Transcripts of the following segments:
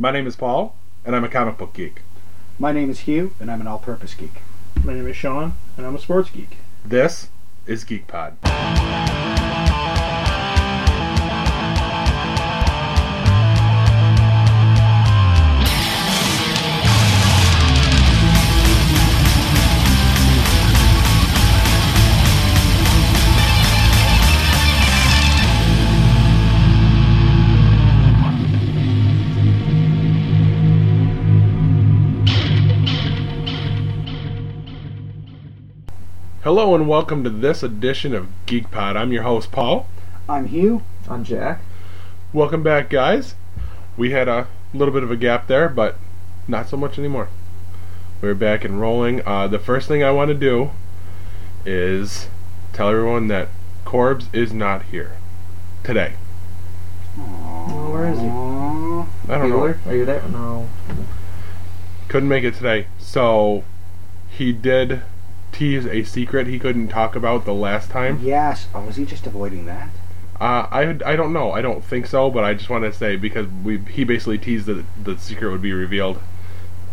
My name is Paul, and I'm a comic book geek. My name is Hugh, and I'm an all-purpose geek. My name is Sean, and I'm a sports geek. This is Geek Hello and welcome to this edition of Geek Pod. I'm your host Paul. I'm Hugh. I'm Jack. Welcome back, guys. We had a little bit of a gap there, but not so much anymore. We're back and rolling. Uh, the first thing I want to do is tell everyone that Corbs is not here today. Oh, where is he? I don't know. Are you there? No. Couldn't make it today. So he did tease a secret he couldn't talk about the last time. Yes. Oh, was he just avoiding that? Uh, I I don't know. I don't think so, but I just want to say because we he basically teased that the secret would be revealed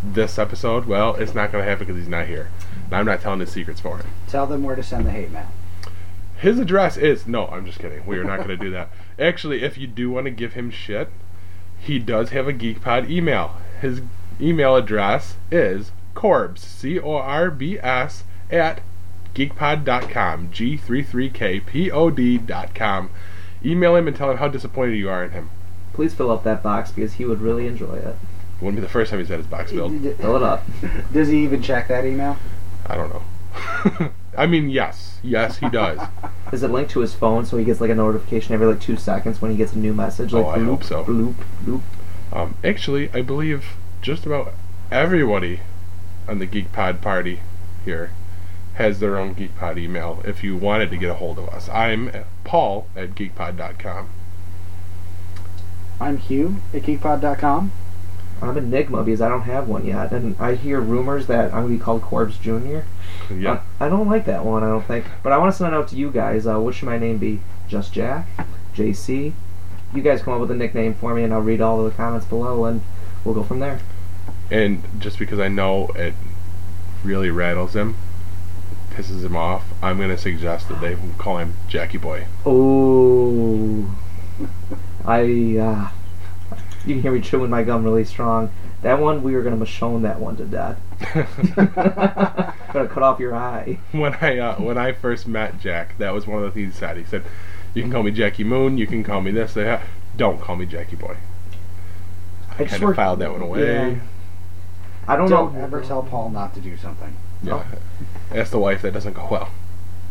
this episode. Well, it's not going to happen because he's not here. And I'm not telling his secrets for him. Tell them where to send the hate mail. His address is no. I'm just kidding. We are not going to do that. Actually, if you do want to give him shit, he does have a GeekPod email. His email address is corbs c o r b s at geekpod.com g 33 k p o d.com. Email him and tell him how disappointed you are in him. Please fill up that box because he would really enjoy it. Wouldn't be the first time he's had his box filled. Fill it up. Does he even check that email? I don't know. I mean, yes, yes, he does. Is it linked to his phone so he gets like a notification every like two seconds when he gets a new message? Like Oh, I bloop, hope so. Bloop, bloop. Um, actually, I believe just about everybody on the Geek Pod party here has their own GeekPod email. If you wanted to get a hold of us, I'm Paul at geekpod.com. I'm Hugh at geekpod.com. I'm Enigma because I don't have one yet, and I hear rumors that I'm gonna be called Corbs Junior. Yeah, I, I don't like that one. I don't think, but I want to send it out to you guys. Uh, what should my name be? Just Jack, JC. You guys come up with a nickname for me, and I'll read all of the comments below, and we'll go from there. and just because I know it really rattles him, pisses him off, I'm gonna suggest that they call him Jackie Boy. Oh, I. Uh, you can hear me chewing my gum really strong. That one, we were gonna Michonne that one to death. gonna cut off your eye. when I uh, when I first met Jack, that was one of the things he said. He said, "You can call me Jackie Moon. You can call me this. That. Don't call me Jackie Boy." I, just kind of worked- filed that one away. Yeah. I don't, Don't know. ever tell Paul not to do something. Yeah. Ask the wife. That doesn't go well.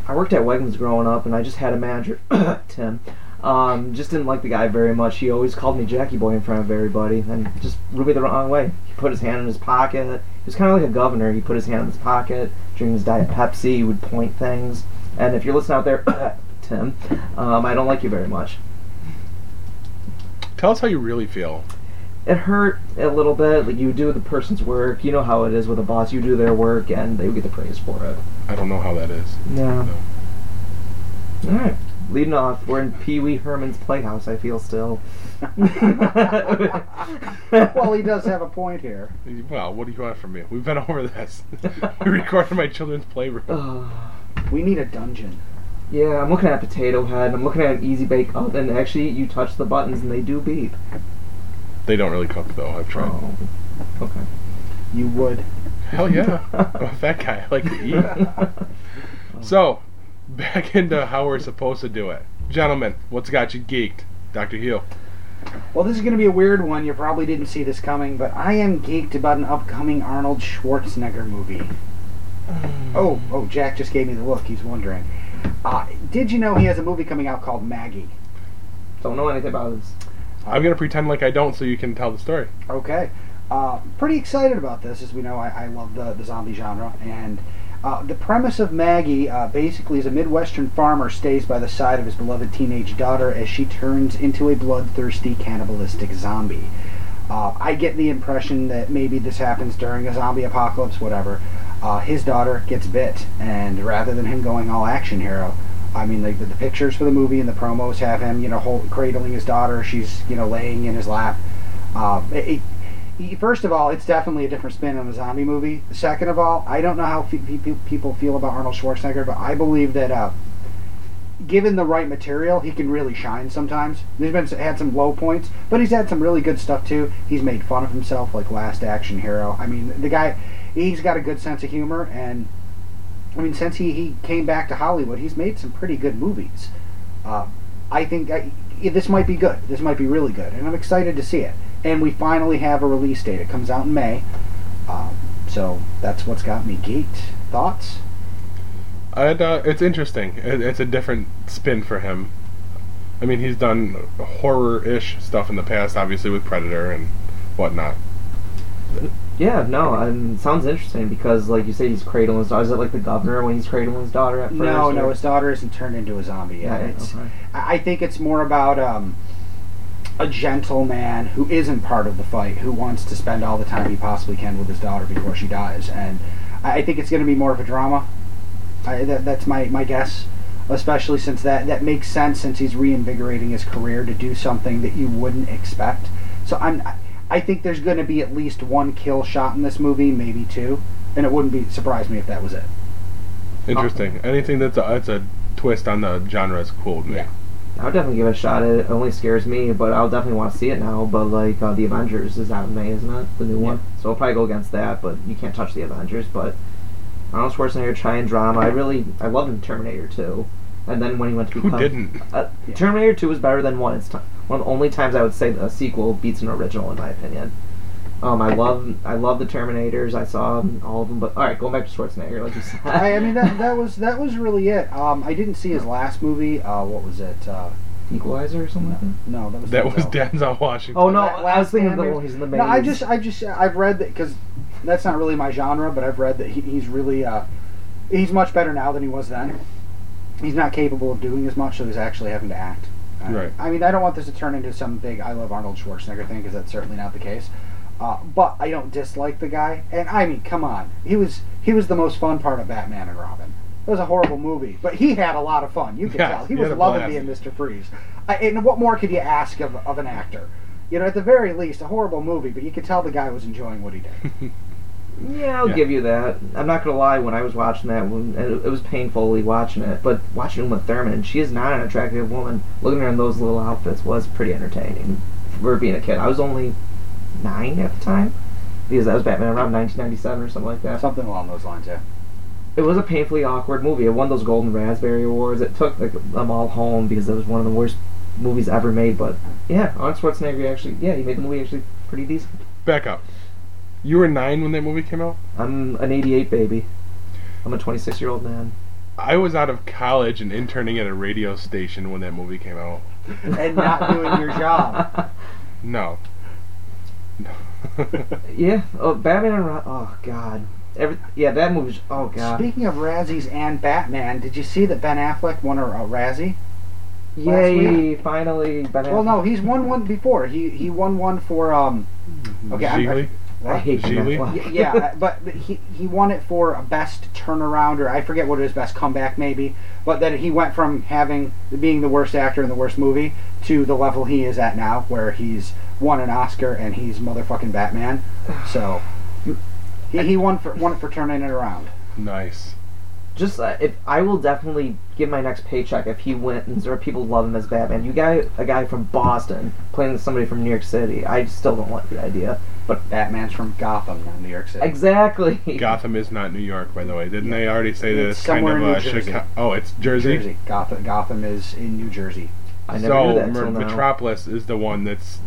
I worked at Wegmans growing up, and I just had a manager, Tim. Um, just didn't like the guy very much. He always called me Jackie Boy in front of everybody, and just rubbed me the wrong way. He put his hand in his pocket. He was kind of like a governor. He put his hand in his pocket, drinking his Diet Pepsi. He would point things. And if you're listening out there, Tim, um, I don't like you very much. Tell us how you really feel. It hurt a little bit. Like you do the person's work. You know how it is with a boss. You do their work, and they would get the praise for it. I don't know how that is. Yeah. All right. Leading off, we're in Pee Wee Herman's Playhouse. I feel still. well, he does have a point here. Well, what do you want from me? We've been over this. we recorded my children's playroom. Uh, We need a dungeon. yeah, I'm looking at Potato Head. I'm looking at an Easy Bake Oven. Actually, you touch the buttons and they do beep. They don't really cook though. I've tried. Oh. Okay. You would. Hell yeah. I'm a fat guy. I like to eat. So, back into how we're supposed to do it. Gentlemen, what's got you geeked? Dr. Hugh. Well, this is going to be a weird one. You probably didn't see this coming, but I am geeked about an upcoming Arnold Schwarzenegger movie. Oh, oh, Jack just gave me the look. He's wondering. Uh, did you know he has a movie coming out called Maggie? Don't know anything about this. I'm going to pretend like I don't so you can tell the story. Okay. Uh, pretty excited about this. As we know, I, I love the, the zombie genre. And uh, the premise of Maggie uh, basically is a Midwestern farmer stays by the side of his beloved teenage daughter as she turns into a bloodthirsty, cannibalistic zombie. Uh, I get the impression that maybe this happens during a zombie apocalypse, whatever. Uh, his daughter gets bit, and rather than him going all action hero, I mean, like the, the pictures for the movie and the promos have him, you know, hold, cradling his daughter. She's, you know, laying in his lap. Uh, it, y- first of all, it's definitely a different spin on a zombie movie. Second of all, I don't know how people feel about Arnold Schwarzenegger, but I believe that uh, given the right material, he can really shine sometimes. There's been had some low points, but he's had some really good stuff too. He's made fun of himself, like Last Action Hero. I mean, the guy, he's got a good sense of humor, and I mean, since he, he came back to Hollywood, he's made some pretty good movies. Uh, I think I, this might be good. This might be really good, and I'm excited to see it. And we finally have a release date. It comes out in May, um, so that's what's got me geeked. Thoughts? Uh, it's interesting. It, it's a different spin for him. I mean, he's done horror-ish stuff in the past, obviously with Predator and whatnot. Yeah, no, um, sounds interesting because, like you say, he's cradling his daughter. Is it like the governor when he's cradling his daughter at first? No, or- no, his daughter isn't turned into a zombie yet. Yeah, it's, okay. I I think it's more about um, a gentleman who isn't part of the fight, who wants to spend all the time he possibly can with his daughter before she dies, and I I think it's going to be more of a drama. I, that, that's my, my guess, especially since that that makes sense since he's reinvigorating his career to do something that you wouldn't expect. So I'm I think there's going to be at least one kill shot in this movie, maybe two, and it wouldn't be surprise me if that was it. Interesting. Anything that's a, that's a twist on the genre is cool to me. Yeah. I'll definitely give it a shot. It only scares me, but I'll definitely want to see it now. But like uh, the Avengers is out in May, isn't it? The new one. So I'll probably go against that. But you can't touch the Avengers. But Arnold Schwarzenegger trying drama. I really I loved him Terminator 2. And then when he went to Who didn't? Uh, Yeah. Terminator 2 is better than one. It's t- one of the only times I would say a sequel beats an original, in my opinion. Um, I love I love the Terminators. I saw all of them. But all right, going back to Schwarzenegger, like you said. I, I mean that that was that was really it. Um, I didn't see his last movie. Uh, what was it? Uh, Equalizer or something like that. no, that was That was Denzel. Denzel Washington. Oh no, La- I was thinking of the Stand one he's in the maze. No, I just I just I've read that because that's not really my genre, but I've read that he, he's really uh, he's much better now than he was then. He's not capable of doing as much, so he's actually having to act. Right. I mean, I don't want this to turn into some big "I love Arnold Schwarzenegger" thing because that's certainly not the case. Uh, but I don't dislike the guy, and I mean, come on, he was he was the most fun part of Batman and Robin. It was a horrible movie, but he had a lot of fun. You could Yes, tell he he was loving blast. being Mr. Freeze. I, and what more could you ask of, of an actor? You know, at the very least, a horrible movie, but you could tell the guy was enjoying what he did. Yeah, I'll Yeah. give you that. I'm not gonna lie. When I was watching that, when, it, it was painfully watching it, but watching Uma Thurman, she is not an attractive woman. Looking at her in those little outfits was pretty entertaining for being a kid. I was only nine at the time because that was Batman around 1997 or something like that. Something along those lines, yeah. It was a painfully awkward movie. It won those Golden Raspberry Awards. It took like, them all home because it was one of the worst movies ever made. But yeah, Arnold Schwarzenegger actually, yeah, he made the movie actually pretty decent. Back up. You were nine when that movie came out. I'm an 88 baby. I'm a 26 year old man. I was out of college and interning at a radio station when that movie came out. And not doing your job. No. No. Yeah. Oh, Batman and Ro- oh god. Every yeah, that movie's oh god. Speaking of Razzies and Batman, did you see that Ben Affleck won a, a Razzie? Yay! Finally, Ben Affleck. Well, no, he's won one before. He he won one for um. Okay, I'm- Gigli? I hate Ben Y- yeah, but but he he won it for a best turnaround, or I forget what it is, best comeback maybe. But that he went from having being the worst actor in the worst movie to the level he is at now, where he's won an Oscar and he's motherfucking Batman. So he, he won for won it for turning it around. Nice. Just uh, if I will definitely give my next paycheck if he wins or people love him as Batman. You got a guy from Boston playing somebody from New York City. I still don't like the idea. But Batman's from Gotham, not New York City. exactly. Gotham is not New York, by the way. Didn't they already say that It's it's, kind somewhere of in New uh, Jersey. Chicago? Oh, it's Jersey. Jersey. Gotham, Gotham is in New Jersey. I never so knew that Mer- till now. Metropolis is the one that's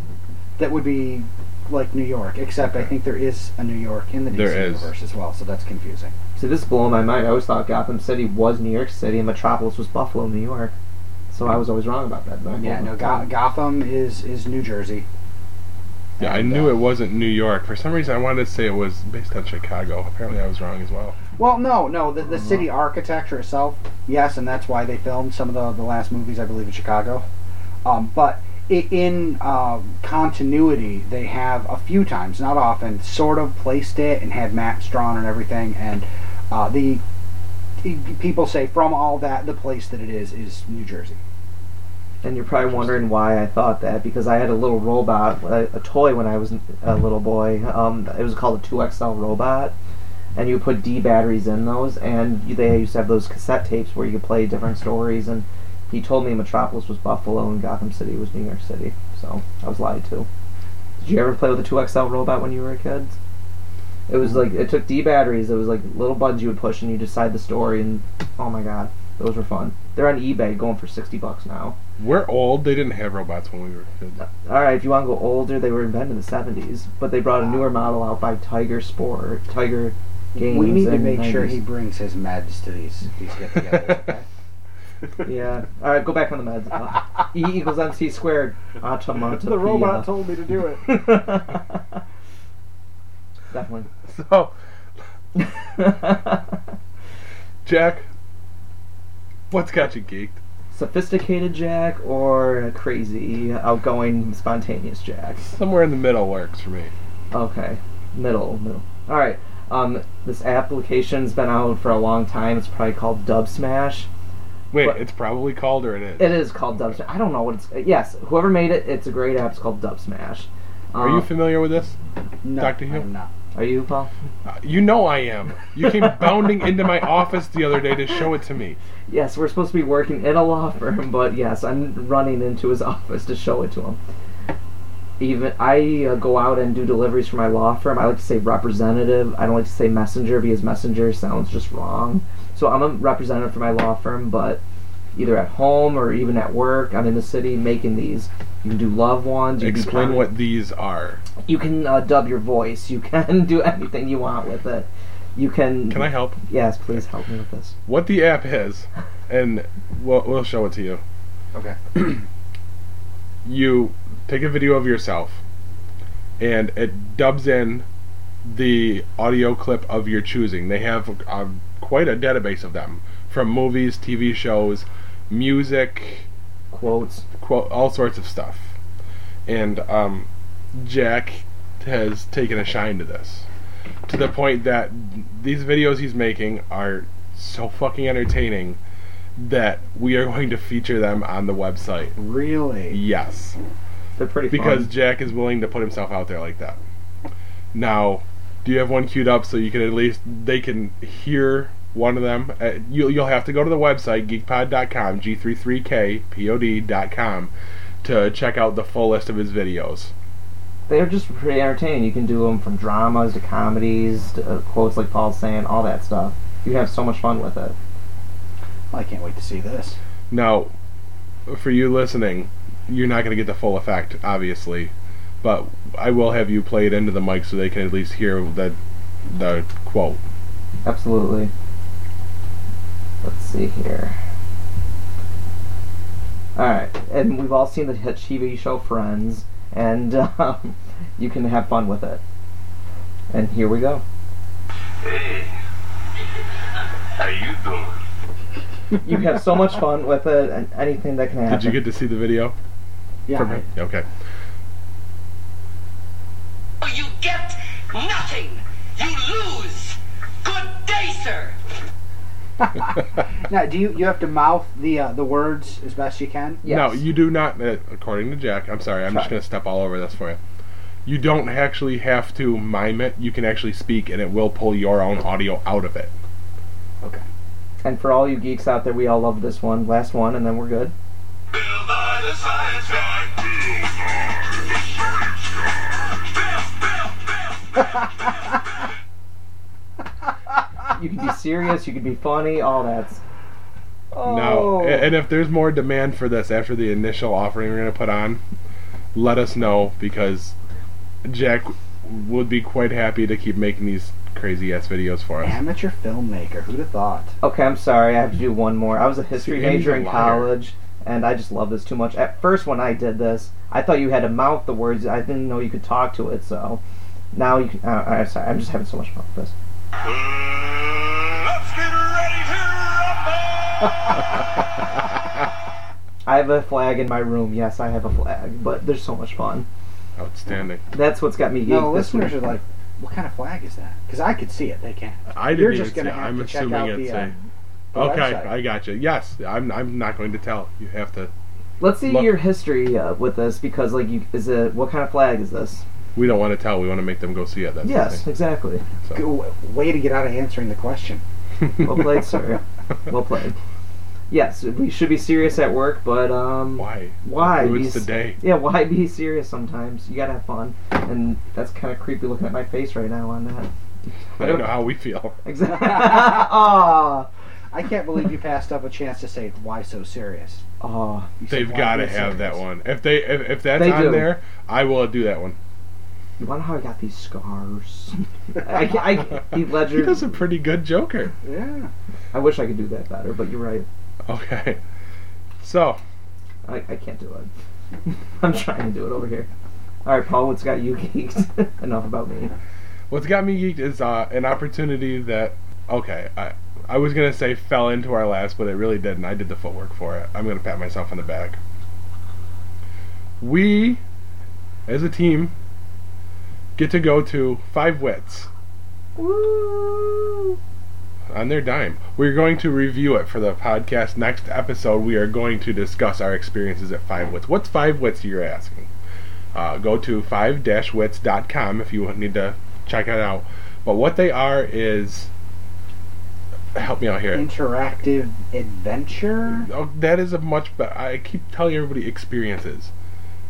That would be like New York, except I think there is a New York in the DC There is. universe as well, so that's confusing. See, this is blowing my mind. I always thought Gotham City was New York City and Metropolis was Buffalo, New York. So I was always wrong about that. back Yeah, no, Go- Gotham is is New Jersey. Yeah. I knew uh, it wasn't New York. For some reason, I wanted to say it was based on Chicago. Apparently, I was wrong as well. Well, no, no, the, the city architecture itself, yes, and that's why they filmed some of the, the last movies, I believe, in Chicago. Um, but i- in uh, continuity, they have a few times, not often, sort of placed it and had maps drawn and everything. And uh, the people say from all that, the place that it is is New Jersey. And you're probably wondering why I thought that because I had a little robot, a, a toy when I was a little boy. Um, it was called a 2XL robot, and you put D batteries in those, and you, they used to have those cassette tapes where you could play different stories. And he told me Metropolis was Buffalo and Gotham City was New York City, so I was lied to. Did you ever play with a 2XL robot when you were a kid? It was like it took D batteries. It was like little buttons you would push, and you decide the story. And oh my god, those were fun. They're on eBay, going for sixty bucks now. We're old. They didn't have robots when we were kids. All right, if you want to go older, they were invented in the seventies, but they brought a newer model out by Tiger Sport, Tiger Games. we need to make the sure he brings his meds to these these get-togethers. Okay? Yeah. All right, go back on the meds. Uh, e equals MC squared. Automata. the robot told me to do it. Definitely. So, Jack, what's got you geeked? Sophisticated Jack or crazy, outgoing, spontaneous Jack? Somewhere in the middle works for me. Okay, middle, middle. All right. Um, this application's been out for a long time. It's probably called Dubsmash. Wait, What? it's probably called or it is. It is called Dubsmash. I don't know what it's. Yes, whoever made it, it's a great app. It's called Dubsmash. Are Uh, you familiar with this? No, Dr. Hill? I'm not. Are you, Paul? Uh, you know I am. You came bounding into my office the other day to show it to me. Yes, we're supposed to be working in a law firm, but yes, I'm running into his office to show it to him. Even I uh, go out and do deliveries for my law firm. I like to say representative. I don't like to say messenger because messenger sounds just wrong. So I'm a representative for my law firm, but either at home or even at work, I'm in the city making these. You can do loved ones. You Explain what these are. you can uh, dub your voice. You can do anything you want with it. You can. Can I help? Yes, please help me with this. What the app is, and we'll, we'll show it to you. Okay. You take a video of yourself, and it dubs in the audio clip of your choosing. They have uh, quite a database of them from movies, TV shows, music, Quotes. quote, all sorts of stuff. And um, Jack has taken a shine to this, to the point that these videos he's making are so fucking entertaining that we are going to feature them on the website. Really? Yes, They're pretty because fun. Jack is willing to put himself out there like that. Now, do you have one queued up so you can at least they can hear one of them? Uh, you'll you'll have to go to the website geekpod.com, g33kpod.com, to check out the full list of his videos. They're just pretty entertaining. You can do them from dramas to comedies to uh, quotes like Paul's saying, all that stuff. You can have so much fun with it. I can't wait to see this. Now, for you listening, you're not going to get the full effect, obviously, but I will have you play it into the mic so they can at least hear the the quote. Absolutely. Let's see here. Alright, and we've all seen the hit TV show Friends, and um, you can have fun with it. And here we go. Hey, how you doing? You have so much fun with it, and anything that can happen. Did you get to see the video? Yeah. From- Okay. You get nothing. You lose. Good day, sir. Now, do you you have to mouth the uh, the words as best you can? Yes. No, you do not. Uh, according to Jack, I'm sorry. I'm just going to step all over this for you. You don't actually have to mime it. You can actually speak, and it will pull your own audio out of it. Okay. And for all you geeks out there, we all love this one. Last one, and then we're good. Built by the science guy. Built, built, built, built. You can be serious, you can be funny, all that. No, Oh. a- and if there's more demand for this after the initial offering we're going to put on, let us know because Jack would be quite happy to keep making these crazy ass videos for us. Amateur filmmaker. Who'd have thought? Okay, I'm sorry. I have to do one more. I was a history See, major in college, and I just love this too much. At first, when I did this, I thought you had to mouth the words. I didn't know you could talk to it. So now you can. Uh, I'm sorry. I'm just having so much fun with this. I have a flag in my room. Yes, I have a flag, but there's so much fun. Outstanding. That's what's got me geeked. No, the this listeners week. are like, what kind of flag is that? Because I could see it. They can't. I didn't You're even just see gonna it. have I'm to check assuming out it's the, uh, a. the Okay, website. I got you. Yes, I'm. I'm not going to tell. You have to. Let's see Look- your history uh, with this because, like, you is it what kind of flag is this? We don't want to tell. We want to make them go see it. That's the yes, thing. exactly. So. Go- Way to get out of answering the question. Well played, sir. Well played. Yes, we should be serious at work, but um, Why? Why? It ruins Be the day. Yeah, why be serious sometimes? You gotta have fun, and that's kind of creepy looking at my face right now on that. I don't know how we feel. Exactly. Aw. I can't believe you passed up a chance to say why so serious. Aw. You said, They've got to be have that one. If they if, if that's They on do. there, I will do that one. You wonder how I got these scars? I, ca- I, Heath Ledger. He does a pretty good Joker. Yeah. I wish I could do that better, but you're right. Okay. So I, I can't do it. I'm trying to do it over here. All right, Paul, what's got you geeked? Enough about me. what's got me geeked is uh, an opportunity that okay I I was gonna say fell into our last, but it really didn't. I did the footwork for it. I'm gonna pat myself on the back. We, as a team, get to go to Five Wits Woo! on their dime. We're going to review it for the podcast. Next episode, we are going to discuss our experiences at Five Wits. What's Five Wits, you're asking? Uh, go to 5-wits.com if you need to check it out. But what they are is... Help me out here. Interactive adventure. Oh, that is a much better... I keep telling everybody experiences.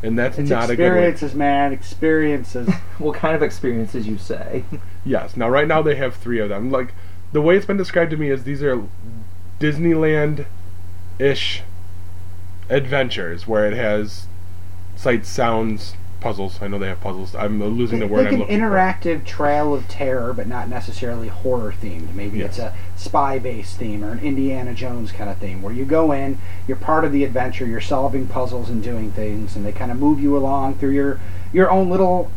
And that's It's not a good one. experiences, man. Experiences. What kind of experiences you say? Yes. Now, right now they have three of them. Like the way it's been described to me is these are Disneyland-ish adventures where it has sights, sounds, puzzles. I know they have puzzles. I'm losing the word like I'm an looking interactive trail of terror, but not necessarily horror themed. Maybe it's a spy based theme or an Indiana Jones kind of theme, where you go in, you're part of the adventure, you're solving puzzles and doing things, and they kind of move you along through your your own little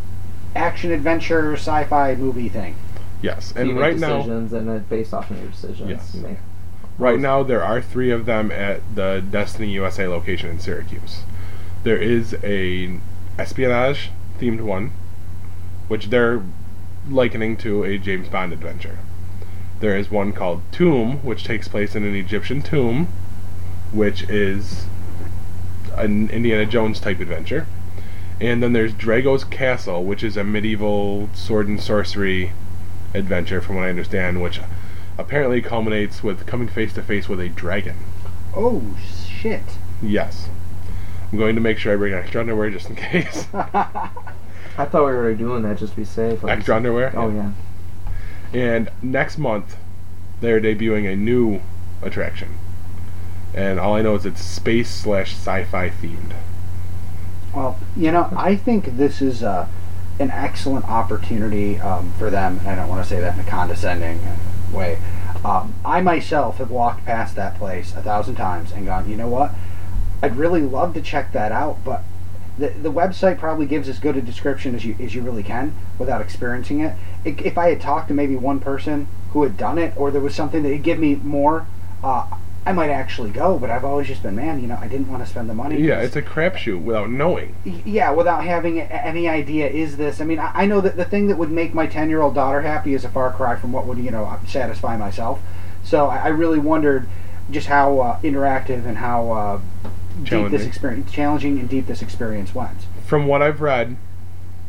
action adventure sci-fi movie thing. for. Yes. you And make right now, decisions, and it's based off of your decisions. Yes. You make. right now there are three of them at the Destiny USA location in Syracuse. There is a espionage themed one, which they're likening to a James Bond adventure. There is one called Tomb, which takes place in an Egyptian tomb, which is an Indiana Jones type adventure. And then there's Drago's Castle, which is a medieval sword and sorcery adventure, from what I understand, which apparently culminates with coming face to face with a dragon. Oh shit! Yes. I'm going to make sure I bring extra underwear just in case. I thought we were doing that just to be safe. like you extra underwear? Oh yeah. And next month, they're debuting a new attraction. And all I know is it's space slash sci fi themed. Well, you know, I think this is uh, an excellent opportunity um, for them, and I don't want to say that in a condescending uh, way. Um, I myself have walked past that place a thousand times and gone, you know what? I'd really love to check that out, but the, the website probably gives as good a description as you as you really can without experiencing it. I- If I had talked to maybe one person who had done it, or there was something that would give me more, uh, I might actually go. But I've always just been, man, you know, I didn't want to spend the money. Yeah, it's a crapshoot without knowing. yeah, without having any idea, is this? I mean, I, I know that the thing that would make my ten-year-old daughter happy is a far cry from what would you know satisfy myself. So I, I really wondered just how uh, interactive and how uh, deep this Challenging. experience, challenging and deep this experience went. From what I've read,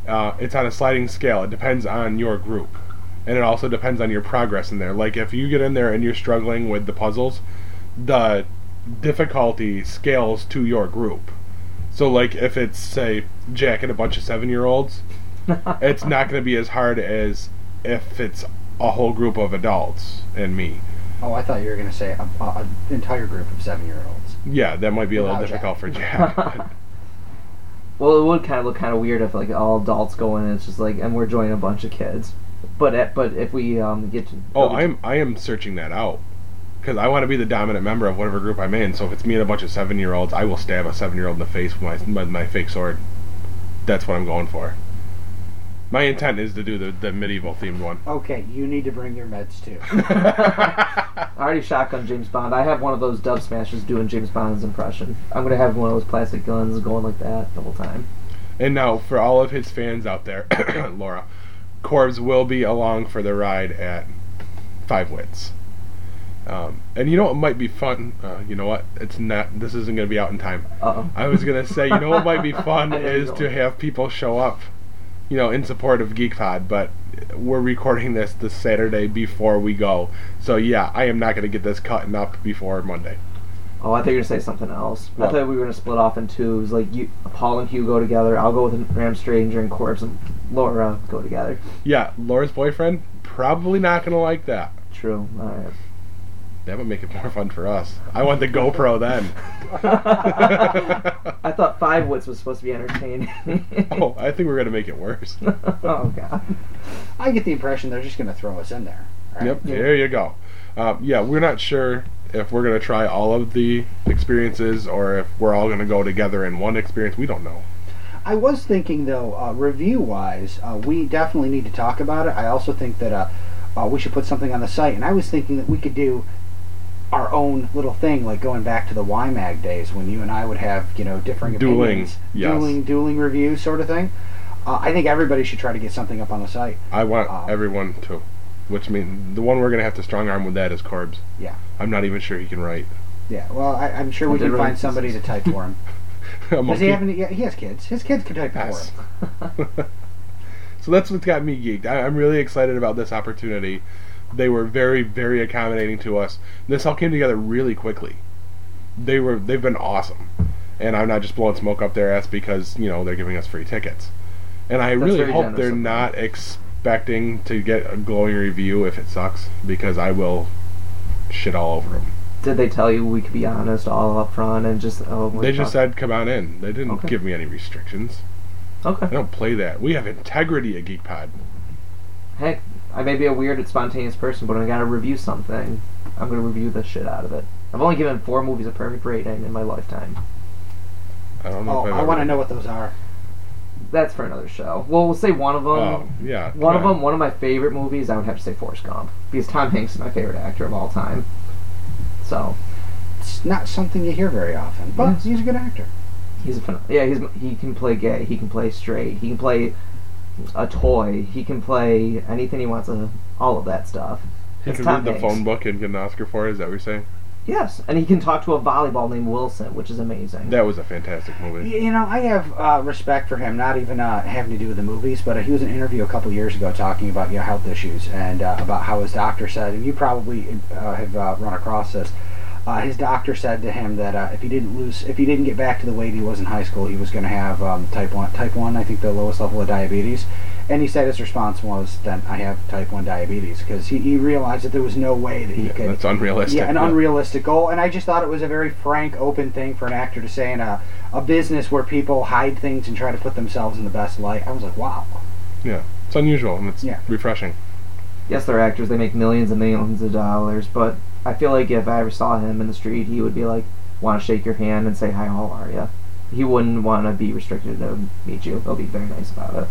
uh, it's on a sliding scale. It depends on your group. And it also depends on your progress in there. Like, if you get in there and you're struggling with the puzzles, the difficulty scales to your group. So, like, if it's, say, Jack and a bunch of seven year olds, it's not going to be as hard as if it's a whole group of adults and me. Oh, I thought you were going to say an entire group of seven-year-olds. Yeah, that might be a little Without difficult Jack. for Jack. Well, it would kind of look kind of weird if like all adults go in and it's just like, and we're joining a bunch of kids. But at, but if we um get to oh, I'm I am searching that out because I want to be the dominant member of whatever group I'm in. So if it's me and a bunch of seven year olds, I will stab a seven year old in the face with my with my fake sword. That's what I'm going for. My intent is to do the, the medieval themed one. Okay, you need to bring your meds too. I already shotgun James Bond. I have one of those dub smashes doing James Bond's impression. I'm gonna have one of those plastic guns going like that the whole time. And now, for all of his fans out there, Laura, Corbs will be along for the ride at Five Wits. Um, and you know what might be fun? Uh, you know what? It's not. This isn't going to be out in time. Uh-oh. I was going to say, you know what might be fun is to have people show up, you know, in support of GeekPod. But we're recording this the Saturday before we go, so yeah, I am not going to get this cutting up before Monday. Oh, I thought you were gonna say something else. What? I thought we were gonna split off in twos. Like you, Paul and Hugh go together. I'll go with Ram Stranger and Corbs and Laura go together. Yeah, Laura's boyfriend probably not going to like that. True. All right. That would make it more fun for us. I want the GoPro then. I thought Five Wits was supposed to be entertaining. oh, I think we're going to make it worse. oh god. I get the impression they're just going to throw us in there. right? Yep, there you go. Um, yeah, we're not sure if we're going to try all of the experiences or if we're all going to go together in one experience. We don't know. I was thinking though, uh, review wise, uh, we definitely need to talk about it. I also think that uh, uh, we should put something on the site, and I was thinking that we could do our own little thing, like going back to the YMAG days when you and I would have, you know, differing Dueling, opinions, yes. dueling, dueling reviews, sort of thing. Uh, I think everybody should try to get something up on the site. I want Um, everyone to. Which means the one we're going to have to strong arm with that is Corbs. Yeah. I'm not even sure he can write. Yeah, well, I, I'm sure we can find somebody to type for him. Does he have any? Yeah, he has kids. His kids can type Yes. for him. so that's what's got me geeked. I, I'm really excited about this opportunity. They were very, very accommodating to us. This all came together really quickly. They were, they've been awesome, and I'm not just blowing smoke up their ass because you know they're giving us free tickets. And I That's really hope they're not expecting to get a glowing review if it sucks because I will shit all over them. Did they tell you we could be honest all up front and just oh They just talk- said come on in. They didn't Okay. give me any restrictions. okay. I don't play that. We have integrity at GeekPod. Heck, I may be a weird, spontaneous person, but when I gotta review something, I'm gonna review the shit out of it. I've only given four movies a perfect rating in my lifetime. I don't know Oh, if I've I want to know what those are. That's for another show. Well, we'll say one of them. Oh, yeah. One of on. them, one of my favorite movies, I would have to say Forrest Gump because Tom Hanks is my favorite actor of all time. So It's not something you hear very often, but Yes. he's a good actor. he's a phen- yeah. He's he can play gay. He can play straight. He can play a toy. He can play anything he wants. Uh, all of that stuff. He It's can Tom read the Hanks. phone book and get an Oscar for it. Is that what you're saying? Yes, and he can talk to a volleyball named Wilson, which is amazing. That was a fantastic movie. You know, I have uh, respect for him, not even uh, having to do with the movies, but uh, he was in an interview a couple years ago talking about you know health issues and uh, about how his doctor said, and you probably uh, have uh, run across this. Uh, his doctor said to him that uh, if he didn't lose, if he didn't get back to the weight he was in high school, he was going to have um, type one, type one, I think the lowest level of diabetes. And he said his response was, "Then I have type one diabetes," because he, he realized that there was no way that he Yeah, could. that's unrealistic. Yeah, an Yeah. unrealistic goal. And I just thought it was a very frank, open thing for an actor to say in a, a business where people hide things and try to put themselves in the best light. I was like, wow. Yeah, it's unusual and it's Yeah. refreshing. yes, they're actors. They make millions and millions of dollars. But I feel like if I ever saw him in the street, he would be like, want to shake your hand and say, "Hi, how are you?" He wouldn't want to be restricted to meet you. He'll be very nice about it.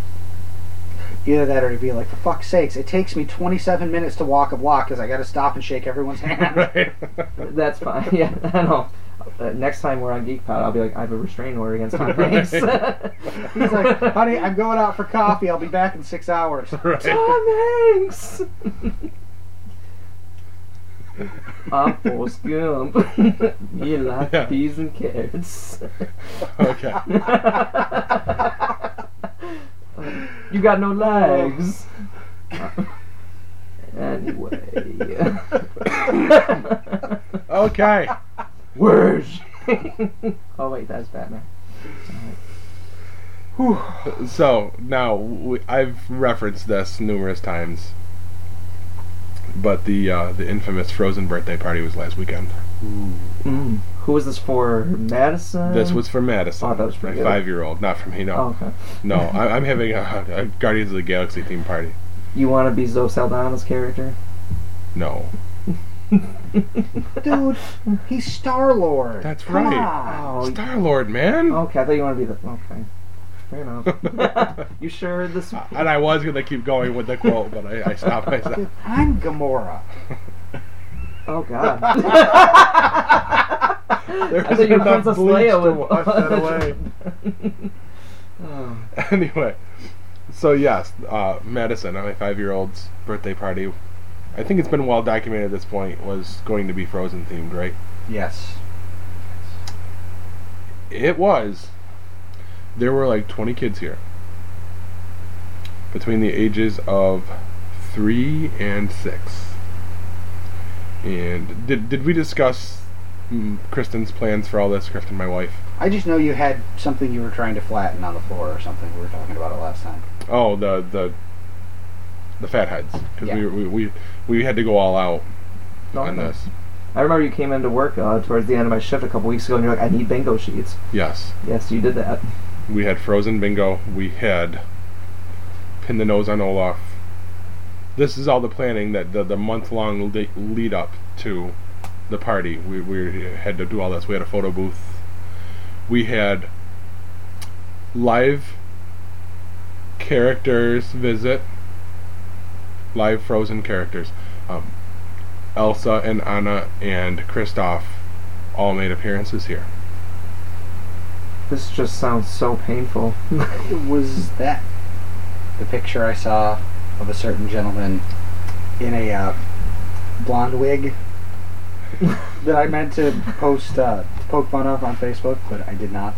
Either that or to be like, for fuck's sakes, it takes me 27 minutes to walk a block because I got to stop and shake everyone's hand. right. That's fine. Yeah, I know. Uh, next time we're on GeekPod, I'll be like, I have a restraining order against Tom Hanks. He's like, honey, I'm going out for coffee. I'll be back in six hours. right. Tom Hanks. I'm Forrest Gump. you like Yeah. peas and carrots. Okay. you got no legs. anyway. Okay. Whoosh. oh wait, that's Batman. So now we, I've referenced this numerous times, but the uh, the infamous Frozen birthday party was last weekend. Mm. Who was this for? Madison. This was for Madison, Oh, that was my pretty good. five-year-old, not for me. No, Oh, okay. no, I, I'm having a, a Guardians of the Galaxy theme party. You want to be Zoe Saldana's character? No, Dude, he's Star Lord. That's Come right. on. Star Lord, man. Okay, I thought you wanted to be the. Okay. Fair enough. you sure this. and I was gonna keep going with the quote, but I, I stopped myself. I'm Gamora. Oh god. There I was you enough Princess bleach Leia to wash that away. oh. anyway, so yes, uh, Madison, my five-year-old's birthday party. I think it's been well documented at this point, was going to be Frozen themed, right? Yes. It was. There were like 20 kids here. Between the ages of 3 and 6. And did, did we discuss mm, Kristen's plans for all this, Kristen, my wife? I just know you had something you were trying to flatten on the floor or something. We were talking about it last time. Oh, the the the fat heads because Yeah. we, we we we had to go all out No, on this. I remember you came into work uh, towards the end of my shift a couple weeks ago, and you're like, "I need bingo sheets." Yes, Yes, you did that. We had frozen bingo. We had pin the nose on Olaf. This is all the planning that the the month long le- lead up to the party. We we had to do all this. We had a photo booth. We had live characters visit. Live frozen characters. Um, Elsa and Anna and Kristoff all made appearances here. This just sounds so painful. it Was that the picture I saw of a certain gentleman in a uh, blonde wig that I meant to post uh, poke fun of on Facebook, but I did not.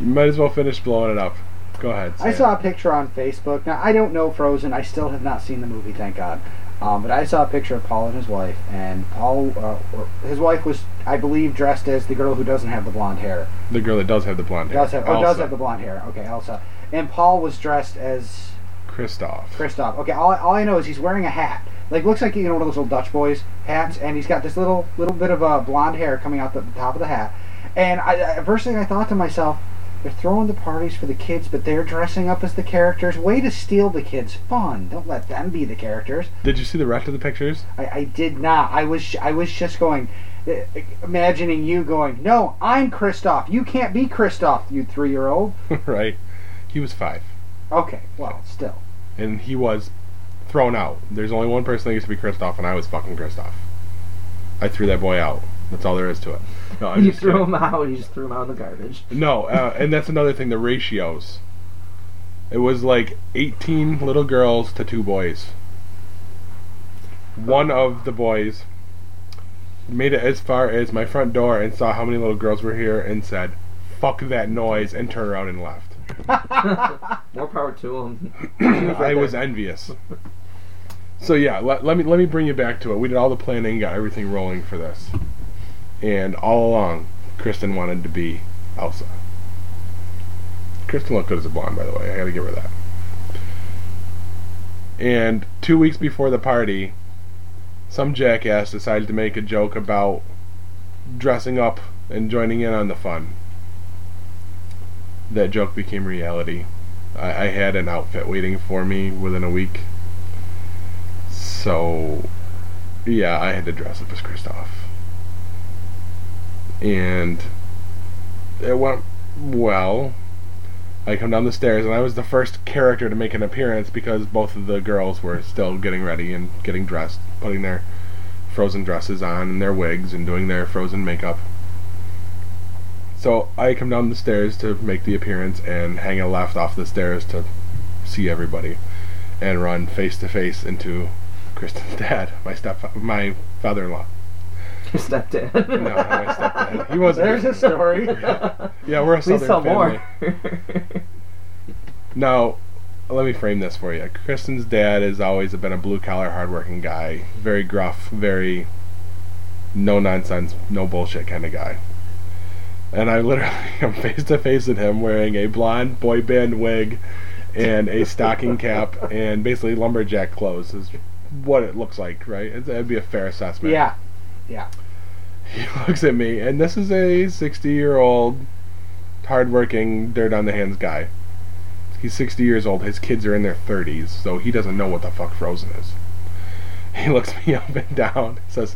You might as well finish blowing it up. Go ahead. I saw it. a picture on Facebook. Now I don't know Frozen. I still have not seen the movie, thank God. Um, but I saw a picture of Paul and his wife, and Paul, uh, or his wife was, I believe, dressed as the girl who doesn't have the blonde hair. the girl that does have the blonde hair. Does have, oh, does have the blonde hair. Okay, Elsa. And Paul was dressed as Kristoff. Kristoff. Okay, all, all I know is he's wearing a hat. Like looks like you know one of those little Dutch boys hats, and he's got this little little bit of uh, blonde hair coming out the, the top of the hat. And I, I, first thing I thought to myself, they're throwing the parties for the kids, but they're dressing up as the characters. Way to steal the kids' fun. Don't let them be the characters. Did you see the rest of the pictures? I, I did not. I was I was just going, imagining you going. No, I'm Kristoff. You can't be Kristoff, you three year old. right. He was five, Okay, well, still. and he was thrown out. There's only one person that used to be Kristoff, and I was fucking Kristoff. I threw that boy out. That's all there is to it. No, you just threw kidding. him out. You just threw him out in the garbage. No, uh, and that's another thing. The ratios. It was like 18 little girls to two boys. One of the boys made it as far as my front door and saw how many little girls were here and said, "Fuck that noise," and turned around and left. More power to him. I was envious. So yeah, let, let me let me bring you back to it. We did all the planning, got everything rolling for this, and all along, Kristen wanted to be Elsa. Kristen looked good as a blonde, by the way. I gotta give her that. And two weeks before the party, some jackass decided to make a joke about dressing up and joining in on the fun. That joke became reality. I, I had an outfit waiting for me within a week. So, yeah, I had to dress up as Kristoff. And it went well. I come down the stairs, and I was the first character to make an appearance because both of the girls were still getting ready and getting dressed, putting their frozen dresses on and their wigs and doing their frozen makeup. So I come down the stairs to make the appearance and hang a left off the stairs to see everybody and run face to face into Kristen's dad, my step my father-in-law. Your stepdad. No, not my stepdad. He wasn't. There's a story. Yeah, we're a Please southern tell family. more. Now, let me frame this for you. Kristen's dad has always been a blue collar, hardworking guy. Very gruff, very no nonsense, no bullshit kind of guy. And I literally am face to face with him wearing a blonde boy band wig and a stocking cap and basically lumberjack clothes is what it looks like, right? It's- That'd be a fair assessment. yeah, yeah. He looks at me, and this is a 60 year old, hardworking, dirt on the hands guy. He's 60 years old. His kids are in their 30s, so he doesn't know what the fuck Frozen is. He looks me up and down, says,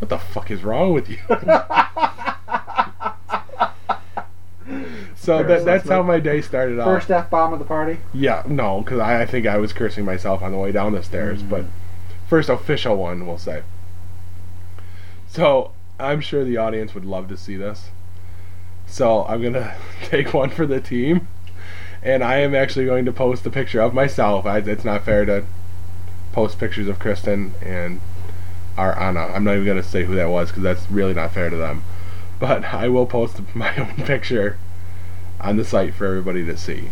What the fuck is wrong with you? so Fair that, that's how my day started off. First f bomb of the party. Yeah, no, because I, I think I was cursing myself on the way down the stairs, mm. but first official one, we'll say. So I'm sure the audience would love to see this. So I'm gonna take one for the team, and I am actually going to post a picture of myself. I, it's not fair to post pictures of Kristen and our Anna. I'm not even gonna say who that was because that's really not fair to them. But I will post my own picture on the site for everybody to see.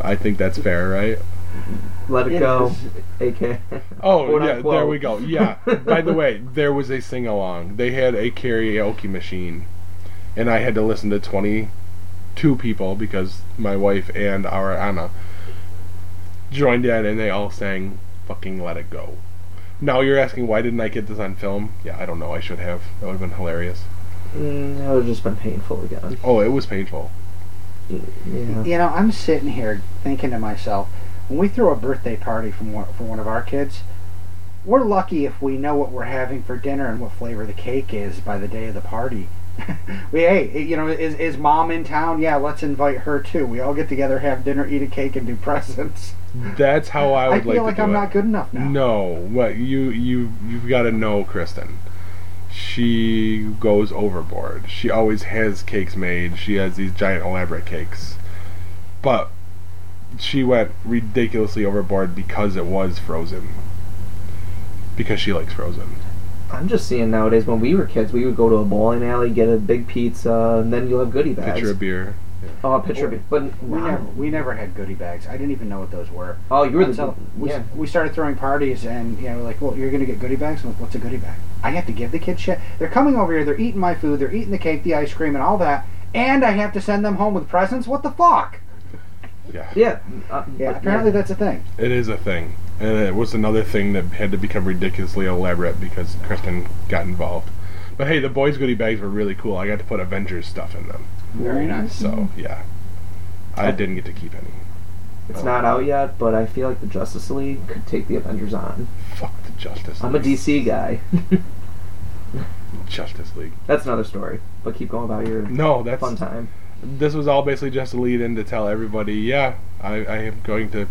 I think that's fair, right? Let it, It go, is. AK. Oh Quote, yeah, there we go. Yeah. By the way, there was a sing along. They had a karaoke machine, and I had to listen to twenty two people because my wife and our Anna joined in, and they all sang "Fucking Let It Go." Now you're asking why didn't I get this on film? Yeah, I don't know. I should have. That would have been hilarious. Mm, that would have just been painful again. Oh, it was painful. Yeah. You know, I'm sitting here thinking to myself, when we throw a birthday party from one, for one of our kids, we're lucky if we know what we're having for dinner and what flavor the cake is by the day of the party. we hey, you know, is is mom in town? Yeah, let's invite her too. We all get together, have dinner, eat a cake, and do presents. That's how I I, would feel like, like to do I'm it. not good enough now. No, what you you you've got to know Kristen. She goes overboard. She always has cakes made. She has these giant elaborate cakes. But she went ridiculously overboard because it was frozen. Because she likes frozen. I'm just seeing nowadays when we were kids, we would go to a bowling alley, get a big pizza, and then you'll have goodie bags. Pitcher of beer. Oh, a pitcher of beer. But We wow. never we never had goodie bags. I didn't even know what those were. Oh, you were the Until we, yeah. we started throwing parties and you know like well you're gonna get goodie bags I'm like what's a goodie bag I have to give the kids shit they're coming over here they're eating my food they're eating the cake the ice cream and all that and I have to send them home with presents what the fuck Yeah. Yeah. Uh, yeah but apparently that's a thing It is a thing. And it was another thing that had to become ridiculously elaborate because Kristen got involved. But hey, the boys' goodie bags were really cool. I got to put Avengers stuff in them. very nice So, yeah. I didn't get to keep any. It's not out yet, but I feel like the Justice League could take the Avengers on. Fuck the Justice League. I'm a DC guy. Justice League. That's another story. But keep going about your No, that's fun time. This was all basically just a lead in to tell everybody, yeah, I, I am going to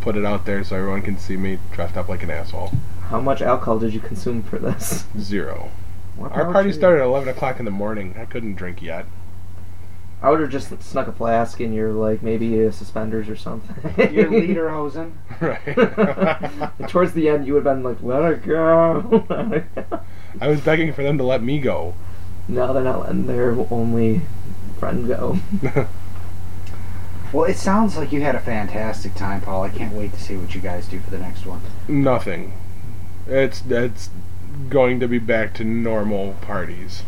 put it out there so everyone can see me dressed up like an asshole. How much alcohol did you consume for this? Zero. What Our party started at 11 o'clock in the morning. I couldn't drink yet. I would have just snuck a flask in your like maybe uh, suspenders or something. your lederhosen Right. Towards the end, you would have been like, "Let it go." Let it go." I was begging for them to let me go. no, they're not letting their only friend go. well it sounds like you had a fantastic time Paul I can't wait to see what you guys do for the next one Nothing. It's it's going to be back to normal parties.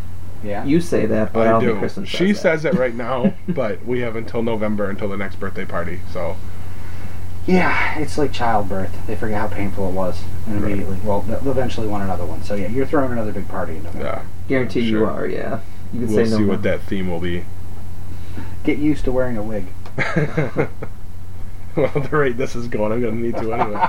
yeah You say that, but I, I don't do. Kristen says She that. says it right now, but we have until November until the next birthday party. So yeah it's like childbirth they forget how painful it was and Right. immediately well they'll eventually want another one so yeah you're throwing another big party in November yeah, Guarantee you are. Yeah. You can we'll say no. see what that theme will be. Get used to wearing a wig well, the rate this is going, I'm gonna need to anyway.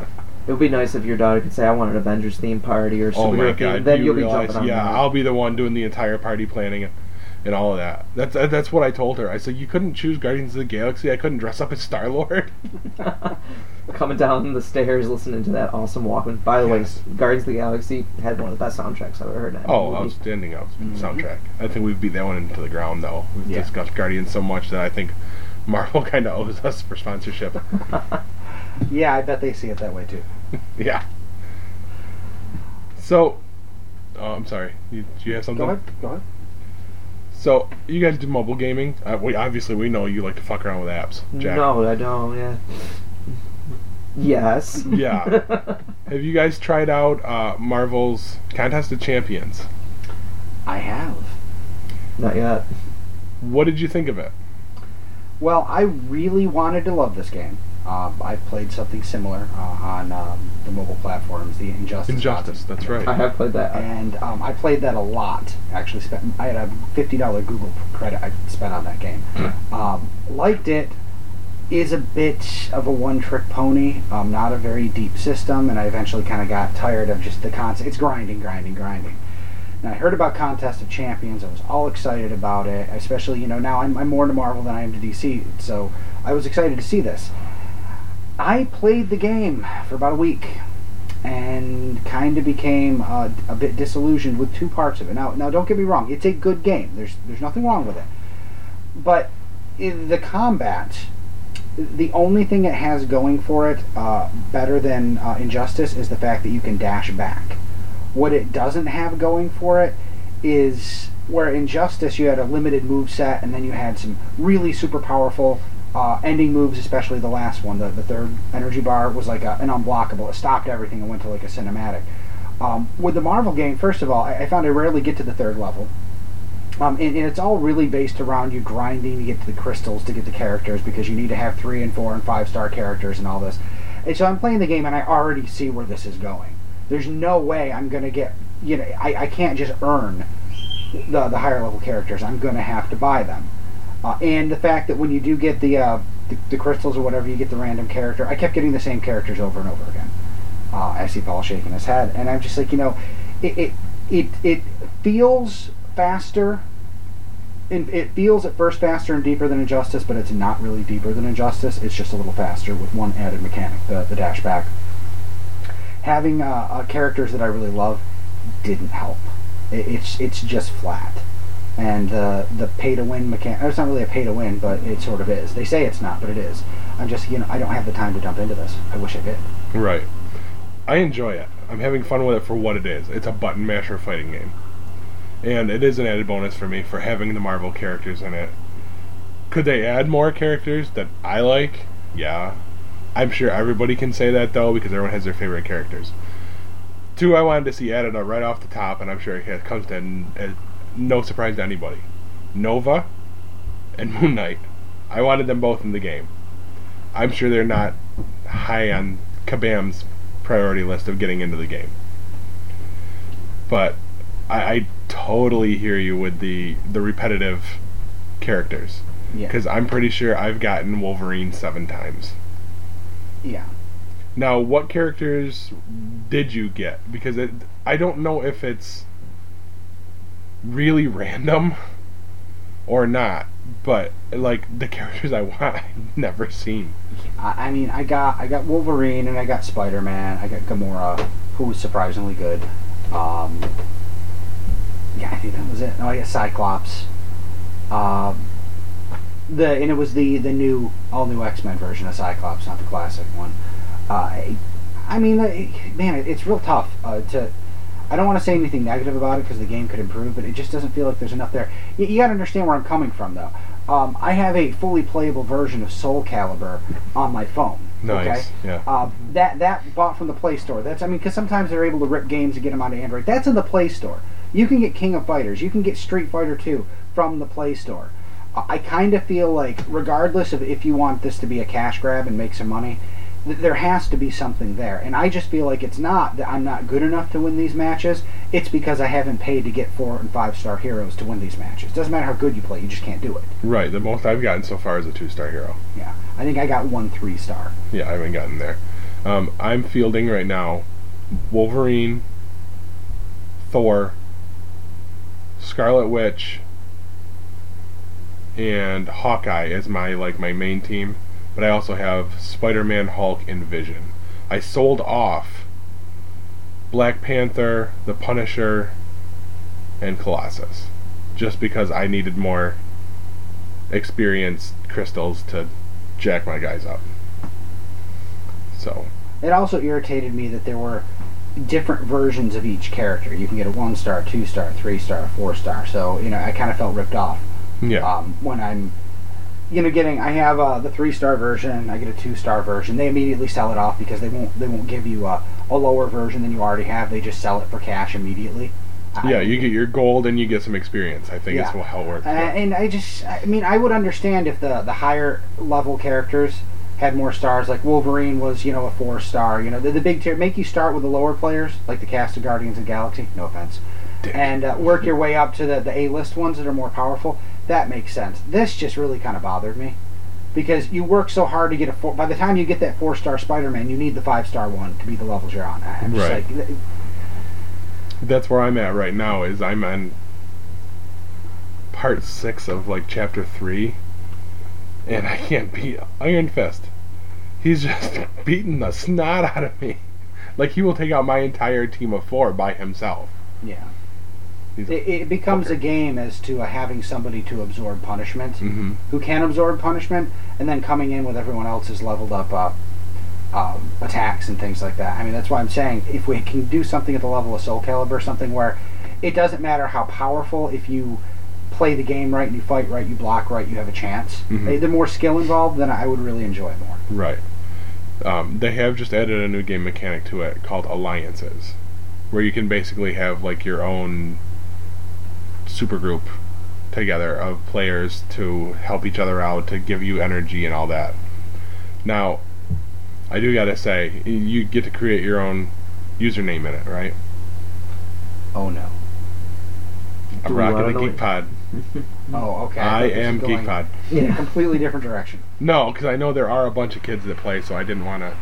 It would be nice if your daughter could say, "I want an Avengers theme party" or oh my superhero theme. god! Then you you'll be jumping on Yeah, that. I'll be the one doing the entire party planning and, and all of that. That's that's what I told her. I said you couldn't choose Guardians of the Galaxy. I couldn't dress up as Star Lord. Coming down the stairs, listening to that awesome Walkman. By the Yes. way, Guardians of the Galaxy had one of the best soundtracks I've ever heard. in a Oh, movie. outstanding out- Mhm. soundtrack. I think we've beat that one into the ground though. We've Yeah. discussed Guardians so much that I think Marvel kind of owes us for sponsorship. yeah I bet they see it that way too yeah. So, oh, I'm sorry. You, do you have something? go ahead go ahead So you guys do mobile gaming? Uh, we obviously we know you like to fuck around with apps. Jack. No, I don't. Yeah. Yes. Yeah. Have you guys tried out uh, Marvel's Contest of Champions? I have Not yet. What did you think of it? Well, I really wanted to love this game. Um, I've played something similar uh, on um, the mobile platforms, the Injustice. Injustice. That's right. I have played that. And um, I played that a lot. Actually, spent I had a fifty dollar Google credit I spent on that game. Um, liked it. Is a bit of a one trick pony. Um, not a very deep system, and I eventually kind of got tired of just the concept. It's grinding, grinding, grinding. And I heard about Contest of Champions. I was all excited about it, especially you know now I'm, I'm more to Marvel than I am to DC, so I was excited to see this. I played the game for about a week and kind of became uh, a bit disillusioned with two parts of it. Now, now don't get me wrong; it's a good game. There's there's nothing wrong with it, but the combat The only thing it has going for it, uh, better than uh, Injustice, is the fact that you can dash back. What it doesn't have going for it is where Injustice you had a limited move set, and then you had some really super powerful uh, ending moves, especially the last one. The, the third energy bar was like a, an unblockable. It stopped everything and went to like a cinematic. Um, with the Marvel game, first of all, I, I found I rarely get to the third level. Um, and, and it's all really based around you grinding to get to the crystals to get the characters because you need to have three and four and five star characters and all this. And so I'm playing the game and I already see where this is going. There's no way I'm going to get, you know, I, I can't just earn the, the higher level characters. I'm going to have to buy them. Uh, and the fact that when you do get the, uh, the the crystals or whatever, you get the random character. I kept getting the same characters over and over again. Uh, I see Paul shaking his head, and I'm just like, you know, it it it, it feels faster. It feels at first faster and deeper than Injustice, but it's not really deeper than Injustice. It's just a little faster with one added mechanic, the, the dash back. Having uh, uh, characters that I really love didn't help. It, it's it's just flat and uh, the pay to win mechanic. It's not really a pay to win, but it sort of is. They say it's not, but it is. I'm just you know I don't have the time to jump into this. I wish I did. Right. I enjoy it. I'm having fun with it for what it is. It's a button masher fighting game. And it is an added bonus for me for having the Marvel characters in it. Could they add more characters that I like? Yeah. I'm sure everybody can say that though because everyone has their favorite characters. Two I wanted to see added uh, right off the top, and I'm sure it comes to n- uh, no surprise to anybody. Nova and Moon Knight. I wanted them both in the game. I'm sure they're not high on Kabam's priority list of getting into the game. But I, I totally hear you with the the repetitive characters Yeah. because I'm pretty sure I've gotten Wolverine seven times. Yeah. Now, what characters did you get? Because it, I don't know if it's really random or not. But like the characters I want, I've never seen. I, I mean, I got I got Wolverine and I got Spider Man. I got Gamora, who was surprisingly good. Um, yeah, I think that was it. Oh, I got Cyclops. Um, the and it was the the new all new X Men version of Cyclops, not the classic one. Uh, I, mean, man, it's real tough uh, to. I don't want to say anything negative about it because the game could improve, but it just doesn't feel like there's enough there. You, you got to understand where I'm coming from, though. Um, I have a fully playable version of Soul Calibur on my phone. Nice, Okay? yeah. Uh, that that bought from the Play Store. That's I mean, because sometimes they're able to rip games and get them onto Android. That's in the Play Store. You can get King of Fighters. You can get Street Fighter 2 from the Play Store. I kind of feel like, regardless of if you want this to be a cash grab and make some money, th- there has to be something there. And I just feel like it's not that I'm not good enough to win these matches. It's because I haven't paid to get four and five star heroes to win these matches. Doesn't matter how good you play, you just can't do it. Right, the most I've gotten so far is a two star hero. Yeah, I think I got one three star. Yeah, I haven't gotten there. Um, I'm fielding right now Wolverine, Thor, Scarlet Witch, and Hawkeye as my like my main team. But I also have Spider-Man, Hulk, and Vision. I sold off Black Panther, The Punisher, and Colossus, just because I needed more experienced crystals to jack my guys up. So It also irritated me that there were different versions of each character. You can get a one star, two star, three star, four star. So you know, I kind of felt ripped off yeah, um, when I'm, you know, getting. I have uh, the three star version. I get a two star version. They immediately sell it off because they won't. They won't give you a, a lower version than you already have. They just sell it for cash immediately. I- yeah. You get your gold and you get some experience. I think Yeah. is how it works. Uh, yeah. and I just, I mean, I would understand if the the higher level characters had more stars. Like Wolverine was, you know, a four star. You know, the, the big tier make you start with the lower players, like the cast of Guardians of the Galaxy. No offense, Damn. and uh, work your way up to the the A list ones that are more powerful. That makes sense. This just really kind of bothered me. Because you work so hard to get a four. By the time you get that four-star Spider-Man, you need the five-star one to be the levels you're on. I'm just Right. like, th- That's where I'm at right now. Is I'm on part six of like chapter three, and I can't beat Iron Fist. He's just beating the snot out of me. Like he will take out my entire team of four by himself. yeah. It, it becomes a game as to uh, having somebody to absorb punishment, hmm who can absorb punishment, and then coming in with everyone else's leveled up uh, um, attacks and things like that. I mean, that's why I'm saying if we can do something at the level of Soul Calibur, something where it doesn't matter how powerful, if you play the game right and you fight right, you block right, you have a chance. Mhm. The more skill involved, then I would really enjoy it more. Right. Um, they have just added a new game mechanic to it called alliances, where you can basically have like your own supergroup together of players to help each other out, to give you energy and all that. Now, I do gotta say, you get to create your own username in it, right? Oh no. I'm Ooh, rocking the Geek Pod. Oh, okay. I this am Geek Pod. In a completely different direction. No, because I know there are a bunch of kids that play, so I didn't want to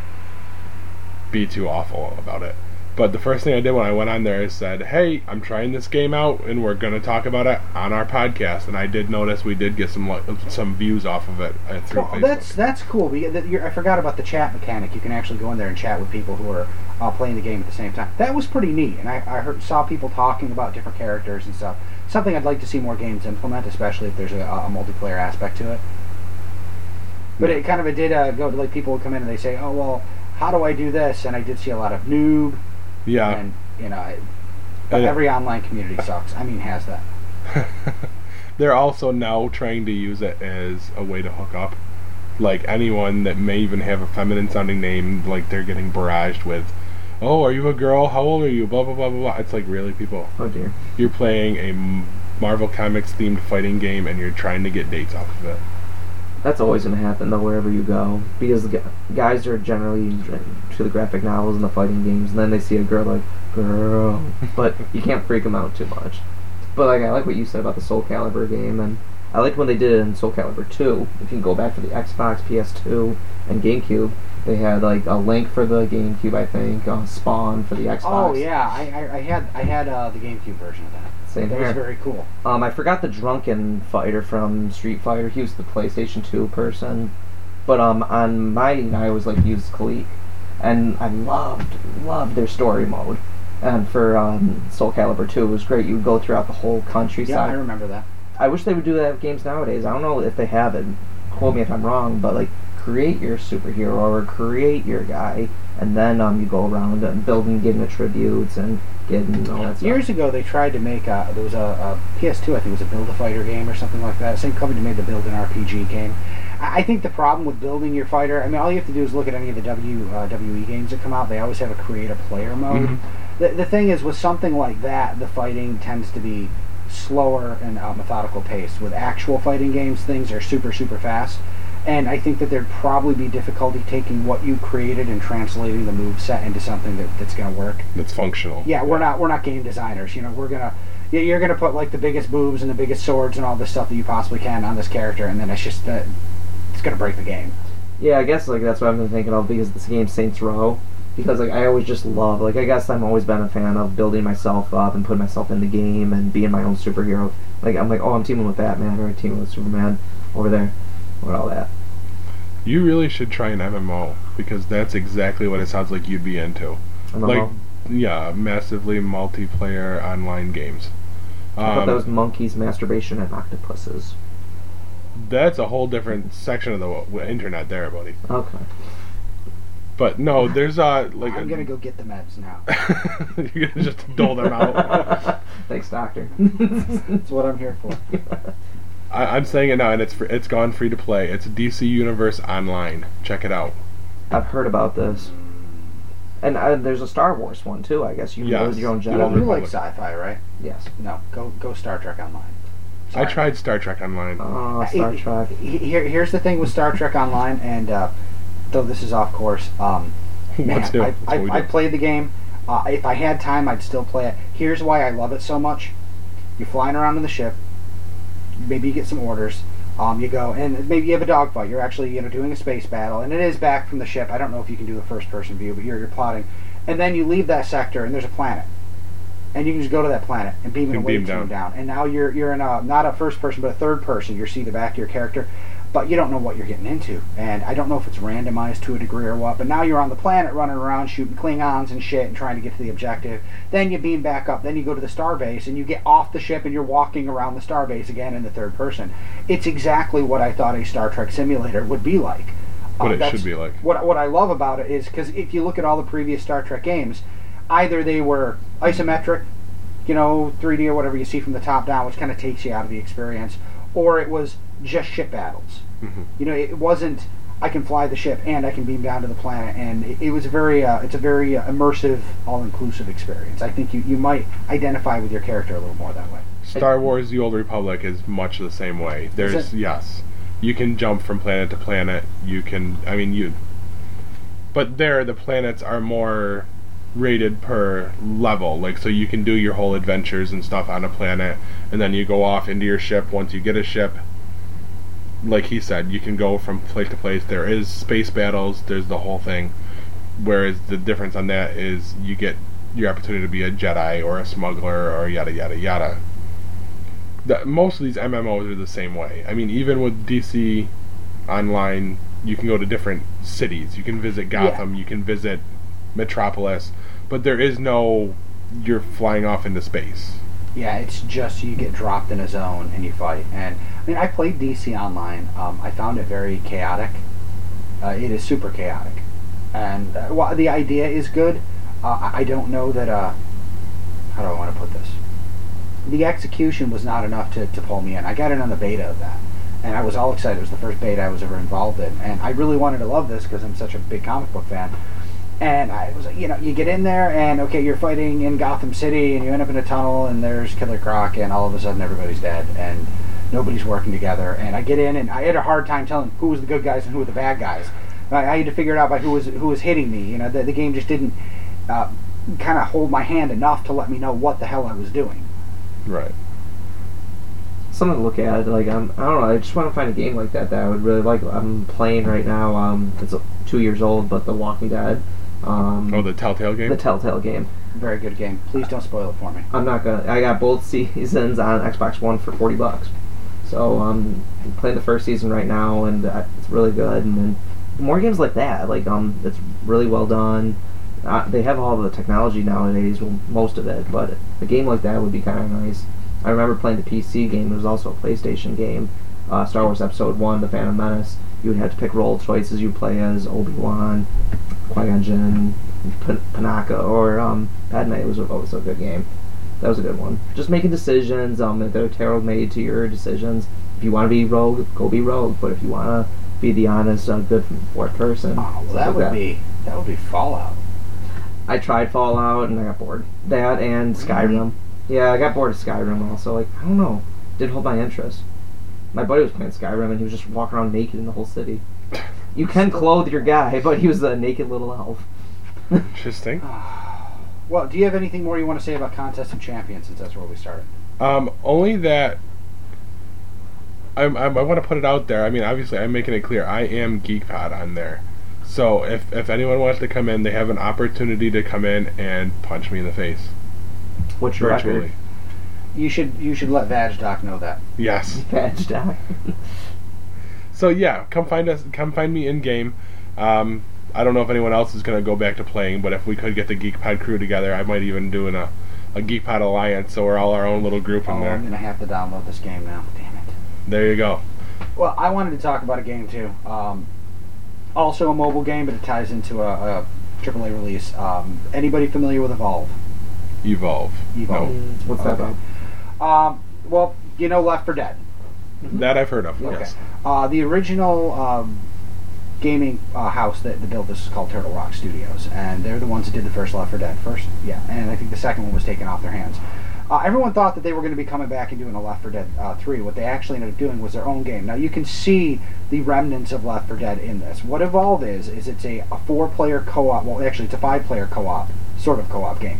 be too awful about it. But the first thing I did when I went on there is said, "Hey, I'm trying this game out, and we're gonna talk about it on our podcast." And I did notice we did get some some views off of it uh, through Well, Facebook. that's that's cool. We, that you're, I forgot about the chat mechanic. You can actually go in there and chat with people who are uh, playing the game at the same time. That was pretty neat, and I, I heard saw people talking about different characters and stuff. Something I'd like to see more games implement, especially if there's a, a multiplayer aspect to it. But it kind of it did uh, go to like people would come in and they say, "Oh well, how do I do this?" And I did see a lot of noob, yeah. and you know, it, And every online community sucks. I mean, has that. They're also now trying to use it as a way to hook up. Like anyone that may even have a feminine sounding name, like they're getting barraged with, "Oh, are you a girl? How old are you?" Blah blah blah blah blah. It's like really, people. Oh dear. You're playing a Marvel Comics themed fighting game, and you're trying to get dates off of it. That's always going to happen though wherever you go because guys are generally dr- to the graphic novels and the fighting games, and then they see a girl like girl, but you can't freak them out too much. But like I like what you said about the Soul Calibur game, and I liked when they did it in Soul Calibur 2. If you can go back to the Xbox, PS2, and GameCube, they had like a link for the GameCube, I think, uh, Spawn for the Xbox. Oh yeah, I, I, I had I had uh, the GameCube version of that. Same that here. was very cool. Um, I forgot the drunken fighter from Street Fighter. He was the PlayStation 2 person. But um, on my I always like used Kilik, and I loved loved their story mode. And for um, Soul Calibur 2, it was great. You would go throughout the whole countryside. Yeah, I remember that. I wish they would do that with games nowadays. I don't know if they have it. Quote me if I'm wrong, but like create your superhero or create your guy, and then um you go around and building, getting attributes and getting all that stuff. Years ago, they tried to make a, there was a, a PS2, I think it was a Build a Fighter game or something like that. Same company made the Build an RPG game. I think the problem with building your fighter, I mean, all you have to do is look at any of the W uh, WE games that come out. They always have a create a player mode. Mhm. The, the thing is, with something like that, the fighting tends to be slower and uh, methodical pace. With actual fighting games, things are super, super fast. And I think that there'd probably be difficulty taking what you created and translating the move set into something that, that's going to work. That's functional. Yeah, we're not we're not game designers. You know, we're gonna yeah, you're gonna put like the biggest boobs and the biggest swords and all this stuff that you possibly can on this character, and then it's just uh, it's gonna break the game. Yeah, I guess like that's what I've been thinking of because this game Saints Row. Because like I always just love like I guess I've always been a fan of building myself up and putting myself in the game and being my own superhero. Like I'm like, oh I'm teaming with Batman or I'm teaming with Superman over there or all that. You really should try an MMO because that's exactly what it sounds like you'd be into. I'm Like, yeah, massively multiplayer online games. I thought Um, that was monkeys, masturbation, and octopuses. that's a whole different section of the internet there, buddy. Okay. But no, there's uh like I'm gonna go get the meds now. You're gonna just dole them out. Thanks, doctor. That's what I'm here for. I, I'm saying it now, and it's fr- it's gone free to play. It's DC Universe Online. Check it out. I've heard about this. And uh, there's a Star Wars one too. I guess you can Yes. build your own You, Old you Jedi. like sci-fi, right? Yes. No, go go Star Trek Online. I tried Star Trek Online. Oh, Star It- Trek. Here, here's the thing with Star Trek Online, and uh, though this is off course, um, man, What's new? I, That's I, I played the game. Uh, if I had time, I'd still play it. Here's why I love it so much. You're flying around in the ship. Maybe you get some orders. Um, you go and maybe you have a dogfight. You're actually you know doing a space battle, and it is back from the ship. I don't know if you can do a first-person view, but you're you're plotting, and then you leave that sector, and there's a planet, and you can just go to that planet and beam it away beam down. down. And now you're you're in a not a first person, but a third person. You see the back of your character, but you don't know what you're getting into. And I don't know if it's randomized to a degree or what, but now you're on the planet running around shooting Klingons and shit and trying to get to the objective. Then you beam back up, then you go to the starbase and you get off the ship and you're walking around the starbase again in the third person. It's exactly what I thought a Star Trek simulator would be like. What Uh, it should be like. What, what I love about it is because if you look at all the previous Star Trek games, either they were isometric, you know, 3D or whatever you see from the top down, which kind of takes you out of the experience, or it was just ship battles. Mhm. You know, it wasn't. I can fly the ship and I can beam down to the planet, and it, it was a very, uh, it's a very uh, immersive, all-inclusive experience. I think you, you might identify with your character a little more that way. Star Wars: The Old Republic is much the same way. There's yes, you can jump from planet to planet. You can, I mean, you. But there, the planets are more rated per level. Like, so you can do your whole adventures and stuff on a planet, and then you go off into your ship. Once you get a ship, like he said, you can go from place to place. There is space battles. There's the whole thing. Whereas the difference on that is you get your opportunity to be a Jedi or a smuggler or yada yada yada. The, most of these MMOs are the same way. I mean, even with DC Online, you can go to different cities. You can visit Gotham. You can visit Metropolis, but there is no you're flying off into space. Yeah, it's just you get dropped in a zone and you fight. And I mean, I played DC Online. Um, I found it very chaotic. Uh, it is super chaotic, and uh, while the idea is good, uh, I don't know that. Uh, how do I want to put this? The execution was not enough to, to pull me in. I got in on the beta of that, and I was all excited. It was the first beta I was ever involved in, and I really wanted to love this because I'm such a big comic book fan. And I was, like, you know, you get in there and okay, you're fighting in Gotham City, and you end up in a tunnel, and there's Killer Croc, and all of a sudden everybody's dead, and nobody's working together. And I get in, and I had a hard time telling who was the good guys and who were the bad guys. I, I had to figure it out by who was who was hitting me. You know, the, the game just didn't uh, kind of hold my hand enough to let me know what the hell I was doing. Right. something to look at. Like I'm, I don't know. I just want to find a game like that that I would really like. I'm playing right now. Um, it's uh, two years old, but The Walking Dead. Um, Oh, the Telltale game. the Telltale game. Very good game. Please don't spoil it for me. I'm not gonna. I got both seasons on Xbox One for forty bucks. So um, I'm playing the first season right now, and uh, it's really good. And then more games like that, like um, it's really well done. Uh, they have all the technology nowadays, well, most of it, but a game like that would be kind of nice. I remember playing the PC game. It was also a PlayStation game, uh, Star Wars Episode One: The Phantom Menace. You would have to pick role choices. You play as Obi Wan, Qui Gon Jinn, Pan- Panaka, or um, Padme. Was always a good game. That was a good one. Just making decisions. Um, that they're tailor made to your decisions. If you want to be rogue, go be rogue. But if you want to be the honest, uh, good for person, Oh, well, that like would be that would be Fallout. I tried Fallout and I got bored. That and Skyrim. Yeah, I got bored of Skyrim also. Like I don't know, didn't hold my interest. My buddy was playing Skyrim and he was just walking around naked in the whole city. You can clothe your guy, but he was a naked little elf. Interesting. Well, do you have anything more you want to say about Contest of Champions since that's where we started? Um, only that I'm, I'm, I want to put it out there. I mean, obviously, I'm making it clear. I am GeekPod on there. So if, if anyone wants to come in, they have an opportunity to come in and punch me in the face What's your virtually. record? You should you should let Vag Doc know that. Yes. Badge doc. So yeah, come find us. Come find me in game. Um, I don't know if anyone else is going to go back to playing, but if we could get the GeekPod crew together, I might even do an, a a GeekPod alliance. So we're all our own little group in Oh, in I'm gonna have to download this game now. Damn it. There you go. Well, I wanted to talk about a game too. Um, also a mobile game, but it ties into a, a AAA release. Um, anybody familiar with Evolve? Evolve. Evolve. No. What's that Okay. about? Um, well, you know Left 4 Dead. That I've heard of. Okay. Yes. Uh, the original um, gaming uh, house that, that built this is called Turtle Rock Studios, and they're the ones that did the first Left 4 Dead. First, yeah, and I think the second one was taken off their hands. Uh, everyone thought that they were going to be coming back and doing a Left 4 Dead uh, 3. What they actually ended up doing was their own game. Now you can see the remnants of Left 4 Dead in this. What Evolve is is it's a, a four-player co-op. Well, actually, it's a five-player co-op, sort of co-op game.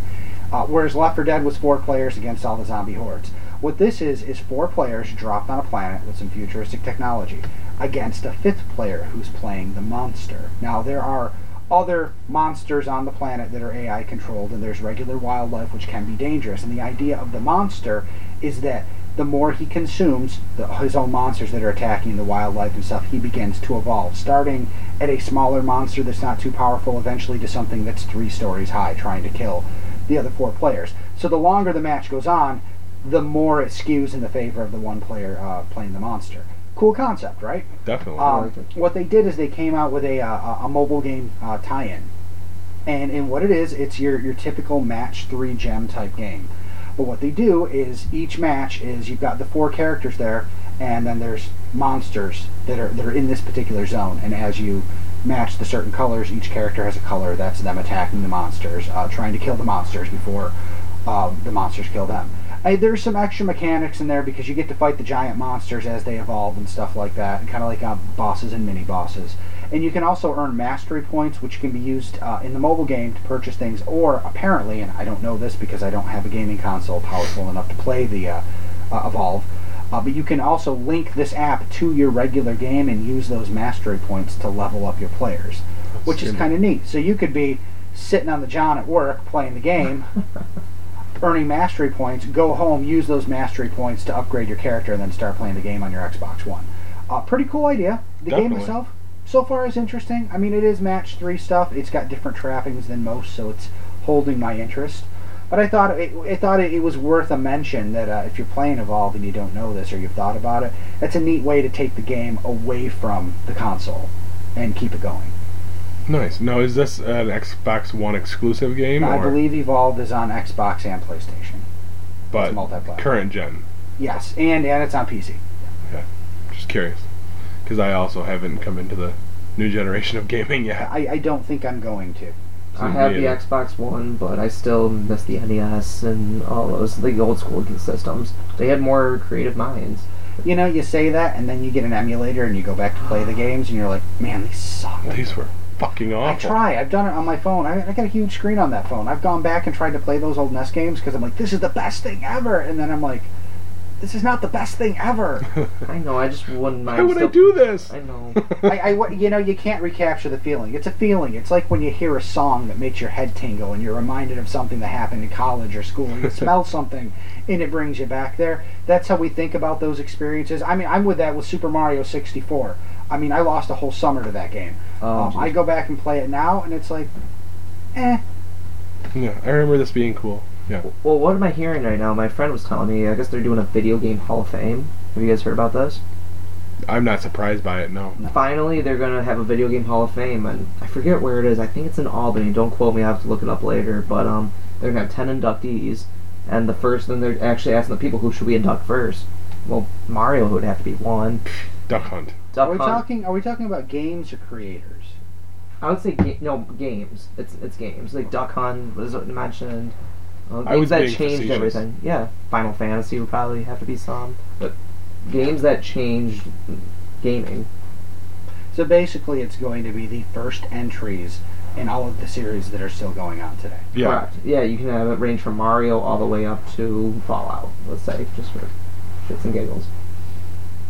Uh, whereas Left 4 Dead was four players against all the zombie hordes. What this is is four players dropped on a planet with some futuristic technology against a fifth player who's playing the monster. Now there are other monsters on the planet that are AI controlled, and there's regular wildlife which can be dangerous. And the idea of the monster is that the more he consumes the, his own monsters that are attacking the wildlife and stuff, he begins to evolve. Starting at a smaller monster that's not too powerful, eventually to something that's three stories high, trying to kill the other four players. So the longer the match goes on, the more it skews in the favor of the one player uh, playing the monster. Cool concept, right? Definitely. Um, what they did is they came out with a, uh, a mobile game uh, tie-in, and and what it is, it's your your typical match three gem type game. But what they do is each match is you've got the four characters there, and then there's monsters that are that are in this particular zone, and as you match the certain colors, each character has a color that's them attacking the monsters, uh, trying to kill the monsters before uh, the monsters kill them. I, there's some extra mechanics in there because you get to fight the giant monsters as they evolve and stuff like that, and kind of like uh, bosses and mini bosses. And you can also earn mastery points, which can be used uh, in the mobile game to purchase things, or apparently, and I don't know this because I don't have a gaming console powerful enough to play the uh, uh, Evolve, uh, but you can also link this app to your regular game and use those mastery points to level up your players, which is kind of neat. So you could be sitting on the John at work playing the game, earning mastery points, go home, use those mastery points to upgrade your character, and then start playing the game on your Xbox One. Uh, pretty cool idea. The game itself, so far, is interesting. I mean, it is match three stuff. It's got different trappings than most, so it's holding my interest. But I thought it, I thought it, it was worth a mention that uh, if you're playing Evolve and you don't know this or you've thought about it, that's a neat way to take the game away from the console and keep it going. Nice. Now, is this an Xbox One exclusive game, I or believe Evolved is on Xbox and PlayStation. but it's multi-platform. current gen? Yes, and and it's on PC. Yeah. Just curious, because I also haven't come into the new generation of gaming yet. I, I don't think I'm going to. I have the Yeah. Xbox One, but I still miss the NES and all those the old school systems. They had more creative minds. You know, you say that, and then you get an emulator and you go back to play the games, and you're like, man, these suck. These were fucking awful. I try. I've done it on my phone. I, I got a huge screen on that phone. I've gone back and tried to play those old NES games because I'm like, this is the best thing ever. And then I'm like, this is not the best thing ever. I know. I just wouldn't mind. Why would I still- do this? I know. I, I, you know, you can't recapture the feeling. It's a feeling. It's like when you hear a song that makes your head tingle and you're reminded of something that happened in college or school. And you smell something and it brings you back there. That's how we think about those experiences. I mean, I'm with that with Super Mario 64. I mean, I lost a whole summer to that game. Oh, um, I go back and play it now, and it's like, eh. yeah, I remember this being cool. Yeah. Well, what am I hearing right now? My friend was telling me. I guess they're doing a video game Hall of Fame. Have you guys heard about this? I'm not surprised by it. No. Finally, they're gonna have a video game Hall of Fame, and I forget where it is. I think it's in Albany. Don't quote me. I have to look it up later. But um, they're gonna have ten inductees, and the first. Then they're actually asking the people who should we induct first. Well, Mario would have to be one. Duck Hunt. Duck Are we Hunt. talking? Are we talking about games or creators? I would say ga- no games. It's it's games like Duck Hunt was mentioned. Uh, I games was that being changed facetious. everything. Yeah, Final Fantasy would probably have to be some, but games that changed gaming. So basically, it's going to be the first entries in all of the series that are still going on today. Yeah. Correct. Yeah, you can have it range from Mario all the way up to Fallout. Let's say just for shits and giggles.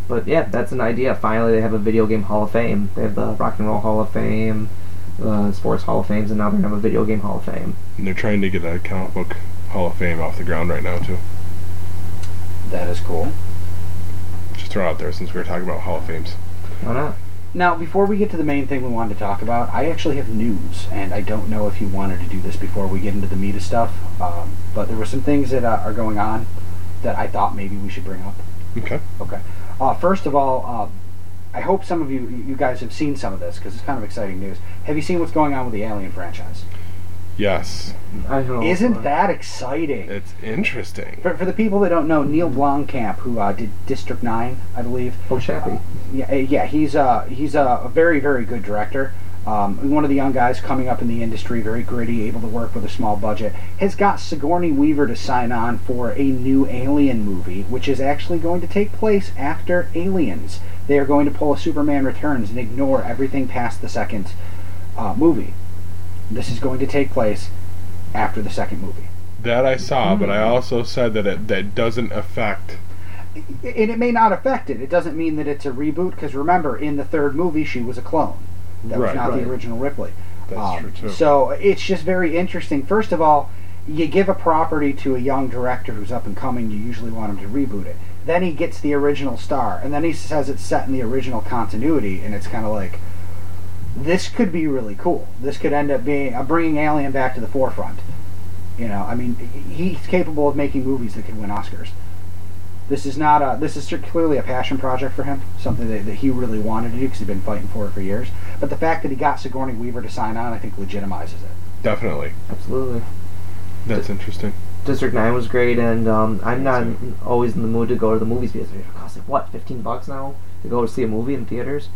But yeah, that's an idea. Finally, they have a video game Hall of Fame. They have the Rock and Roll Hall of Fame, the Sports Hall of Fames, and now they're gonna have a video game Hall of Fame. And they're trying to get a comic book Hall of Fame off the ground right now too. That is cool. Just throw it out there since we were talking about Hall of Fames. Why not? Now, before we get to the main thing we wanted to talk about, I actually have news, and I don't know if you wanted to do this before we get into the meat of stuff, um, but there were some things that uh, are going on that I thought maybe we should bring up. Okay. Okay. Uh, first of all, um, I hope some of you you guys have seen some of this because it's kind of exciting news. Have you seen what's going on with the Alien franchise? Yes. I don't know. Isn't that exciting? It's interesting. For, for the people that don't know, Neil Blomkamp, who uh, did District Nine, I believe, Oh, Chappie. yeah, uh, yeah, he's uh, he's a, a very very good director. Um, one of the young guys coming up in the industry, very gritty, able to work with a small budget, has got Sigourney Weaver to sign on for a new Alien movie, which is actually going to take place after Aliens. They are going to pull a Superman Returns and ignore everything past the second uh, movie. This is going to take place after the second movie. That I saw, but I also said that it that doesn't affect. and it may not affect it. It doesn't mean that it's a reboot because remember, in the third movie, she was a clone. That was not right. the original Ripley. That's Um, true too. So it's just very interesting. First of all, you give a property to a young director who's up and coming. You usually want him to reboot it. Then he gets the original star, and then he says it's set in the original continuity, and it's kind of like, this could be really cool. This could end up being uh, bringing Alien back to the forefront. You know, I mean, he's capable of making movies that could win Oscars. This is not a. This is clearly a passion project for him, something that, that he really wanted to do because he's been fighting for it for years. But the fact that he got Sigourney Weaver to sign on, I think, legitimizes it. Definitely. Absolutely. That's interesting. District Nine was great, and um, I'm not Same. always in the mood to go to the movies because it costs like what, fifteen bucks now to go to see a movie in theaters.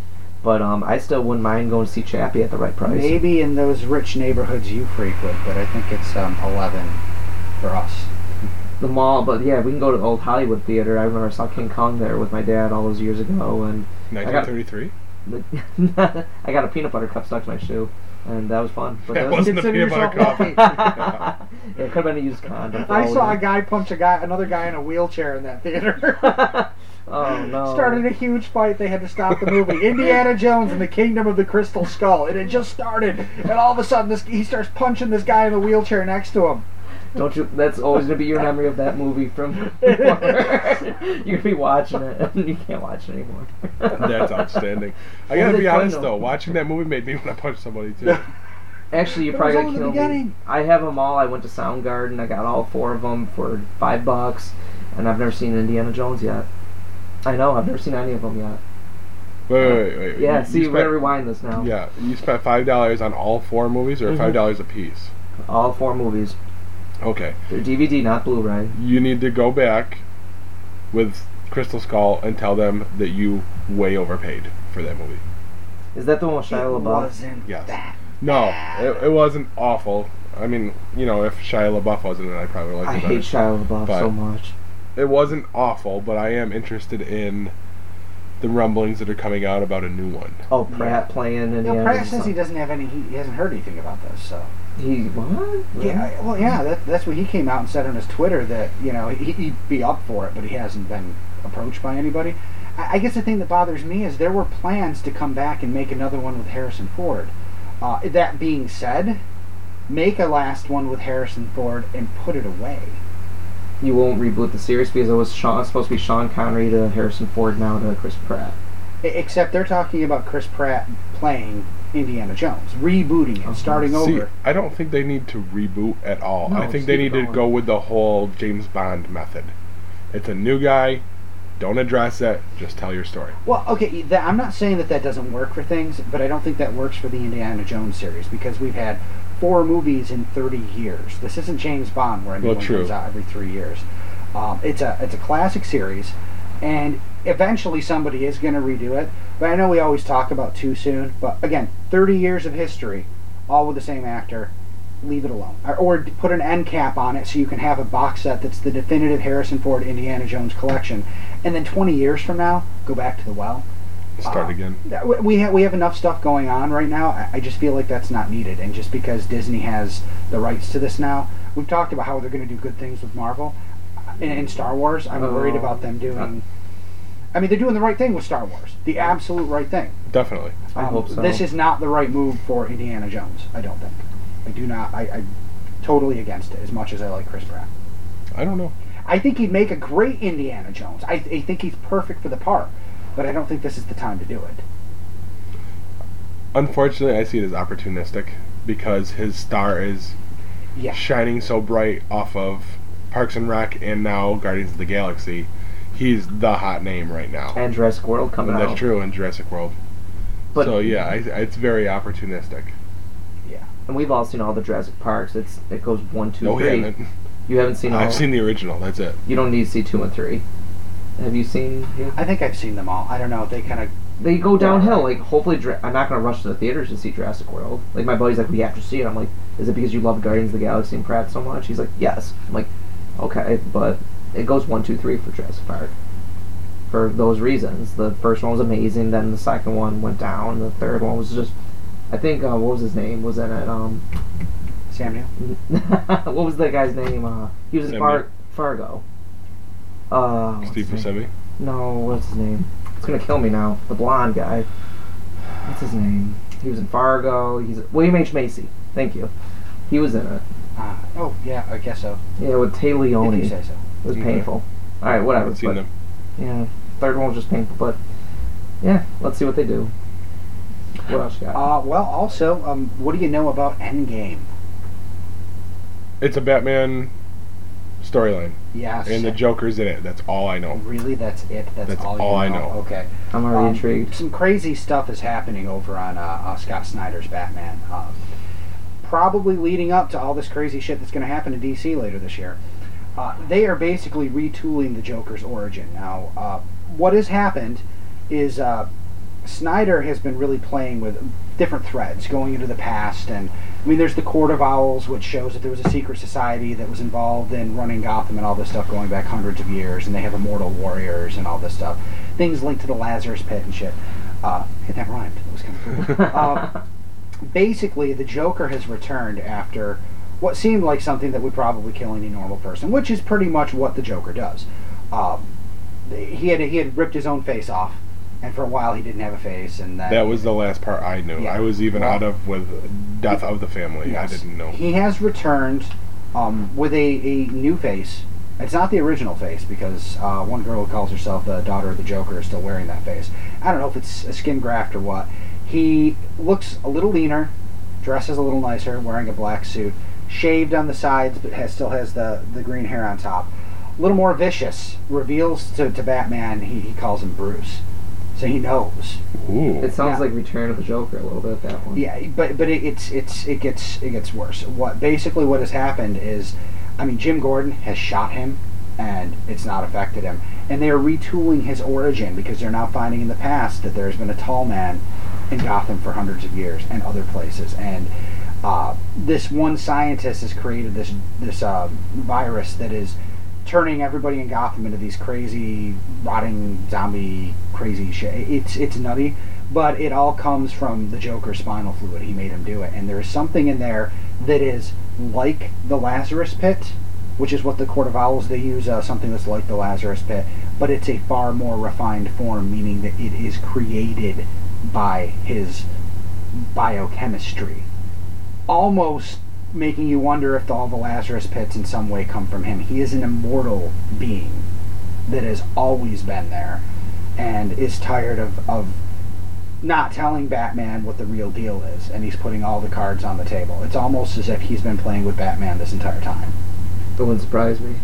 But um, I still wouldn't mind going to see Chappie at the right price. Maybe in those rich neighborhoods you frequent, but I think it's um, eleven for us. The mall, but yeah, we can go to the old Hollywood theater. I remember I saw King Kong there with my dad all those years ago, and 1933. I got a peanut butter cup stuck to my shoe, and that was fun. But That that was- wasn't a peanut butter cup. yeah, it could have been a used condom. I saw a guy punch a guy, another guy in a wheelchair in that theater. oh no! started a huge fight. They had to stop the movie. Indiana Jones and the Kingdom of the Crystal Skull. It had just started, and all of a sudden, this he starts punching this guy in the wheelchair next to him. Don't you? That's always gonna be your memory of that movie from. before. You're gonna be watching it, and you can't watch it anymore. That's outstanding. I gotta be honest though, though? watching that movie made me want to punch somebody too. Actually, you're probably was gonna kill me. I have them all. I went to Soundgarden. I got all four of them for five bucks, and I've never seen Indiana Jones yet. I know. I've never seen any of them yet. Wait, wait, wait. wait. Yeah. You- see, you we're gonna rewind this now. Yeah, you spent five dollars on all four movies, or Mhm. five dollars a piece. All four movies. Okay, They're DVD, not Blu-ray. you need to go back with Crystal Skull and tell them that you way overpaid for that movie. Is that the one with Shia it LaBeouf? wasn't Yes. that. No, it, it wasn't awful. I mean, you know, if Shia LaBeouf wasn't in it, I probably liked I it hate better. Shia LaBeouf But- so much. It wasn't awful, but I am interested in the rumblings that are coming out about a new one. Oh, Pratt playing No, Indiana Pratt Jones. says he doesn't have any. He, he hasn't heard anything about this. So He what? yeah, I- well, yeah, that, that's what he came out and said on his Twitter that you know he, he'd be up for it, but he hasn't been approached by anybody. I, I guess the thing that bothers me is there were plans to come back and make another one with Harrison Ford. Uh, that being said, make a last one with Harrison Ford and put it away. You won't reboot the series because it was Sean, supposed to be Sean Connery to Harrison Ford now to Chris Pratt. Except they're talking about Chris Pratt playing Indiana Jones, rebooting it, Okay. starting See, over. I don't think they need to reboot at all. No, I think they need to go with the whole James Bond method. It's a new guy. Don't address it. Just tell your story. Well, okay, that, I'm not saying that that doesn't work for things, but I don't think that works for the Indiana Jones series because we've had four movies in 30 years. This isn't James Bond where a new Well, one true. comes out every three years. Um, it's a it's a classic series, and eventually somebody is going to redo it. But I know we always talk about too soon. But again, 30 years of history, all with the same actor. Leave it alone, or, or put an end cap on it so you can have a box set that's the definitive Harrison Ford Indiana Jones collection. And then 20 years from now, go back to the well. Start Uh, again. we- we have we have enough stuff going on right now. I, I just feel like that's not needed, and just because Disney has the rights to this now, we've talked about how they're going to do good things with Marvel and, and Star Wars. I'm worried Oh. about them doing. I mean, they're doing the right thing with Star Wars, the absolute right thing. Definitely. I um, hope so. This is not the right move for Indiana Jones. I don't think. I do not. I, I'm totally against it. As much as I like Chris Pratt, I don't know. I think he'd make a great Indiana Jones. I, I think he's perfect for the part, but I don't think this is the time to do it. Unfortunately, I see it as opportunistic because his star is Yeah. shining so bright off of Parks and Rec and now Guardians of the Galaxy. He's the hot name right now. And Jurassic World coming And out. that's true in Jurassic World. But so yeah, I, it's very opportunistic. Yeah, and we've all seen all the Jurassic Parks. It's it goes one, two, No, we three. haven't. You haven't seen all. I've seen the original. That's it. You don't need to see two and three. Have you seen? I think I've seen them all. I don't know. They kind of They go downhill. Like hopefully, Dra- I'm not gonna rush to the theaters to see Jurassic World. Like my buddy's like, we have to see it. I'm like, is it because you love Guardians of the Galaxy and Pratt so much? He's like, yes. I'm like, okay, but it goes one, two, three for Jurassic Park. For those reasons, the first one was amazing. Then the second one went down. The third one was just, I think, uh, what was his name? Was in it? Um, Sam Neill. what was that guy's name? Uh, he was in Sam Far- Fargo. Uh, Steve? Buscemi. No, what's his name? It's gonna kill me now. The blonde guy. What's his name? He was in Fargo. He's William H Macy. Thank you. He was in it. Uh, oh yeah, I guess so. Yeah, with Téa If Leoni. you say so. It was Okay. painful. All right, I whatever. haven't seen but them. Yeah, third one was just painful, but yeah, let's see what they do. What else you got? Uh, well, also, um, what do you know about Endgame? It's a Batman storyline, Yes. and the Joker's in it. That's all I know. Really, that's it. That's, That's all, you all I know. Okay. I'm already Um, intrigued. Some crazy stuff is happening over on uh, uh, Scott Snyder's Batman. Um, probably leading up to all this crazy shit that's going to happen in DC later this year. Uh, they are basically retooling the Joker's origin. Now, uh, what has happened is uh, Snyder has been really playing with different threads going into the past. And, I mean, there's the Court of Owls, which shows that there was a secret society that was involved in running Gotham and all this stuff going back hundreds of years. And they have immortal warriors and all this stuff. Things linked to the Lazarus Pit and shit. Uh, it that rhymed. It was kind of cool. basically the Joker has returned after what seemed like something that would probably kill any normal person, which is pretty much what the Joker does. Um, he had he had ripped his own face off, and for a while he didn't have a face, and then That was the last part I knew. Yeah. I was even Well- out of with Death of the Family. Yes. I didn't know. He has returned um, with a, a new face. It's not the original face because uh, one girl who calls herself the daughter of the Joker is still wearing that face. I don't know if it's a skin graft or what. He looks a little leaner, dresses a little nicer, wearing a black suit, shaved on the sides, but has, still has the, the green hair on top. A little more vicious. Reveals to, to Batman he, he calls him Bruce. So he knows. Ooh. It sounds Yeah. like Return of the Joker a little bit at that point. Yeah, but but it, it's it's it gets it gets worse. What basically what has happened is, I mean, Jim Gordon has shot him, and it's not affected him. And they are retooling his origin because they're now finding in the past that there's been a tall man in Gotham for hundreds of years and other places. And uh, this one scientist has created this this uh, virus that is turning everybody in Gotham into these crazy, rotting zombie, crazy shit. It's it's nutty, but it all comes from the Joker's spinal fluid. He made him do it, and there is something in there that is like the Lazarus Pit, which is what the Court of Owls they use. Uh, something that's like the Lazarus Pit, but it's a far more refined form, meaning that it is created by his biochemistry, almost making you wonder if all the Lazarus pits in some way come from him. He is an immortal being that has always been there and is tired of, of not telling Batman what the real deal is, and he's putting all the cards on the table. It's almost as if he's been playing with Batman this entire time. That wouldn't surprise me.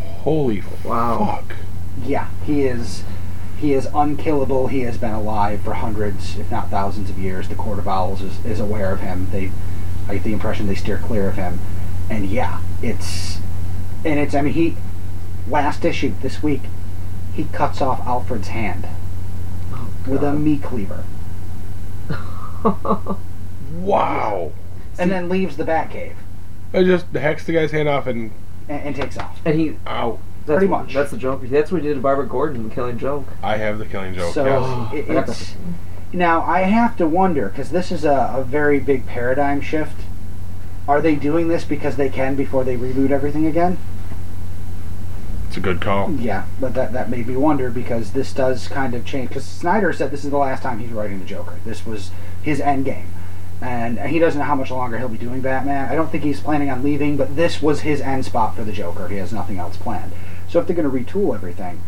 Holy Wow. fuck. Yeah, he is. He is unkillable. He has been alive for hundreds, if not thousands, of years. The Court of Owls is, is aware of him. They, I get the impression they steer clear of him. And yeah, it's, and it's. I mean, he, last issue this week, he cuts off Alfred's hand oh, with a meat cleaver, Wow. and then leaves the Batcave I just hacks the guy's hand off and and, and takes off. and he ow. that's Pretty what- much. That's the joke. That's what he did to Barbara Gordon in Killing Joke. I have the killing joke. So yes. it, it's now I have to wonder because this is a, a very big paradigm shift. Are they doing this because they can before they reboot everything again? It's a good call. Yeah, but that that made me wonder because this does kind of change. Because Snyder said this is the last time he's writing the Joker. This was his end game, and he doesn't know how much longer he'll be doing Batman. I don't think he's planning on leaving, but this was his end spot for the Joker. He has nothing else planned. So if they're going to retool everything,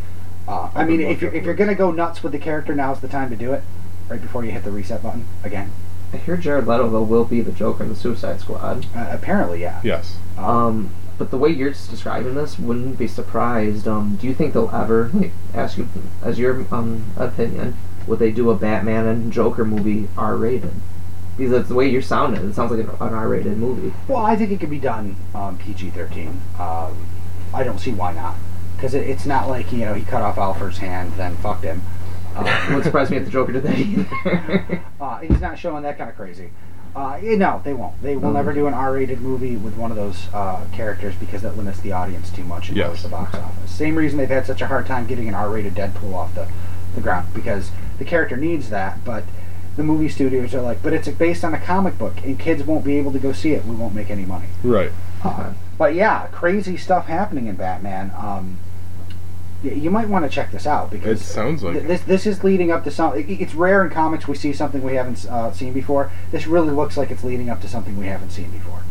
uh, I mean, if you're, if you're going to go nuts with the character, now's the time to do it. Right before you hit the reset button again. I hear Jared Leto though will be the Joker in the Suicide Squad. Uh, apparently, yeah. Yes. Um, but the way you're just describing this, wouldn't be surprised. Um, do you think they'll ever like, ask you as your um opinion? Would they do a Batman and Joker movie R-rated? Because that's the way you're sounding. It sounds like an, an R-rated movie. Well, I think it could be done um, PG-13. Um, I don't see why not, because it, it's not like you know he cut off Alfred's hand then fucked him. It Uh, wouldn't surprise me if the Joker did that either. uh, he's not showing that kind of crazy. Uh, yeah, no, they won't. They will Mm. never do an R-rated movie with one of those uh, characters because that limits the audience too much and Yes. lowers the box office. Same reason they've had such a hard time getting an R-rated Deadpool off the, the ground because the character needs that, but the movie studios are like, but it's based on a comic book and kids won't be able to go see it. We won't make any money. Right. Uh, but yeah, crazy stuff happening in Batman. Um, y- you might want to check this out It because sounds like th- this this is leading up to some. It's rare in comics we see something we haven't uh, seen before. This really looks like it's leading up to something we haven't seen before.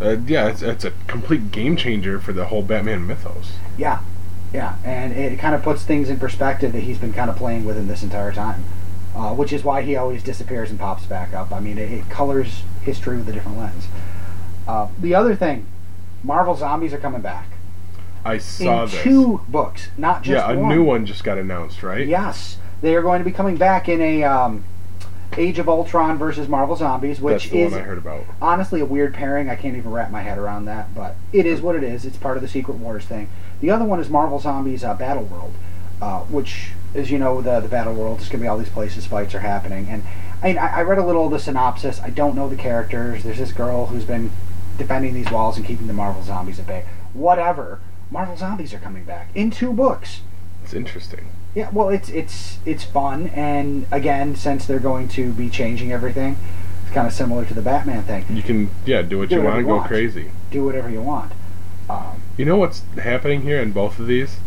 Uh, yeah, it's, it's a complete game changer for the whole Batman mythos. Yeah, Yeah, and it kind of puts things in perspective that he's been kind of playing with in this entire time, uh, which is why he always disappears and pops back up. I mean, it, it colors history with a different lens. Uh, the other thing, Marvel Zombies are coming back I saw in this. two books, not just one. yeah, a one. new one just got announced, right? Yes, they are going to be coming back in a um, Age of Ultron versus Marvel Zombies, which is one I heard about. honestly a weird pairing. I can't even wrap my head around that, but it is what it is. It's part of the Secret Wars thing. The other one is Marvel Zombies uh, Battle World, uh, which, as you know, the the Battle World is going to be all these places fights are happening. And I, mean, I I read a little of the synopsis. I don't know the characters. There's this girl who's been defending these walls and keeping the Marvel Zombies at bay. Whatever. Marvel Zombies are coming back in two books. It's interesting. Yeah, well, it's it's it's fun, and again, since they're going to be changing everything, it's kind of similar to the Batman thing. You can, yeah, do what Do you want, you go want. crazy. Do whatever you want. Um, You know what's happening here in both of these?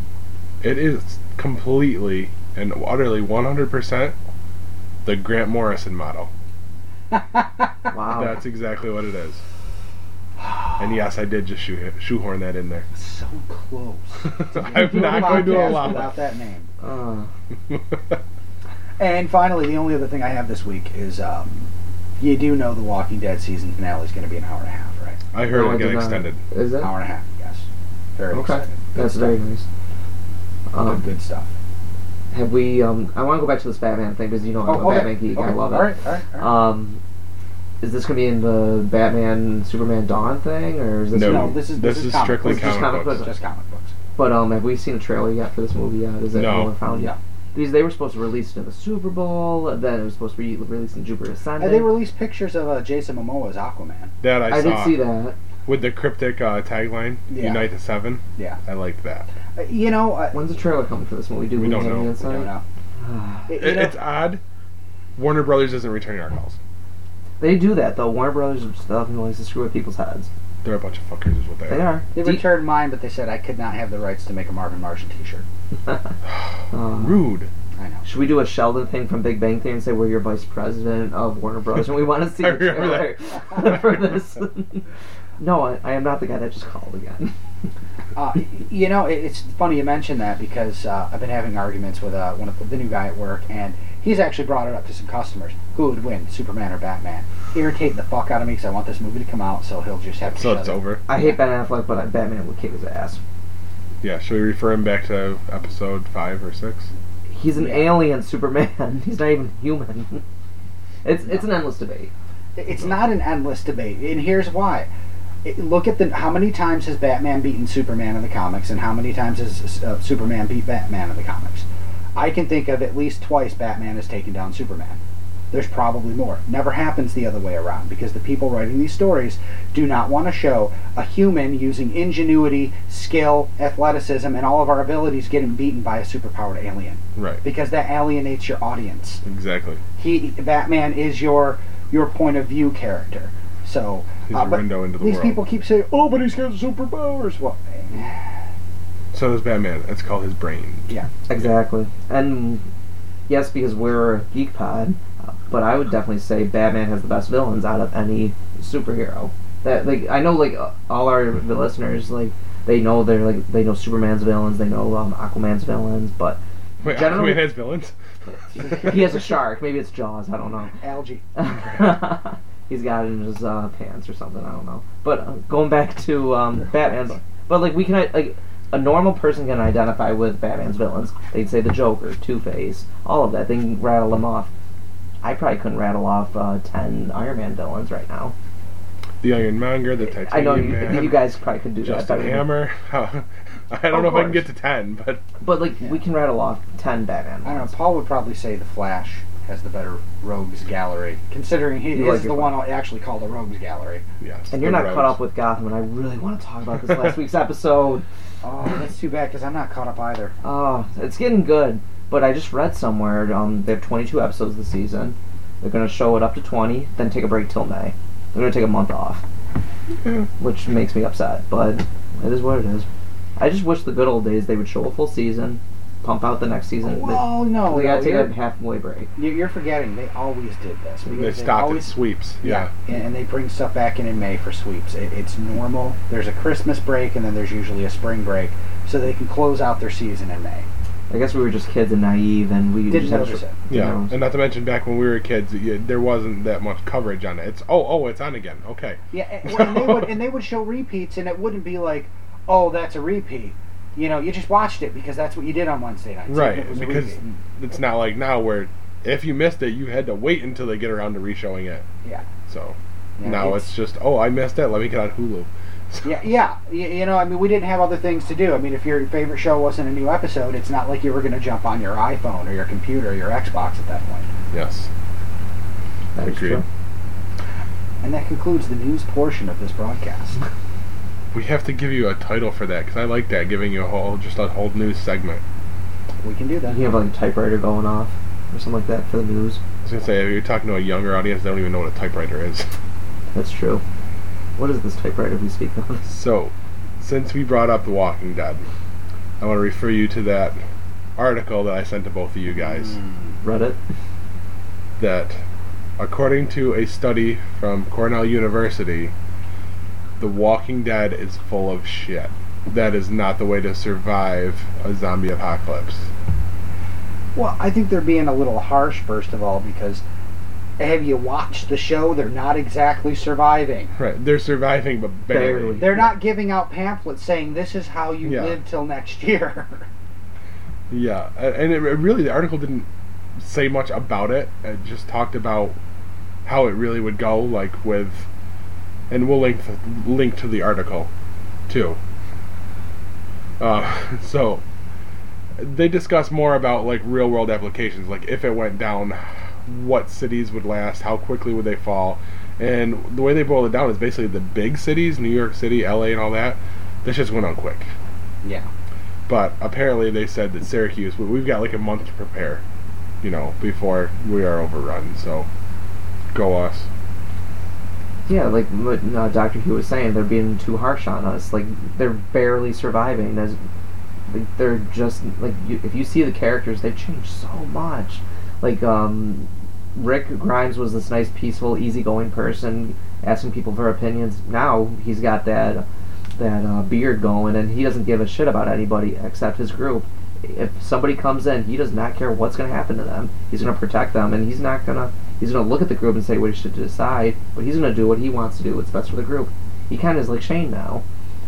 It is completely and utterly 100% the Grant Morrison model. Wow. That's exactly what it is. And yes, I did just shoe, shoehorn that in there. so close. I'm not going to Podcast allow without that. that name. Uh, And finally, the only other thing I have this week is um, you do know the Walking Dead season finale is going to be an hour and a half, right? I heard no, I it get not. extended. Is it? Hour and a half, yes. Very Okay. excited. Good That's stuff. very nice. Good, Um, good stuff. have we? Um, I want to go back to this Batman thing because you know I'm a okay. Batman geek. I Okay. love it. All right, all right, all right. Um, is this gonna be in the Batman Superman Dawn thing, or is this? No, No, this is- this this is is comic strictly books. Just comic comic books. books. Just comic books. But um, have we seen a trailer yet for this movie yet? Is it No. no. found Yeah. yet? These they were supposed to release it in the Super Bowl. Then it was supposed to be released in Jupiter Ascending. And they released pictures of uh, Jason Momoa as Aquaman. That I, saw. I saw. did see that. With the cryptic uh, tagline, Yeah. Unite the Seven. Yeah. I liked that. Uh, you know, uh, When's the trailer coming for this movie? Do We we, don't know. I insight? don't know. You It, know- it's odd. Warner Brothers isn't returning our calls. They do that though. Warner Brothers stuff and likes to screw with people's heads. They're a bunch of fuckers, is what they, They are. They Do- returned mine, but they said I could not have the rights to make a Marvin Martian T-shirt. Uh, Rude. I know. Should we do a Sheldon thing from Big Bang Theory and say we're your vice president of Warner Bros. and we want to see I the remember trailer for this? no, I, I am not the guy that just called again. Uh, y- you know, it, it's funny you mention that because uh, I've been having arguments with uh, one of the, the new guy at work, and he's actually brought it up to some customers. Who would win, Superman or Batman? Irritating the fuck out of me because I want this movie to come out, so he'll just have to. So shut it's it. over. I hate Ben Affleck, but I, Batman would kick his ass. Yeah, should we refer him back to episode five or six? He's an Yeah. alien Superman. He's not even human. It's it's an endless debate. It's not an endless debate, and here's why. It, look at the how many times has Batman beaten Superman in the comics, and how many times has uh, Superman beat Batman in the comics. I can think of at least twice Batman has taken down Superman. There's probably more. Never happens the other way around because the people writing these stories do not want to show a human using ingenuity, skill, athleticism, and all of our abilities getting beaten by a superpowered alien Right. because that alienates your audience Exactly. he Batman is your your point of view character. So He's uh, a window into the these world. people keep saying, "Oh, but he's got superpowers." Well, So does Batman. It's called his brain. yeah, Exactly. And yes, because we're a geek pod, uh, but I would definitely say Batman has the best villains out of any superhero. That like I know like all our listeners like they know they're like they know Superman's villains, they know um, Aquaman's villains, but Wait, Generally- Aquaman has villains? he has a shark. Maybe it's Jaws. I don't know. algae. He's got it in his uh, pants or something. I don't know. But uh, going back to um, Batman's, but like we can like a normal person can identify with Batman's villains. They'd say the Joker, Two Face, all of that. They can rattle them off. I probably couldn't rattle off uh, ten Iron Man villains right now. The Iron Ironmonger, the Titanium I know you, Man, you guys probably could do that Justin better. than me. Hammer. I don't Of know if I can get to ten, but But like we can rattle off ten Batman. I don't know. Paul would probably say the Flash has the better rogues gallery, considering he You is like the one one actually called the rogues gallery. yes. And you're not rogues. caught up with Gotham, and I really want to talk about this last week's episode. Oh, that's too bad because I'm not caught up either. Oh, it's getting good. But I just read somewhere um, they have 22 episodes this season. They're going to show it up to 20, then take a break till May. They're going to take a month off, Yeah. which makes me upset. But it is what it is. I just wish the good old days they would show a full season, pump out the next season. Well, no, they, they no, got to take a halfway break. you're you're forgetting. They always did this. They because stopped always, at sweeps. Yeah, Yeah. and, and they bring stuff back in in May for sweeps. It, it's normal. There's a Christmas break, and then there's usually a spring break. so they can close out their season in May. I guess we were just kids and naive, and we Didn't just had notice to- it. Yeah, know. and not to mention back when we were kids, yeah, there wasn't that much coverage on it. It's oh oh, it's on again. Okay. Yeah, and, and they would and they would show repeats, and it wouldn't be like, oh, that's a repeat. You know, you just watched it because that's what you did on Wednesday nights. It Right, was because repeat. it's not like now where if you missed it, you had to wait until they get around to re-showing it. Yeah. So Yeah, now it's, just oh, I missed it. Let me get on Hulu. So, Yeah, yeah. You, you know, I mean, we didn't have other things to do. I mean, if your favorite show wasn't a new episode, it's not like you were going to jump on your iPhone or your computer or your Xbox at that point. Yes. That is Agreed. true. And that concludes the news portion of this broadcast. We have to give you a title for that because I like that, giving you a whole just a whole news segment. We can do that. You have like a typewriter going off or something like that for the news. I was gonna say if you're talking to a younger audience, they don't even know what a typewriter is. That's true. What is this typewriter we speak on? So, since we brought up The Walking Dead, I want to refer you to that article that I sent to both of you guys. Hmm. Reddit. That, according to a study from Cornell University, The Walking Dead is full of shit. That is not the way to survive a zombie apocalypse. Well, I think they're being a little harsh, first of all, because have you watched the show? They're not exactly surviving. Right, they're surviving, but barely. Barely. They're not giving out pamphlets saying this is how you Yeah. live till next year. Yeah, and it, it really the article didn't say much about it. It just talked about how it really would go, like with, and we'll link link to the article, too. Uh, so they discuss more about like real world applications, like if it went down, what cities would last, how quickly would they fall, and the way they boil it down is basically the big cities, New York City, L.A., and all that. This just went on quick. yeah. But apparently they said that Syracuse, we've got like a month to prepare, you know, before we are overrun. So, go us. Yeah, like what uh, Doctor Hugh was saying, they're being too harsh on us. Like they're barely surviving. As like, they're just like you, if you see the characters, they've changed so much. Like um, Rick Grimes was this nice, peaceful, easygoing person, asking people for opinions. Now he's got that that uh, beard going, and he doesn't give a shit about anybody except his group. If somebody comes in, he does not care what's going to happen to them. He's going to protect them, and he's not going to. He's going to look at the group and say what he should decide, but he's going to do what he wants to do. What's best for the group. He kind of is like Shane now.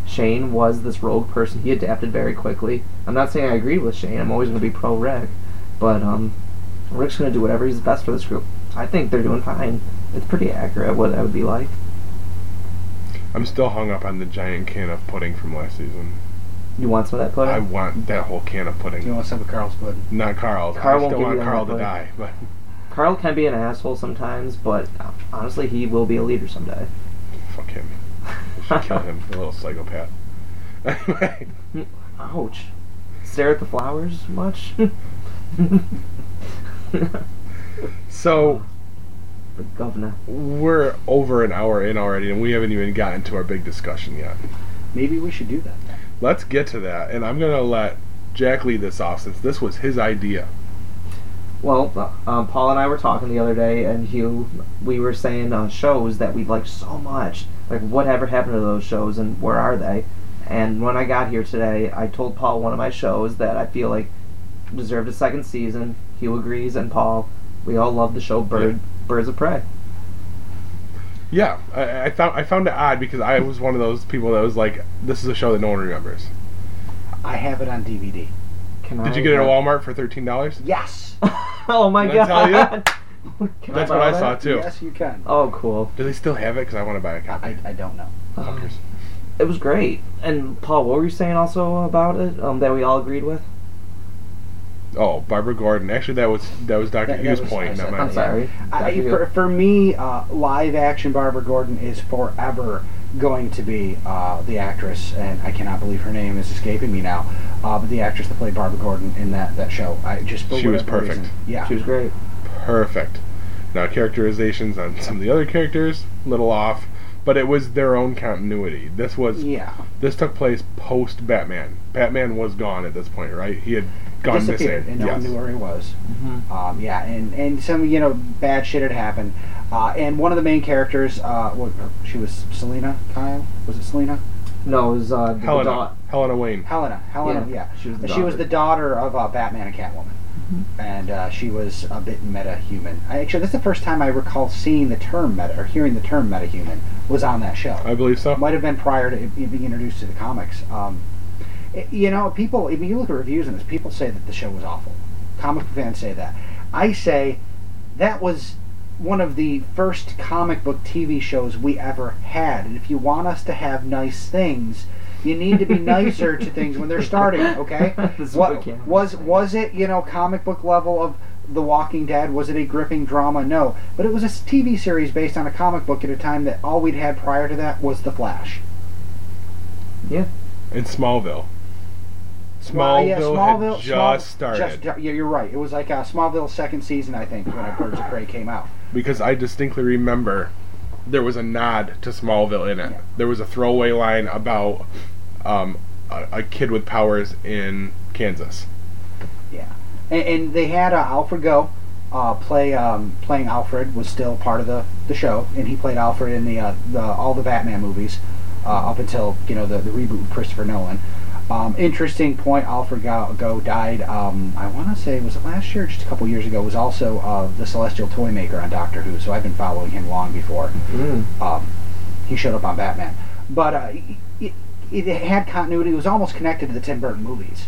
Shane was this rogue person. He adapted very quickly. I'm not saying I agree with Shane. I'm always going to be pro Rick, but um, Rick's going to do whatever is best for this group. I think they're doing fine. It's pretty accurate what that would be like. I'm still hung up on the giant can of pudding from last season. You want some of that pudding? I want that whole can of pudding. You pudding. want some of Carl's pudding? Not Carl's. Carl I won't still give want you Carl to pudding. die, but Carl can be an asshole sometimes, but uh, honestly, he will be a leader someday. fuck him. Kill him, the little psychopath. Anyway, Ouch. Stare at the flowers much? so the governor. we're over an hour in already, and we haven't even gotten to our big discussion yet. Maybe we should do that. Let's get to that, and I'm gonna let Jack lead this off since this was his idea. Well, uh, um, Paul and I were talking the other day, and Hugh, we were saying uh, shows that we liked so much. Like, whatever happened to those shows, and where are they? And when I got here today, I told Paul one of my shows that I feel like deserved a second season. Hugh agrees, and Paul, we all love the show Bird, Birds of Prey. Yeah, I, I found I found it odd because I was one of those people that was like, "This is a show that no one remembers." I have it on DVD. Can Did I, you get it at uh, Walmart for thirteen dollars? Yes. oh my Did I tell god! Can That's buy what I that? saw too. Yes, you can. Oh, cool. Do they still have it? Because I want to buy a copy. I, I don't know. Fuckers. It was great. And Paul, what were you saying also about it? Um, that we all agreed with. Oh, Barbara Gordon. Actually, that was that was Doctor That- that Hughes' was- point, I not said- mine. I'm sorry. I, Dr. Hugh. for, for me, uh, live action Barbara Gordon is forever going to be uh, the actress, and I cannot believe her name is escaping me now. Uh, but the actress that played Barbara Gordon in that, that show, I just She was perfect. reason- yeah, She was great. Perfect. Now characterizations on some of the other characters, a little off, but it was their own continuity. This was yeah. this took place post Batman. Batman was gone at this point, right? He had gone disappeared, missing. and no yes. one knew where he was. Mm-hmm. Um, yeah, and, and some you know bad shit had happened. Uh, and one of the main characters, uh, what, she was Selina Kyle. Was it Selina? No, it was uh, the Helena. da- Helena Wayne. Helena. Helena. Yeah. Yeah, she was the she was daughter. the daughter of uh, Batman and Catwoman. And uh, she was a bit meta-human. I, actually, that's the first time I recall seeing the term meta or hearing the term meta-human was on that show. I believe so. Might have been prior to it being introduced to the comics. Um, it- you know, people. If you look at reviews on this, people say that the show was awful. Comic fans say that. I say that was one of the first comic book TV shows we ever had. And if you want us to have nice things, you need to be nicer to things when they're starting. Okay? What what was was it? You know, comic book level of The Walking Dead? Was it a gripping drama? No, but it was a TV series based on a comic book at a time that all we'd had prior to that was The Flash. Yeah. In Smallville. Well, Smallville, yeah, Smallville had just Small- started. just- yeah, you're right. It was like uh, Smallville's second season, I think, when Birds of Prey came out. Because I distinctly remember there was a nod to Smallville in it. Yeah. There was a throwaway line about um, a, a kid with powers in Kansas. Yeah, and, and they had uh, Alfred Gough uh, play um, playing Alfred was still part of the, the show, and he played Alfred in the, uh, the all the Batman movies uh, up until you know the, the reboot with Christopher Nolan. Um, interesting point. Alfred Gough, Gough died. Um, I want to say was it last year, just a couple years ago. Was also uh, the Celestial Toy Maker on Doctor Who. So I've been following him long before Mm. um, he showed up on Batman. But uh, it, it had continuity. It was almost connected to the Tim Burton movies.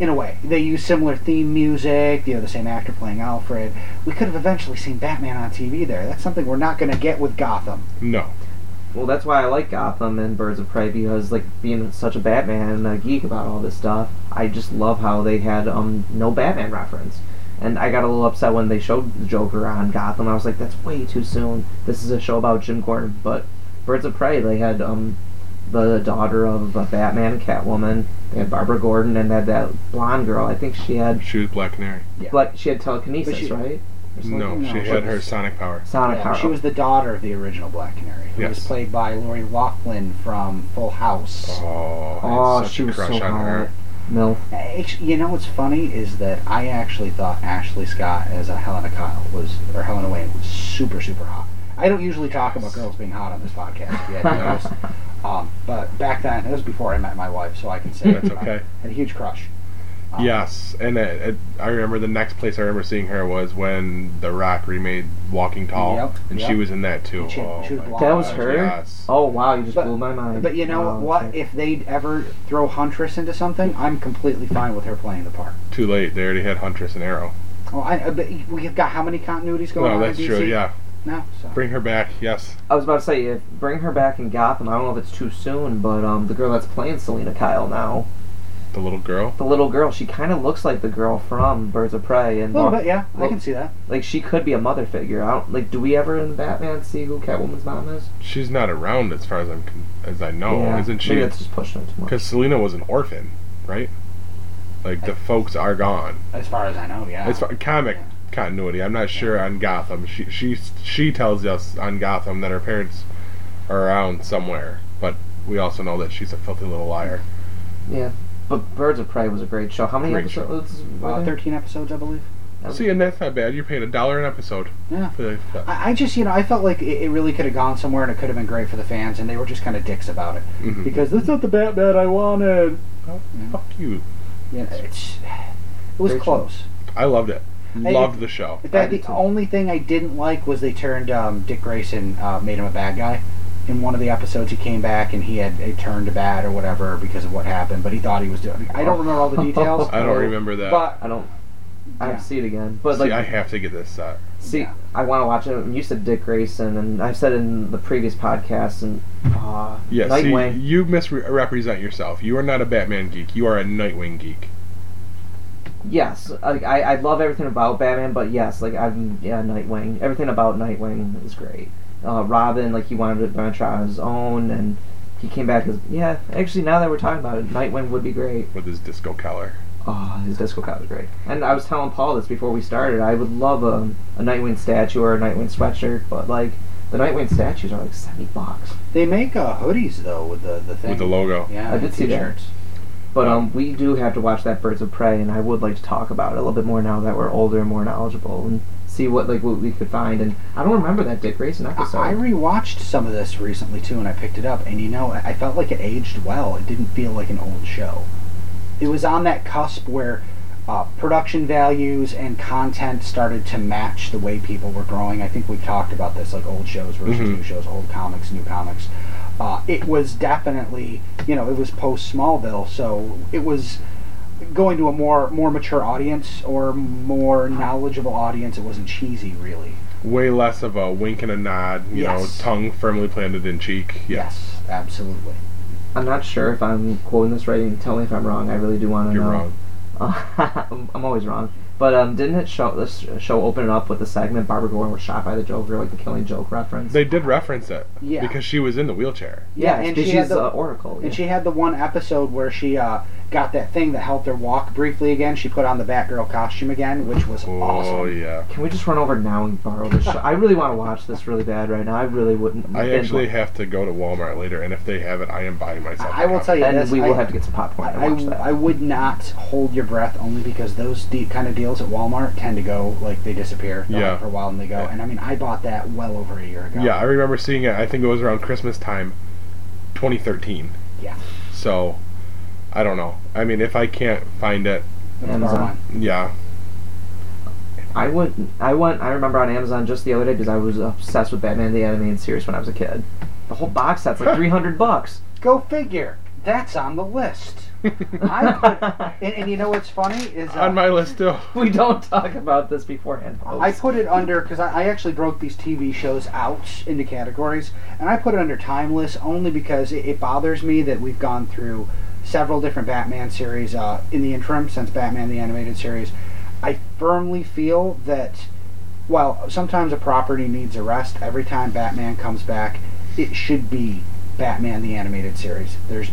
In a way, they used similar theme music. You know, the same actor playing Alfred. We could have eventually seen Batman on TV there. That's something we're not going to get with Gotham. No. Well, that's why I like Gotham and Birds of Prey because, like, being such a Batman and a geek about all this stuff, I just love how they had um no Batman reference. And I got a little upset when they showed the Joker on Gotham. I was like, that's way too soon. This is a show about Jim Gordon. But Birds of Prey, they had um the daughter of uh, Batman and Catwoman. They had Barbara Gordon and they had that blonde girl. I think she had She was Black Canary. Yeah. like she had telekinesis, she- right? Or something? No, No, she she had her sonic power. Sonic Yeah, power. she was the daughter of the original Black Canary, who was Yes. played by Lori Loughlin from Full House. Oh, I had Oh, such she a was crush so on her. hot. Milf. Actu- You know what's funny is that I actually thought Ashley Scott as a Helena Kyle was, or Helena Wayne was super, super hot. I don't usually talk about girls being hot on this podcast. if you hadn't noticed. Um, but back then, it was before I met my wife, so I can say That's I okay. had a huge crush. Yes, and it, it, I remember the next place I remember seeing her was when The Rock remade Walking Tall, Yep, and she was in that too. She- oh, she was my blonde. That was gosh, her? Yes. Oh wow, you just But- blew my mind. But you know Wow, what? okay. If they'd ever throw Huntress into something, I'm completely fine with her playing the part. Too late. They already had Huntress and Arrow. Oh, I, I bet we've got how many continuities going No, on that's in DC? true. Yeah, No, so. bring her back. Yes. I was about to say, if bring her back in Gotham. I don't know if it's too soon, but um, the girl that's playing Selina Kyle now, The little girl. the little girl, she kind of looks like the girl from Birds of Prey, and a little Wa- bit, yeah, I well- can see that. like she could be a mother figure. I don't like. Do we ever in Batman see who Catwoman's mom is? She's not around as far as I'm con- as I know, yeah. isn't she? Maybe that's just pushing it too much. Because Selina was an orphan, right? Like the folks are gone. As far as I know, yeah. As far comic Yeah. continuity, I'm not sure on Gotham. She she she tells us on Gotham that her parents are around somewhere, but we also know that she's a filthy little liar. Yeah, but Birds of Prey was a great show. How many Great show. episodes? were Uh, there? 13 episodes, I believe. See, and that's not bad. You're paying a dollar an episode. Yeah. For the, I, I just, you know, I felt like it, it really could have gone somewhere and it could have been great for the fans, and they were just kind of dicks about it. Mhm. Because that's not the Batman I wanted. Oh, fuck you. You know, it's, it was Great show. close. I loved it. Hey, Loved the show. In I fact, did the too. only thing I didn't like was they turned um, Dick Grayson, uh, made him a bad guy. In one of the episodes, he came back and he had it turned to bad or whatever because of what happened, but he thought he was doing. I don't remember all the details. I don't remember that. But I don't. I have Yeah. to see it again. But See, like, I have to get this set. See, Yeah. I want to watch it. You said Dick Grayson, and I've said in the previous podcast, and uh, Yeah, Nightwing. see, you misrepresent yourself. You are not a Batman geek. You are a Nightwing geek. yes, like I, I love everything about Batman, but yes, like I'm yeah Nightwing. Everything about Nightwing is great. Uh, Robin, like he wanted to venture on his own, and he came back as yeah. Actually, now that we're talking about it, Nightwing would be great. with his disco collar. Oh, his disco cut was great. And I was telling Paul this before we started. I would love a, a Nightwing statue or a Nightwing sweatshirt, but like the Nightwing statues are like seventy bucks. they make uh, hoodies though with the the thing. With the logo. Yeah, I did see that. But um, we do have to watch that Birds of Prey, and I would like to talk about it a little bit more now that we're older and more knowledgeable, and see what like what we could find. And I don't remember that Dick Grayson episode. I rewatched some of this recently too, and I picked it up, and you know, I I felt like it aged well. It didn't feel like an old show. It was on that cusp where uh, production values and content started to match the way people were growing. I think we've talked about this, like old shows versus Mhm. new shows, old comics, new comics. Uh, it was definitely, you know, it was post Smallville, so it was going to a more more mature audience or more knowledgeable audience. It wasn't cheesy, really. Way less of a wink and a nod, you Yes. know, tongue firmly planted in cheek. Yeah. Yes, absolutely. I'm not sure if I'm quoting this right. and Tell me if I'm wrong. I really do want to know. You're know. wrong. Uh, I'm, I'm always wrong. But um, didn't it show this show open it up with the segment Barbara Gordon was shot by the Joker, like the Killing Joke reference? They did reference it. Yeah. Because she was in the wheelchair. Yeah, yeah, and she had she's the- uh, Oracle. And yeah. she had the one episode where she uh, got that thing that helped her walk briefly again. She put on the Batgirl costume again, which was Oh awesome. yeah. Can we just run over now and borrow this show? I really want to watch this really bad right now. I really wouldn't. I actually have to go to Walmart later, and if they have it, I am buying myself. I a will copy. tell you and this. we will I, have to get some popcorn and I, that. I would not hold your breath only because those deep kind of deals at Walmart tend to go like they disappear They're Yeah. for a while and they go. Yeah. And I mean, I bought that well over a year ago. Yeah, I remember seeing it. I think it was around Christmas time, 2013. Yeah. So, I don't know. I mean, if I can't find it, Amazon. far yeah, I went. I went. I remember on Amazon just the other day because I was obsessed with Batman the Animated Series when I was a kid. The whole box set's like three hundred bucks. Go figure. That's on the list. I put, and, and you know what's funny is uh, on my list too. We don't talk about this beforehand. I put it under because I, I actually broke these TV shows out into categories, and I put it under timeless only because it, it bothers me that we've gone through several different Batman series uh, in the interim since Batman the Animated Series. I firmly feel that while sometimes a property needs a rest, every time Batman comes back, it should be Batman the Animated Series. There's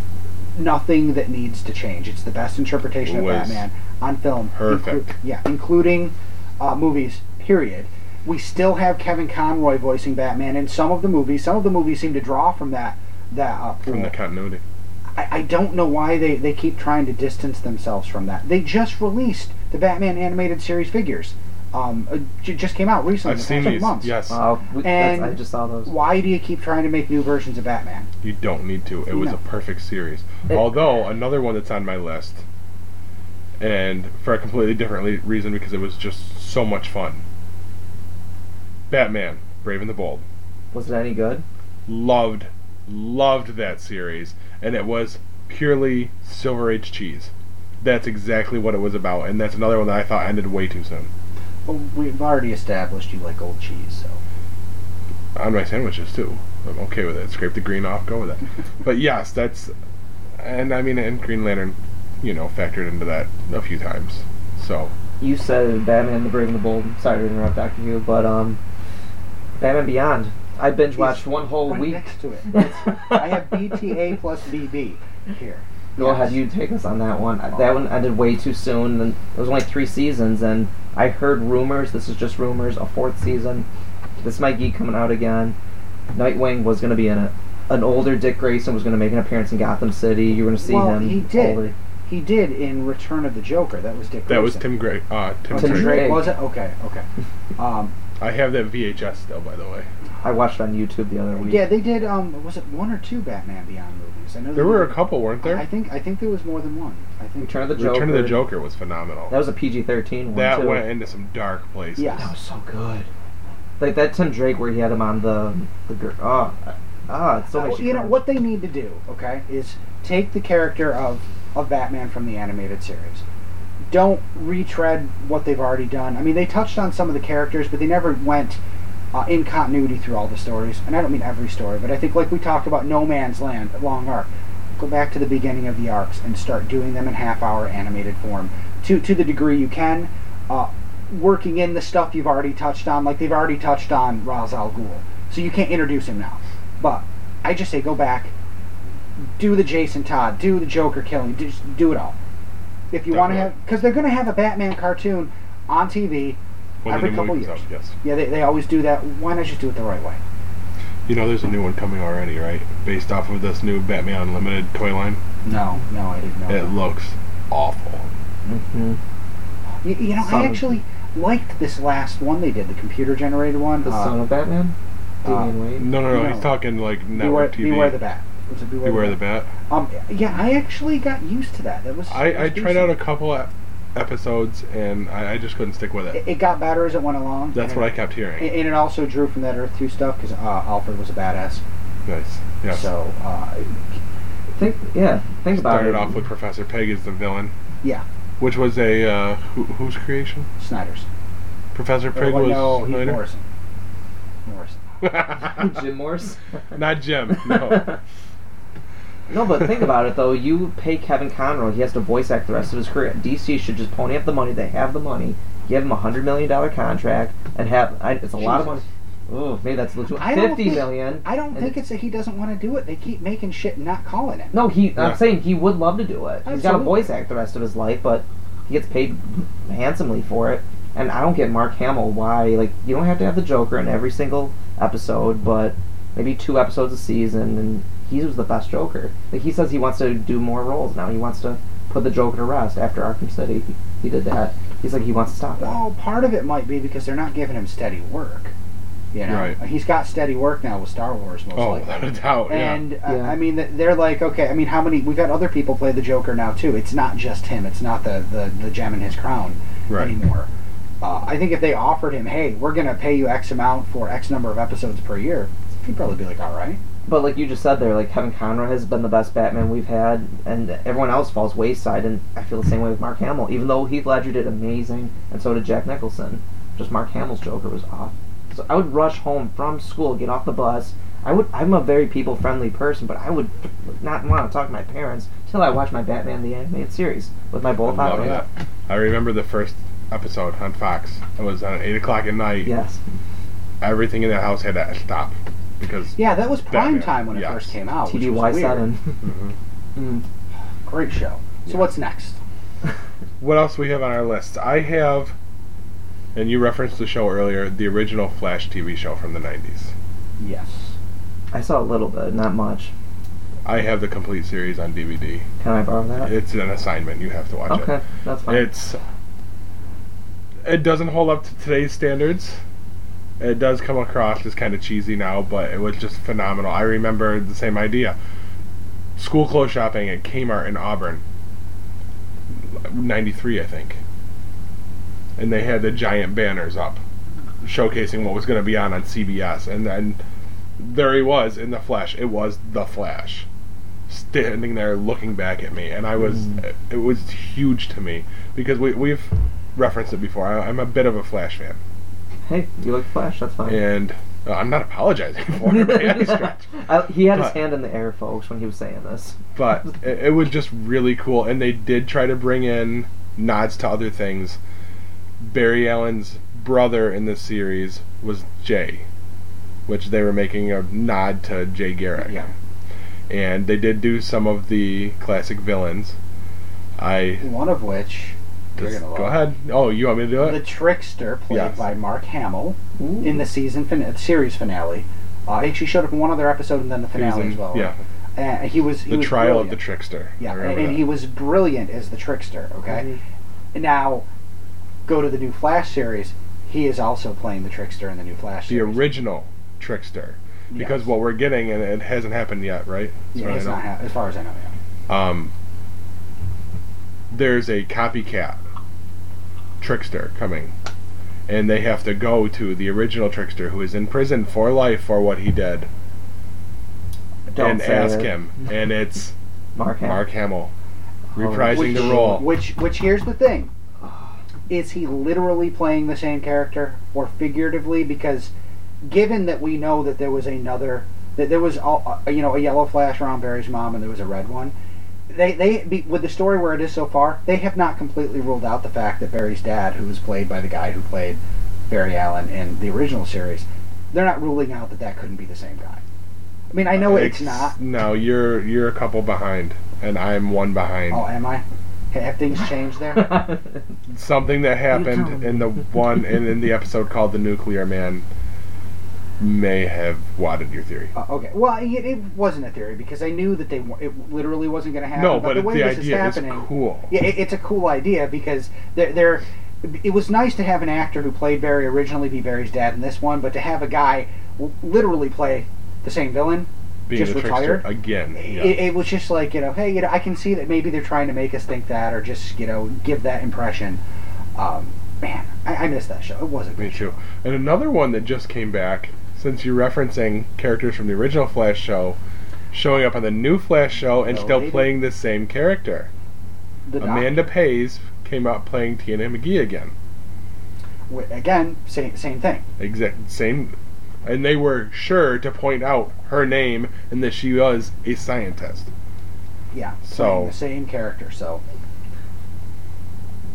nothing that needs to change. It's the best interpretation of Batman on film. perfect. inclu- yeah, including uh, movies. Period. We still have Kevin Conroy voicing Batman in some of the movies. Some of the movies seem to draw from that that uh. From the continuity. I, I don't know why they, they keep trying to distance themselves from that. They just released the Batman animated series figures. Um, uh, j- just came out recently. I've the seen these. Months. Yes, Wow, we, And- I just saw those. Why do you keep trying to make new versions of Batman? you don't need to. It was No. a perfect series. It- Although another one that's on my list, and for a completely different le- reason because it was just so much fun. Batman, Brave and the Bold. Was it any good? Loved, loved that series, and it was purely Silver Age cheese. That's exactly what it was about, and that's another one that I thought ended way too soon. Well, we've already established you like old cheese, so. on my sandwiches too. I'm okay with it. Scrape the green off, go with it. but yes, that's, and I mean, and Green Lantern, you know, factored into that a few times. So You said Batman: The Brave and the Bold. Sorry to interrupt, Doctor Hugh, but um, Batman Beyond. I binge watched one whole right week. next to it. I have BTA plus BB here. Go Yes. ahead, you take us on that one. That one ended way too soon, and it was only three seasons. And I heard rumors. This is just rumors. A fourth season. This might geek coming out again. Nightwing was going to be in it. An older Dick Grayson was going to make an appearance in Gotham City. You were going to see Well, him. he did. older. He did in Return of the Joker. That was Dick. that was Tim Gray. Uh, Tim, Oh, Tim Drake. Drake. Drake was it? Okay, okay. Um, I have that VHS still, by the way. I watched on YouTube the other week. yeah, they did. Um, was it one or two Batman Beyond movies? I know There they were a couple, weren't there? I think I think there was more than one. I think. Return of the Joker. Return of the Joker was phenomenal. That was a PG-13 one That too. went into some dark places. Yeah. That was so good. Like that Tim Drake where he had him on the the gir- oh ah it still Uh, makes you you know what they need to do, okay, is take the character of of Batman from the animated series. Don't retread what they've already done. I mean, they touched on some of the characters, but they never went uh, in continuity through all the stories. And I don't mean every story, but I think like we talked about No Man's Land, long arc. Go back to the beginning of the arcs and start doing them in half-hour animated form to to the degree you can. Uh, working in the stuff you've already touched on, like they've already touched on Ra's al Ghul, so you can't introduce him now. But I just say go back, do the Jason Todd, do the Joker killing, just do it all. If you want to have, because they're going to have a Batman cartoon on TV When every the new couple movie comes years. out, yes. Yeah, they, they always do that. Why not just do it the right way? You know, there's a new one coming already, right? Based off of this new Batman Unlimited toy line. No, no, I didn't know. It looks awful. Mhm. You, you know, Some- I actually, liked this last one they did, the computer generated one. The uh, son of Batman? Damian Wayne? No, no, no, No. He's talking like Beware, network TV. Beware the Bat. Was it Beware, Beware the Bat. Um, yeah, I actually got used to that. That was. I, it I tried out a couple of episodes and I, I just couldn't stick with It, it. it got better as it went along. That's and what I kept hearing. And it also drew from that Earth Two stuff because uh, Alfred was a badass. Nice. Yes. So uh, Think, yeah, think about Started it. Started off with Professor Pig as the villain, yeah, which was a uh, who, whose creation? Snyder's. Professor Or, Pig was no, he's Snyder? Morrison. Morrison. Jim Morse? Not Jim. No. No, but think about it though. You pay Kevin Conroy; he has to voice act the rest of his career. DC should just pony up the money. They have the money. Give him a hundred million dollar contract and have. I, it's a lot of money. Jesus. Oh, maybe that's a little too. I don't Fifty think- million. I don't think it's that he doesn't want to do it. They keep making shit and not calling it. No, he. Yeah. I'm saying he would love to do it. He's got to voice act the rest of his life, but he gets paid handsomely for it. And I don't get Mark Hamill why. Like, you don't have to have the Joker in every single episode, but maybe two episodes a season, and he was the best Joker. Like he says, he wants to do more roles now. He wants to put the Joker to rest after Arkham City. He, he did that. He's like he wants to stop that. Well, part of it might be because they're not giving him steady work. You know, Right. he's got steady work now with Star Wars, most oh, likely. without a doubt. Yeah. And uh, Yeah. I mean, they're like, okay. I mean, how many? We've got other people play the Joker now too. It's not just him. It's not the the, the gem in his crown Right. anymore. Uh, I think if they offered him, hey, we're gonna pay you X amount for X number of episodes per year, he'd probably be like, all right. But like you just said there, like Kevin Conroy has been the best Batman we've had, and everyone else falls wayside. And I feel the same way with Mark Hamill. Even though Heath Ledger did amazing, and so did Jack Nicholson, just Mark Hamill's Joker was off. So I would rush home from school, get off the bus. I would. I'm a very people friendly person, but I would not want to talk to my parents till I watch my Batman the animated series with my both eyes. I remember the first episode on Fox. It was on eight o'clock at night. Yes. Everything in the house had to stop because Yeah, that was prime Batman, time when it yes. first came out. which was TDY weird. seven. Mm. Great show. So Yeah. what's next? What else we have on our list? I have, and you referenced the show earlier, the original Flash TV show from the '90s. Yes. I saw a little bit, not much. I have the complete series on DVD. Can I borrow that? It's an assignment; you have to watch it. okay, it. that's fine. It's it doesn't hold up to today's standards. It does come across as kind of cheesy now, but it was just phenomenal. I remember the same idea. School clothes shopping at Kmart in Auburn. 93, I think. And they had the giant banners up showcasing what was going to be on on CBS. And then there he was in the flesh. It was the Flash standing there looking back at me. And I was, Mm. it was huge to me because we, we've referenced it before. I, I'm a bit of a Flash fan. Hey, you like Flash? That's fine. And uh, I'm not apologizing for it by any stretch. I, he had his hand in the air, folks, when he was saying this. but it, it was just really cool and they did try to bring in nods to other things barry allen's brother in this series was jay which they were making a nod to jay garrick Yeah. and they did do some of the classic villains i One of which you're just- gonna go ahead oh you want me to do it? The Trickster, played Yes. by Mark Hamill, in the season fin- series finale. Uh, I think she showed up in one other episode and then the finale Season- as well. yeah And he was he the was trial of the trickster Yeah, and, and he was brilliant as the trickster. Okay, Mm-hmm. now go to the new Flash series. He is also playing the trickster in the new Flash the series. original trickster because Yes. what we're getting and it hasn't happened yet right That's Yeah, it's not ha- as far as I know. Yeah. um, there's a copycat trickster coming, and they have to go to the original trickster who is in prison for life for what he did, Don't and ask it. him. And it's Mark Hamill. Mark Hamill Oh, reprising Which, the role. which, which here's the thing: is he literally playing the same character, or figuratively? Because given that we know that there was another, that there was all, uh, you know a yellow flash around Barry's mom, and there was a red one. They, they be, with the story where it is so far, they have not completely ruled out the fact that Barry's dad, who was played by the guy who played Barry Allen in the original series, they're not ruling out that that couldn't be the same guy. I mean, I know it's, not. No, you're you're a couple behind, and I'm one behind. Oh, am I? Have things changed there? Something that happened in the one in, in the episode called "The Nuclear Man" may have wadded your theory. Uh, okay. Well, it, it wasn't a theory because I knew that they wa- it literally wasn't going to happen. No, but the way the this idea is is happening, cool. Yeah, it, it's a cool idea because they're they're it was nice to have an actor who played Barry originally be Barry's dad in this one, but to have a guy w- literally play the same villain Being just retired. again. Yeah. It, it was just like you know, hey, you know, I can see that maybe they're trying to make us think that, or just you know, give that impression. Um, man, I, I missed that show. It was a Me too. show. And another one that just came back, since you're referencing characters from the original Flash show, showing up on the new Flash show and still baby. playing the same character. The Doc- Amanda Pays came out playing Tina McGee again. again, same same thing. Exact same, and they were sure to point out her name and that she was a scientist. Yeah, So- the same character. So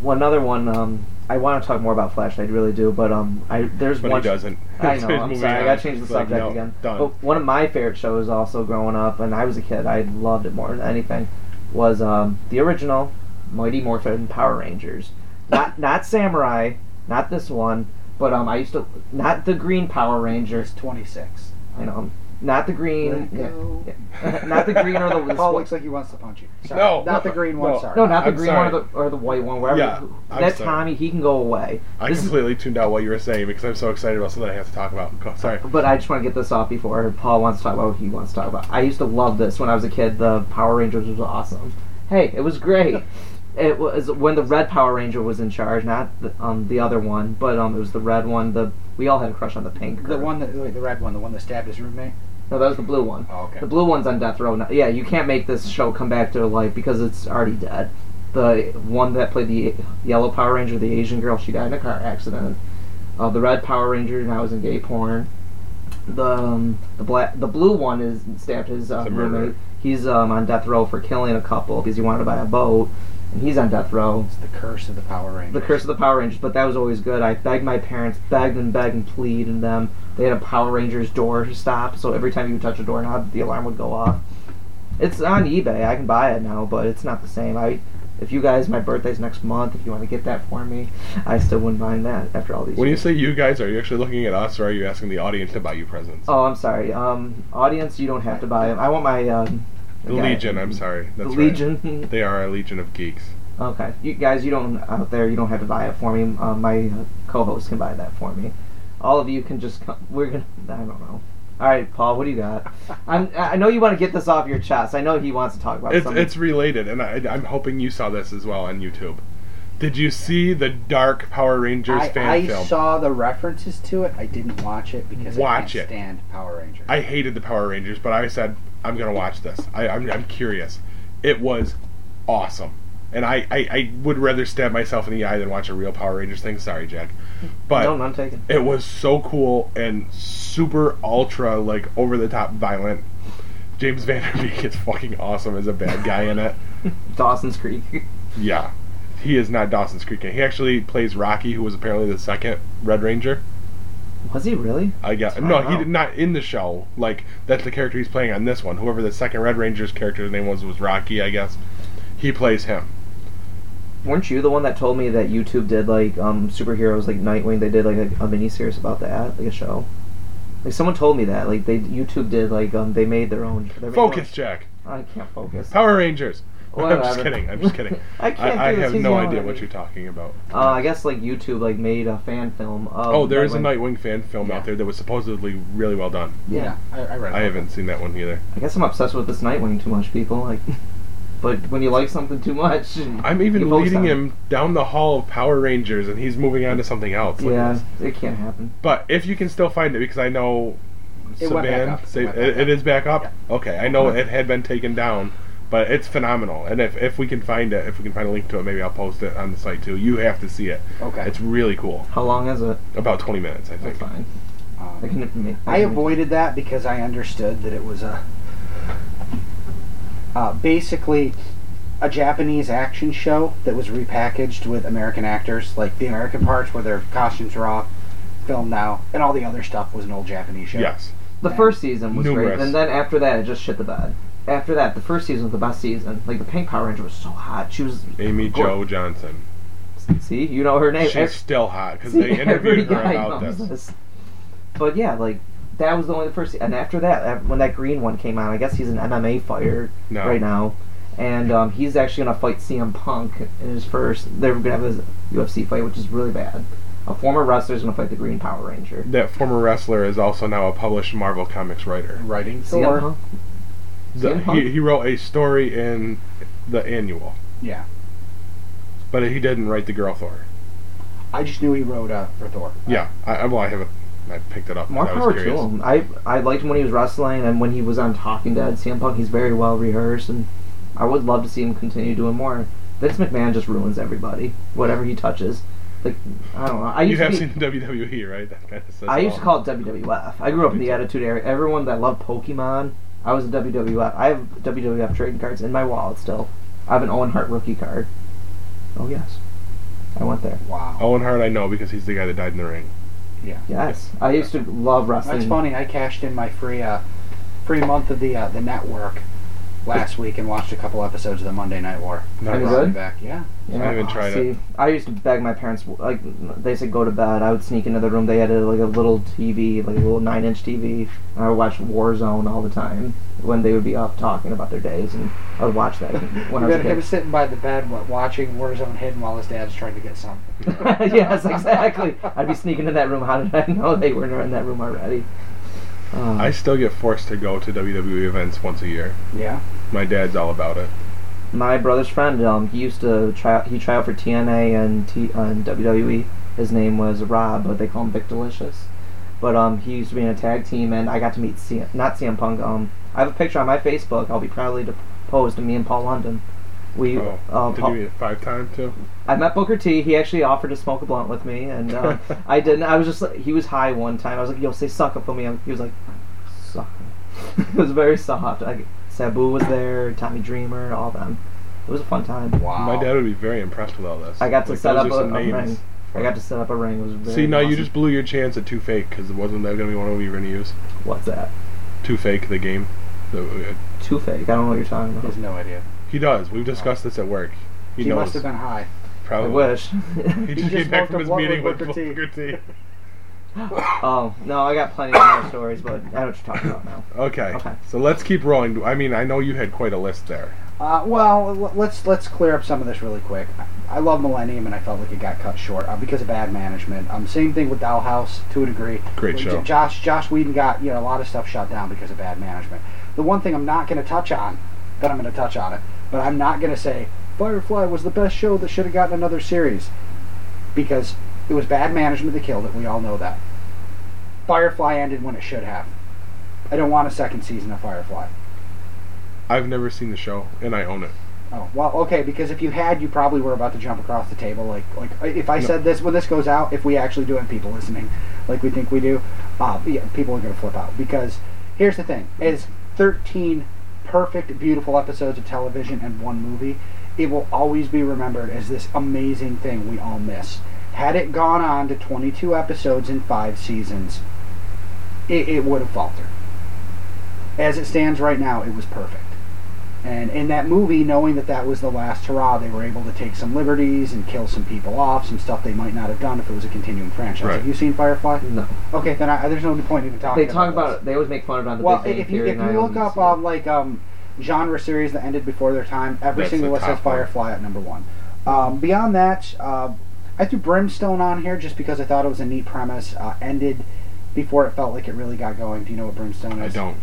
One other one. Um, I want to talk more about Flash. I really do, but um, I there's But one. he doesn't. I know. I'm moving sorry. I got to change the It's like, subject no, again. Done. But one of my favorite shows, also growing up, and I was a kid, I loved it more than anything, was um, the original Mighty Morphin Power Rangers. Not not Samurai, not this one, but um, I used to not the Green Power Rangers. 26. You know, not the green. Let yeah, go. yeah. not the green or the Paul looks like he wants to punch you. Sorry. No, not no, the green one. no. Sorry. No, not the I'm green sorry. one or the, or the white one. Wherever. Yeah, I'm that sorry. Tommy, he can go away. I This is- completely tuned out what you were saying because I'm so excited about something I have to talk about. Go- Sorry. But I just want to get this off before Paul wants to talk about what he wants to talk about. I used to love this when I was a kid. The Power Rangers was awesome. Hey, it was great. It was when the Red Power Ranger was in charge, not the, um, the other one, but um, it was the red one. The we all had a crush on the pink. The one that wait, the red one, the one that stabbed his roommate. No, that was the blue one. Oh, okay. The blue one's on death row. now. Yeah, you can't make this show come back to life because it's already dead. The one that played the yellow Power Ranger, the Asian girl, she died in a car accident. Uh, the red Power Ranger now is in gay porn. The um, the black the blue one is stabbed his uh, It's a murderer. roommate. He's um, on death row for killing a couple because he wanted to buy a boat, and he's on death row. It's the curse of the Power Rangers. The Curse of the Power Rangers, but that was always good. I begged my parents, begged and begged and pleaded and them. They had a Power Rangers door to stop, so every time you would touch a doorknob, the alarm would go off. It's on eBay. I can buy it now, but it's not the same. I, if you guys, my birthday's next month. If you want to get that for me, I still wouldn't mind that after all these. When you say you guys, are you actually looking at us, or are you asking the audience to buy you presents? oh, I'm sorry. Um, audience, you don't have to buy them. I want my um. The guy- Legion. I'm sorry. The right. Legion. They are a legion of geeks. Okay, you guys, you don't out there. You don't have to buy it for me. Um, my uh, co-host can buy that for me. All of you can just come. We're gonna. I don't know. All right, Paul, what do you got? I'm, I know you want to get this off your chest. I know he wants to talk about It's something. it's related, and I, I'm hoping you saw this as well on YouTube. Did you see the Dark Power Rangers I, fan I film? saw the references to it. I didn't watch it because Watch I it. can't stand Power Rangers. I hated the Power Rangers, but I said I'm gonna watch this. I, I'm I'm curious. It was awesome, and I, I I would rather stab myself in the eye than watch a real Power Rangers thing. Sorry, Jack, but no, none taken. it was so cool and super ultra like over the top violent. James Van Der Beek is fucking awesome as a bad guy in it. Dawson's Creek. Yeah. He is not Dawson's Creek. He actually plays Rocky, who was apparently the second Red Ranger. Was he really? I guess. No, he did not in the show. Like that's the character he's playing on this one. Whoever the second Red Ranger's character's name was was Rocky, I guess. He plays him. Weren't you the one that told me that YouTube did like um superheroes like Nightwing? They did like a, a mini series about that, like a show. Like someone told me that. Like they YouTube did like um they made their own. they made their Focus, Jack. I can't focus. Power Rangers. I'm just kidding. I'm just kidding. I can't I, do have no idea what you're talking about. Uh, I guess like YouTube like made a fan film. Of oh, there is a Nightwing. Nightwing fan film Yeah. out there that was supposedly really well done. yeah, I, I read. I haven't seen that one either. I guess I'm obsessed with this Nightwing too much, people. Like, but when you like something too much, I'm even you leading on it. him down the hall of Power Rangers, and he's moving on to something else. Look at Yeah, this. it can't happen. But if you can still find it, because I know It went back Saban, up. It say, went back it, it up. back up. Yeah. Okay, I know Okay. it had been taken down, but it's phenomenal. And if if we can find it, if we can find a link to it, maybe I'll post it on the site too. You have to see it. Okay. It's really cool. How long is it? About 20 minutes, I That's think. fine. Um, I can. ma- I can- avoided that because I understood that it was a uh, basically a Japanese action show that was repackaged with American actors. Like the American parts where their costumes were off, filmed now, and all the other stuff was an old Japanese show. Yes. The first season was Numerous. great, and then after that, it just shit the bed. After that, the first season was the best season. Like the Pink Power Ranger was so hot. She was Amy Go- Jo Johnson. See, you know her name. She's still hot because See, they every interviewed her guy about knows this. But yeah, like that was the only the first. And after that, when that green one came out, I guess he's an MMA fighter No. right now. and um, he's actually gonna fight CM Punk in his first. They're gonna have a UFC fight, which is really bad. A former wrestler is gonna fight the Green Power Ranger. That former wrestler is also now a published Marvel Comics writer. Writing CM Thor. The- he, he wrote a story in the annual, Yeah. but he didn't write the Girl Thor. I just knew he wrote uh, for Thor. Yeah, I, I- well, I haven't. I picked it up. More I was power to curious. him. I I liked him when he was wrestling and when he was on Talking Dead. CM Punk, he's very well rehearsed, and I would love to see him continue doing more. Vince McMahon just ruins everybody, whatever he touches. Like I don't know. I You used have to seen the WWE, right? That kind of says I it used to all. call it WWF. I grew up in the Attitude Era. Everyone that loved Pokemon, I was a WWF. I have WWF trading cards in my wallet still. I have an Owen Hart rookie card. Oh yes, I went there. Wow. Owen Hart, I know because he's the guy that died in the ring. Yeah. Yes, I used to love wrestling. That's funny. I cashed in my free uh, free month of the uh, the network last week and watched a couple episodes of the Monday Night War. Nice. Any Brought me good? Back. Yeah. Yeah, I haven't tried see, it. I used to beg my parents, like, they said go to bed. I would sneak into the room. They had a, like a little TV, like a little nine inch TV. And I would watch Warzone all the time when they would be up talking about their days, and I would watch that when I was a got him kid. sitting by the bed wa- watching Warzone Hidden while his dad's trying to get something. yes, exactly. I'd be sneaking in that room. How did I know they were in that room already? Uh, I still get forced to go to WWE events once a year. Yeah. My dad's all about it. my brother's friend, um, he used to try. He tried out for TNA and T uh, and WWE. His name was Rob, but they call him Vic Delicious. But um, he used to be in a tag team, and I got to meet CM, not CM Punk. Um, I have a picture on my Facebook. I'll be proudly to post of me and Paul London. We, Oh, uh, did Paul- you meet five time too? I met Booker T. He actually offered to smoke a blunt with me, and um, I didn't. I was just he was high one time. I was like, "Yo, say suck up for me." He was like, "Suck." it was very soft. I, Sabu was there, Tommy Dreamer, all them. It was a fun time. Wow. My dad would be very impressed with all this. I got to Like, set up a, a ring. I got to set up a ring. It was very See, now you just blew your chance at Two Fake because it wasn't that going to be one of you were going to use? What's that? Two Fake, the game. The- uh, Too fake. I don't know what you're talking about. He has no idea. he does. We've discussed this at work. He, He knows. must have been high. Probably. I wish. He just just came back from his meeting with with Booker T. Booker T. oh no, I got plenty of more stories, but I know what you're talking about now. Okay. Okay. So let's keep rolling. I mean, I know you had quite a list there. Uh, well, l- let's let's clear up some of this really quick. I love Millennium, and I felt like it got cut short uh, because of bad management. Um, same thing with Dollhouse to a degree. Great J- show. Joss Joss Whedon got you know a lot of stuff shut down because of bad management. The one thing I'm not going to touch on, that I'm going to touch on it, but I'm not going to say Firefly was the best show that should have gotten another series because it was bad management that killed it. We all know that. Firefly ended when it should have. I don't want a second season of Firefly. I've never seen the show, and I own it. Oh well, okay. Because if you had, you probably were about to jump across the table. Like, like if I No. said this when this goes out, if we actually do have people listening, like we think we do, uh, yeah, people are gonna flip out. Because here's the thing: is 13 perfect, beautiful episodes of television and one movie, it will always be remembered as this amazing thing we all miss. Had it gone on to 22 episodes in five seasons, it, it would have faltered. As it stands right now, it was perfect. And in that movie, knowing that that was the last hurrah, they were able to take some liberties and kill some people off, some stuff they might not have done if it was a continuing franchise. Right. Have you seen Firefly? No. Okay, then I, there's no point even talking. They talk about, about it. They always make fun of it on the Well, Big Bang if you if you look up see um, like um, genre series that ended before their time, every That's single the list has. Firefly at number one. Um, beyond that, uh, I threw Brimstone on here just because I thought it was a neat premise. Uh, ended before it felt like it really got going. Do you know what Brimstone is? I is? don't.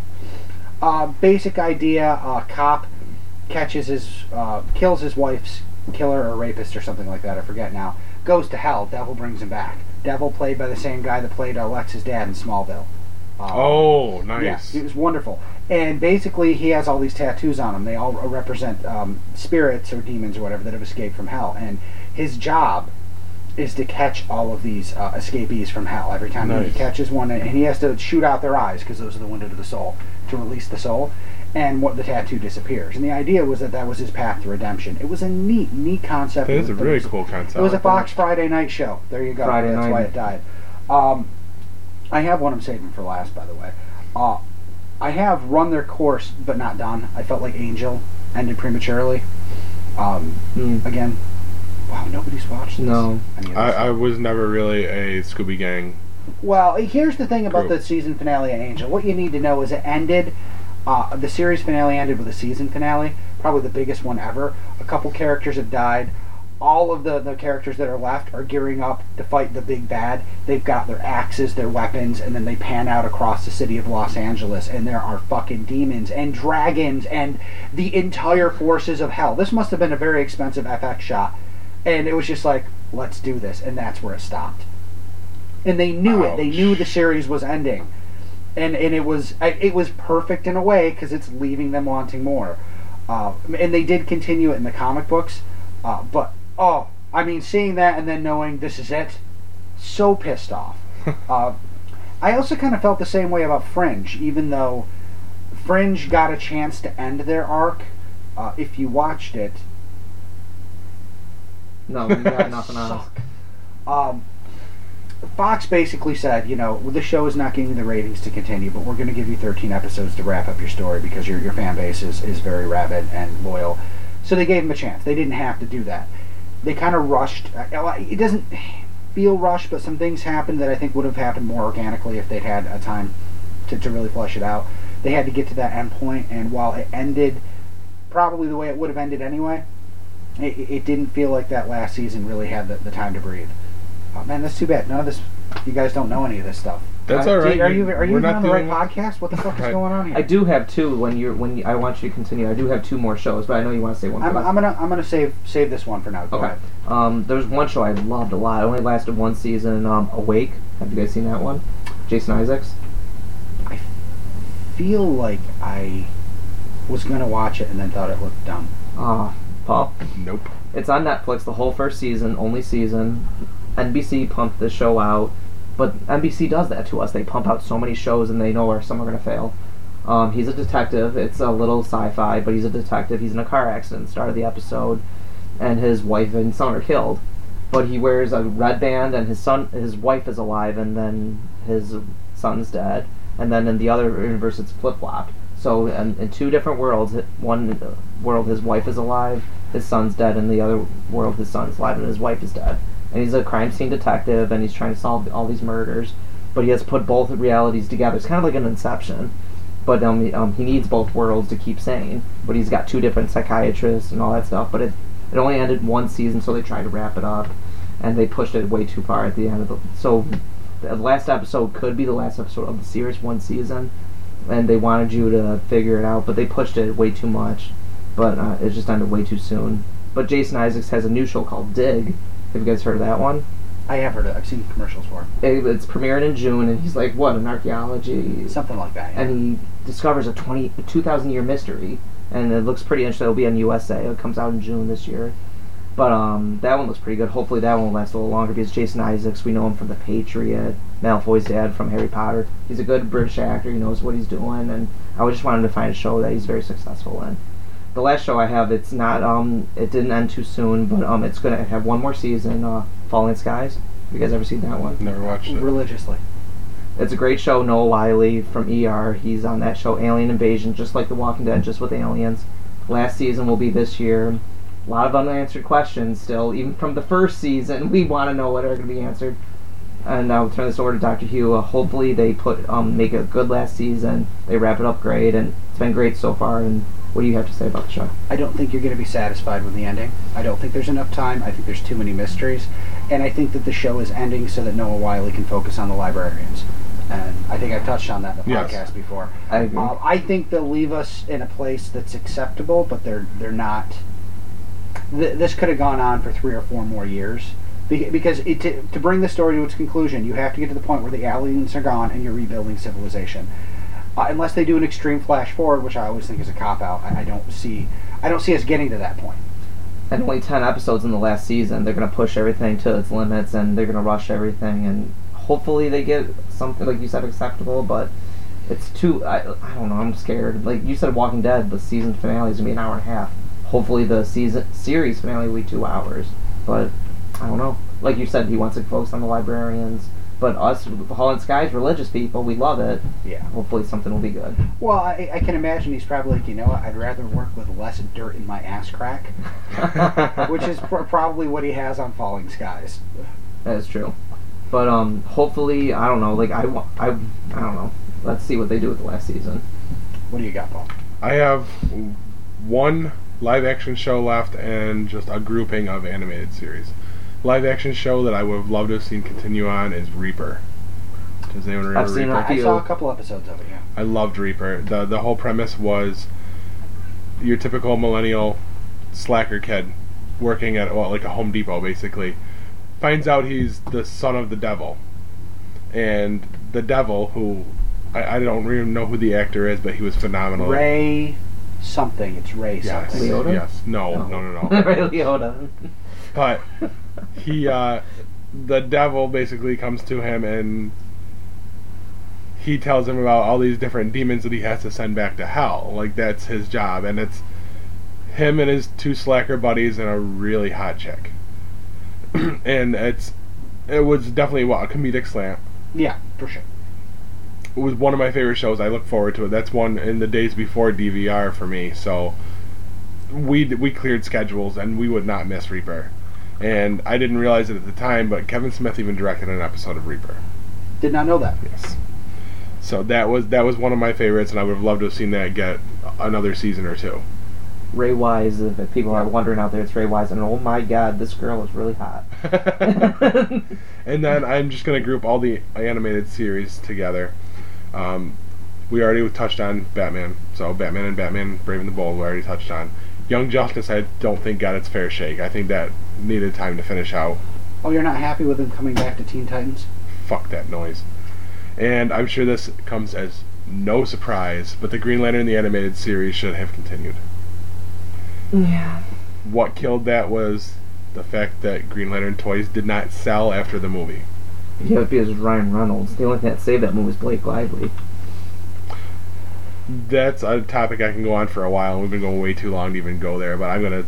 uh, basic idea: uh, cop catches his, uh, kills his wife's killer or rapist or something like that. I forget now. Goes to hell. Devil brings him back. Devil played by the same guy that played uh, Lex's dad in Smallville. Um, Oh, nice. yeah, it was wonderful. And basically, he has all these tattoos on him. They all represent um, spirits or demons or whatever that have escaped from hell. And his job is to catch all of these uh, escapees from hell. Every time he catches one, and he has to shoot out their eyes because those are the window to the soul to release the soul. And what the tattoo disappears. And the idea was that that was his path to redemption. It was a neat, neat concept. That is a really was- cool concept. It was a Fox Friday night show. There you go. Friday That's night. why it died. Um, I have one I'm saving for last, by the way. Uh, I have run their course, but not done. I felt like Angel ended prematurely. Um, Hmm. again, wow, nobody's watched this. No. Any of I, this. I was never really a Scooby Gang. Well, here's the thing about Group. the season finale of Angel. What you need to know is it ended. Uh, the series finale ended with a season finale, probably the biggest one ever. A couple characters have died. All of the, the characters that are left are gearing up to fight the big bad. They've got their axes, their weapons, and then they pan out across the city of Los Angeles, and there are fucking demons and dragons and the entire forces of hell. This must have been a very expensive FX shot. And it was just like, let's do this. And that's where it stopped. And they knew it. They knew the series was ending and and it was it was perfect in a way because it's leaving them wanting more. Uh, and they did continue it in the comic books, uh, but oh, I mean, seeing that and then knowing this is it, so pissed off. uh, I also kind of felt the same way about Fringe, even though Fringe got a chance to end their arc. Uh, if you watched it, No, we got nothing on us. um, Fox basically said, you know, the show is not getting the ratings to continue, but we're going to give you 13 episodes to wrap up your story because your, your fan base is, is very rabid and loyal. So they gave him a chance. They didn't have to do that. They kind of rushed. uh, It doesn't feel rushed, but some things happened that I think would have happened more organically if they'd had a time to, to really flesh it out. They had to get to that end point, and while it ended probably the way it would have ended anyway, it, it didn't feel like that last season really had the, the time to breathe. Oh man, that's too bad. None of this, you guys don't know any of this stuff. That's Uh, all right. Are you are you even not on the right doing podcast? What the fuck is Right. going on here? I do have two. When you're when you, I want you to continue. I do have two more shows, but I know you want to say one. I'm. I'm gonna I'm gonna save save this one for now. Go Okay. ahead. Um, there's one show I loved a lot. It only lasted one season. Um, Awake. Have you guys seen that one? Jason Isaacs. I feel like I was gonna watch it and then thought it looked dumb. Ah, Paul. Nope. It's on Netflix. The whole first season, only season. NBC pumped the show out, but NBC does that to us. They pump out so many shows, and they know where some are going to fail. Um, he's a detective. It's a little sci-fi, but he's a detective. He's in a car accident. Start of the episode, and his wife and son are killed. But he wears a red band, and his son, his wife is alive, and then his son's dead. And then in the other universe, it's flip flopped. So in, in two different worlds, one world his wife is alive, his son's dead, and the other world his son's alive and his wife is dead. And he's a crime scene detective, and he's trying to solve all these murders. But he has put both realities together. It's kind of like an Inception. But um, um, he needs both worlds to keep sane. But he's got two different psychiatrists and all that stuff. But it it only ended one season, so they tried to wrap it up, and they pushed it way too far at the end of the. So the last episode could be the last episode of the series, one season, and they wanted you to figure it out, but they pushed it way too much. But uh, it just ended way too soon. But Jason Isaacs has a new show called Dig. Have you guys heard of that one? I have heard of. it. I've seen commercials for it. It, it's premiering in June, and he's like, what, an archaeology? Something like that. yeah. And he discovers a 20, 2,000 year mystery, and it looks pretty interesting. It'll be on USA. It comes out in June this year. But um, that one looks pretty good. Hopefully that one will last a little longer because Jason Isaacs, we know him from The Patriot, Malfoy's dad from Harry Potter. He's a good British actor. He knows what he's doing, and I just wanted to find a show that he's very successful in. The last show I have, it's not um, it didn't end too soon, but um, it's gonna have one more season. Uh, Falling Skies. Have you guys ever seen that one? Never watched it. religiously. It's a great show. Noah Wyle from ER. He's on that show, Alien Invasion, just like The Walking Dead, just with aliens. Last season will be this year. A lot of unanswered questions still, even from the first season. We want to know what are going to be answered. And I'll turn this over to Dr. Hugh. Uh, hopefully, they put um, make a good last season. They wrap it up great, and it's been great so far. And what do you have to say about the show? I don't think you're going to be satisfied with the ending. I don't think there's enough time. I think there's too many mysteries, and I think that the show is ending so that Noah Wyle can focus on the librarians. And I think I've touched on that in the Yes. podcast before. I agree. Uh, I think they'll leave us in a place that's acceptable, but they're they're not. Th- this could have gone on for three or four more years, Be- because it, to, to bring the story to its conclusion, you have to get to the point where the aliens are gone and you're rebuilding civilization. Uh, unless they do an extreme flash forward, which I always think is a cop out, I, I don't see. I don't see us getting to that point. and only 10 episodes in the last season. They're going to push everything to its limits and they're going to rush everything and hopefully they get something like you said acceptable, but it's too I, I don't know, I'm scared. Like you said Walking Dead, the season finale is going to be an hour and a half. Hopefully the season series finale will be 2 hours, but I don't know. Like you said he wants to focus on the librarians, but us Falling Skies religious people, we love it. Yeah. Hopefully something will be good. Well, I, I can imagine he's probably like, you know what? I'd rather work with less dirt in my ass crack, which is pr- probably what he has on Falling Skies. That is true. But um, hopefully, I don't know. Like I, wa- I, I don't know. Let's see what they do with the last season. What do you got, Paul? I have one live action show left and just a grouping of animated series. Live action show that I would have loved to have seen continue on is Reaper. Does anyone remember I've seen Reaper? it. I saw a couple episodes of it. Yeah. I loved Reaper. the The whole premise was your typical millennial slacker kid working at well, like a Home Depot, basically, finds out he's the son of the devil, and the devil, who I, I don't even know who the actor is, but he was phenomenal. Ray something. It's Ray Yes. something. Leota? Yes. No. Oh. No. No. No. Ray Liotta. but he uh the devil basically comes to him and he tells him about all these different demons that he has to send back to hell like that's his job and it's him and his two slacker buddies and a really hot chick and it's it was definitely what a comedic slant Yeah, for sure. it was one of my favorite shows. I look forward to it. That's one in the days before DVR for me. So we we cleared schedules and we would not miss Reaper. And I didn't realize it at the time, but Kevin Smith even directed an episode of Reaper. Did not know that. Yes. So that was that was one of my favorites, and I would have loved to have seen that get another season or two. Ray Wise. If people are wondering out there, it's Ray Wise, and oh my God, this girl is really hot. and then I'm just gonna group all the animated series together. Um, we already touched on Batman, so Batman and Batman Brave and the Bold we already touched on. Young Justice, I don't think got its fair shake. I think that needed time to finish out. Oh, you're not happy with him coming back to Teen Titans? Fuck that noise. And I'm sure this comes as no surprise, but the Green Lantern in the animated series should have continued. yeah. What killed that was the fact that Green Lantern toys did not sell after the movie. Yeah, because it was Ryan Reynolds. The only thing that saved that movie was Blake Lively. That's a topic I can go on for a while. We've been going way too long to even go there, but I'm gonna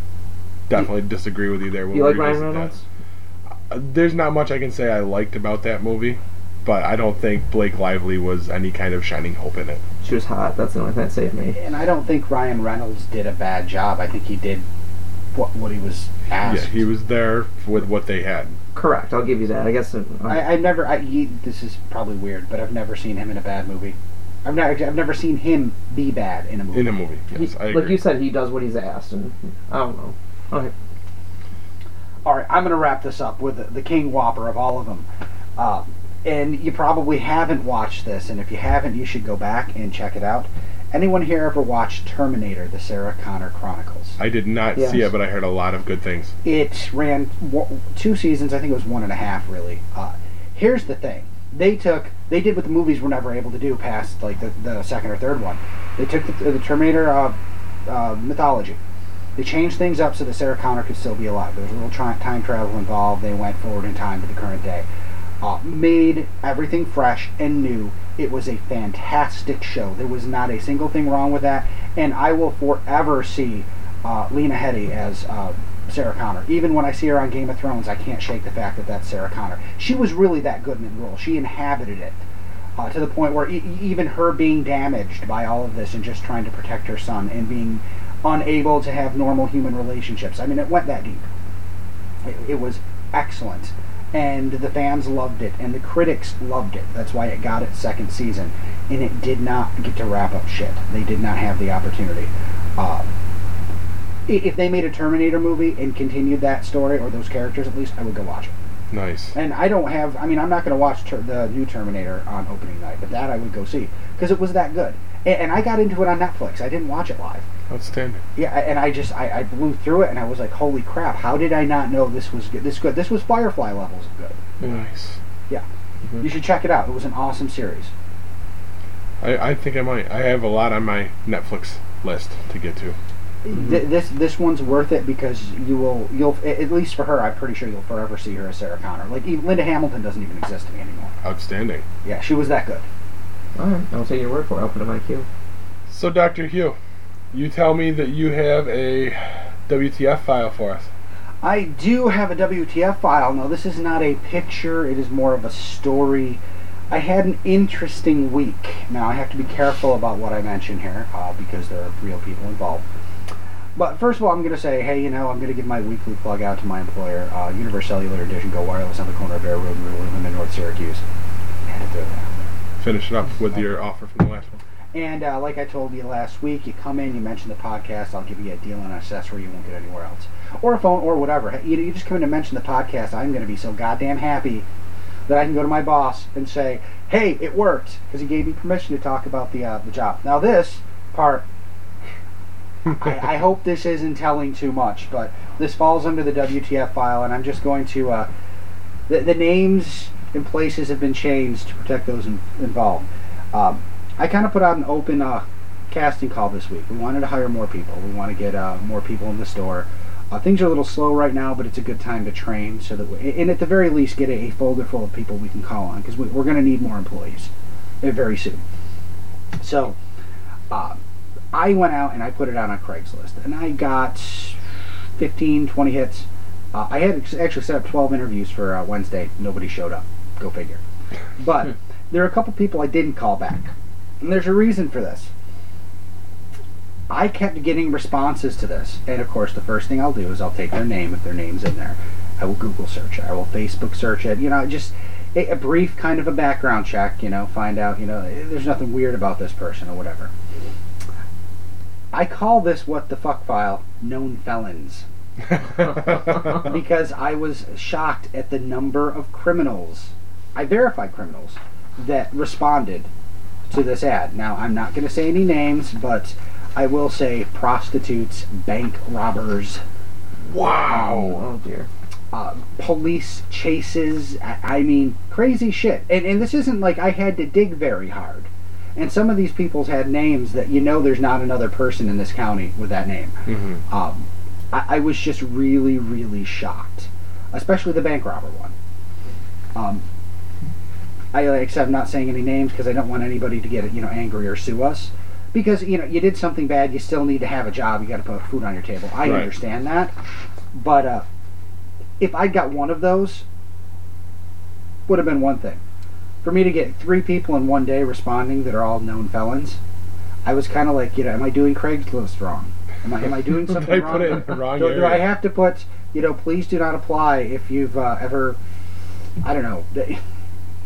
definitely disagree with you there. We'll you like Ryan revisit that. Reynolds? Uh, There's not much I can say I liked about that movie, but I don't think Blake Lively was any kind of shining hope in it. She was hot. That's the only thing that saved me. And I don't think Ryan Reynolds did a bad job. I think he did what what he was asked. Yeah, he was there with what they had. Correct. I'll give you that. I guess. uh, I, I've never. I, he, this is probably weird, but I've never seen him in a bad movie. I've never. I've never seen him be bad in a movie. In a movie, yes, he- I agree. like you said, he does what he's asked, and I don't know. Okay. All right, I'm going to wrap this up with the, the King Whopper of all of them. Uh, and you probably haven't watched this, and if you haven't, you should go back and check it out. Anyone here ever watched Terminator: The Sarah Connor Chronicles? I did not Yes. see it, but I heard a lot of good things. It ran w- two seasons. I think it was one and a half, really. Uh, here's the thing: they took, they did what the movies were never able to do past like the, the second or third one. They took the, the Terminator uh, uh, mythology. They changed things up so that Sarah Connor could still be alive. There was a little tri- time travel involved. They went forward in time to the current day. Uh, made everything fresh and new. It was a fantastic show. There was not a single thing wrong with that, and I will forever see uh, Lena Headey as uh, Sarah Connor. Even when I see her on Game of Thrones, I can't shake the fact that that's Sarah Connor. She was really that good in the role. She inhabited it uh, to the point where e- even her being damaged by all of this and just trying to protect her son and being unable to have normal human relationships. I mean, it went that deep. It, it was excellent. And the fans loved it, and the critics loved it. That's why it got its second season. And it did not get to wrap up shit. They did not have the opportunity. Uh, if they made a Terminator movie and continued that story, or those characters at least, I would go watch it. Nice. And I don't have, I mean, I'm not going to watch ter- the new Terminator on opening night, but that I would go see because it was that good. And, and I got into it on Netflix. I didn't watch it live. Outstanding. Yeah, and I just, I, I blew through it and I was like, holy crap, how did I not know this was good, this good? This was Firefly levels of good. Nice. Yeah. Mm-hmm. You should check it out. It was an awesome series. I, I think I might. I have a lot on my Netflix list to get to. Th- this this one's worth it because you will you'll at least for her I'm pretty sure you'll forever see her as Sarah Connor. Like even Linda Hamilton doesn't even exist to me anymore. Outstanding. Yeah, she was that good. All right. I'll take your word for it. I'll put it in my queue. So, Dr. Hugh, you tell me that you have a WTF file for us. I do have a WTF file. Now, this is not a picture, it is more of a story. I had an interesting week. Now, I have to be careful about what I mention here uh, because there are real people involved. But first of all, I'm going to say, hey, you know, I'm going to give my weekly plug out to my employer, uh, Univercellular Edition Go Wireless on the corner of Bear Road and Room in North Syracuse. I had to throw that out there. Finish it up with your offer from the last one. And uh, like I told you last week, you come in, you mention the podcast, I'll give you a deal on an accessory you won't get anywhere else, or a phone, or whatever. You, you just come in and mention the podcast. I'm going to be so goddamn happy that I can go to my boss and say, "Hey, it worked," because he gave me permission to talk about the uh, the job. Now this part, I, I hope this isn't telling too much, but this falls under the WTF file, and I'm just going to. Uh, the, the names and places have been changed to protect those in, involved. Um, I kind of put out an open uh, casting call this week. We wanted to hire more people. We want to get uh, more people in the store. Uh, things are a little slow right now, but it's a good time to train so that, we, and at the very least, get a, a folder full of people we can call on because we, we're going to need more employees uh, very soon. So, uh, I went out and I put it out on Craigslist, and I got 15, 20 hits. Uh, I had actually set up 12 interviews for uh, Wednesday. Nobody showed up. Go figure. But there are a couple people I didn't call back. And there's a reason for this. I kept getting responses to this. And of course, the first thing I'll do is I'll take their name if their name's in there. I will Google search it. I will Facebook search it. You know, just a, a brief kind of a background check, you know, find out, you know, there's nothing weird about this person or whatever. I call this what the fuck file known felons because I was shocked at the number of criminals, I verified criminals, that responded to this ad. Now, I'm not going to say any names, but I will say prostitutes, bank robbers, wow. Oh dear. uh, police chases. I, I mean, crazy shit. And, and this isn't like I had to dig very hard. And some of these people's had names that you know there's not another person in this county with that name. hmm Um, I, I was just really, really shocked, especially the bank robber one. Um, I like I said, I'm not saying any names because I don't want anybody to get you know angry or sue us. Because you know you did something bad, you still need to have a job. You got to put food on your table. I Right. understand that, but uh, if I got one of those, would have been one thing. For me to get three people in one day responding that are all known felons, I was kind of like, you know, am I doing Craigslist wrong? Am I am I doing something wrong? it in the wrong do, do I have to put, you know, please do not apply if you've uh, ever, I don't know. It,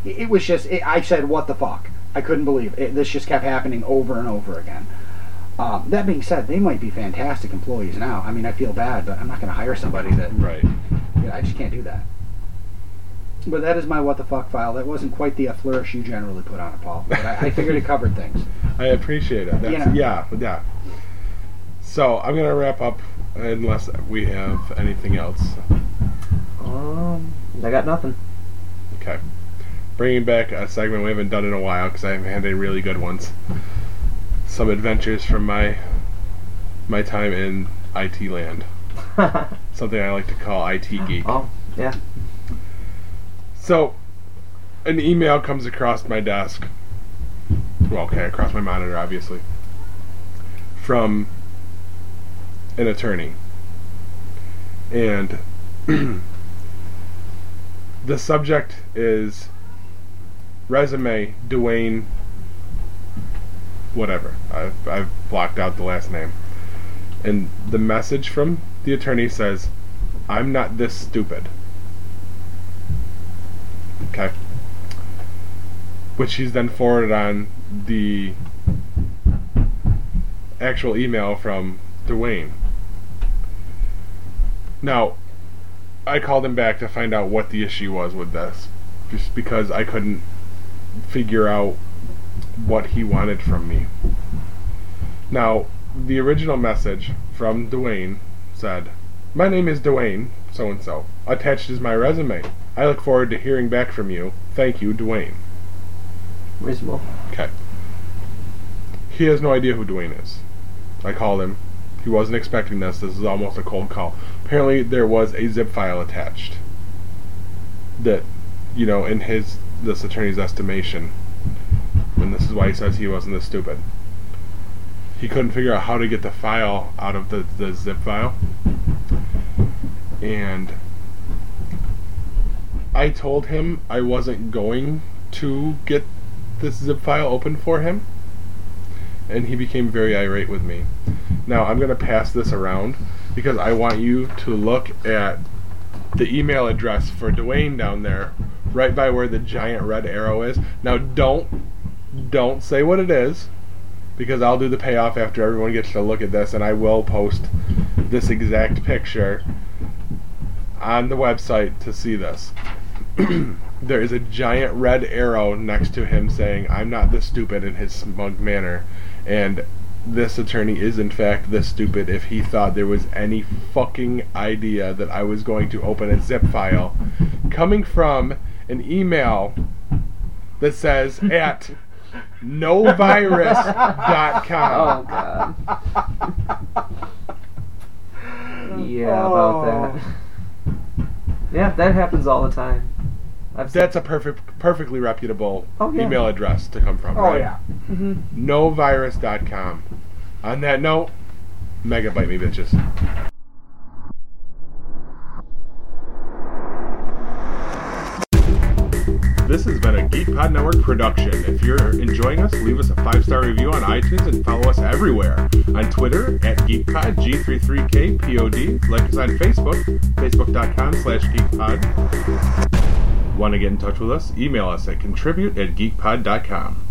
it was just, it, I said, what the fuck? I couldn't believe it. This just kept happening over and over again. Um, that being said, they might be fantastic employees now. I mean, I feel bad, but I'm not going to hire somebody that Right. you know, I just can't do that. But that is my what the fuck file. That wasn't quite the flourish you generally put on it, Paul. But I, I figured it covered things. I appreciate it. That's, You know. Yeah, yeah. So I'm gonna wrap up unless we have anything else. Um, I got nothing. Okay. Bringing back a segment we haven't done in a while because I haven't had any really good ones. Some adventures from my my time in IT land. Something I like to call IT geek. oh, yeah. So, an email comes across my desk. Well, okay, across my monitor, obviously. From an attorney. And the subject is resume Dwayne whatever. I've, I've blocked out the last name. And the message from the attorney says, I'm not this stupid. Okay. Which he's then forwarded on the actual email from Dwayne. Now, I called him back to find out what the issue was with this, just because I couldn't figure out what he wanted from me. Now, the original message from Dwayne said, My name is Dwayne, so and so. Attached is my resume. I look forward to hearing back from you. Thank you, Dwayne. Reasonable. Okay. He has no idea who Dwayne is. I called him. He wasn't expecting this. This is almost a cold call. Apparently, there was a zip file attached. That, you know, in his this attorney's estimation, and this is why he says he wasn't this stupid. He couldn't figure out how to get the file out of the, the zip file. And I told him I wasn't going to get this zip file open for him, and he became very irate with me. Now I'm going to pass this around because I want you to look at the email address for Dwayne down there, right by where the giant red arrow is. Now don't don't say what it is. because I'll do the payoff after everyone gets to look at this, and I will post this exact picture on the website to see this. there is a giant red arrow next to him saying, I'm not this stupid in his smug manner. And this attorney is, in fact, this stupid if he thought there was any fucking idea that I was going to open a zip file coming from an email that says at novirus.com. Oh god. yeah, about that. Oh. Yeah, that happens all the time. I've That's a perfect, perfectly reputable Oh, yeah. email address to come from. Oh right? yeah. Mm-hmm. novirus.com. On that note, megabyte me bitches. This has been a GeekPod Network production. If you're enjoying us, leave us a five star review on iTunes and follow us everywhere. On Twitter at GeekPod, G33KPOD. Like us on Facebook, facebook.com slash GeekPod. Want to get in touch with us? Email us at contribute at geekpod.com.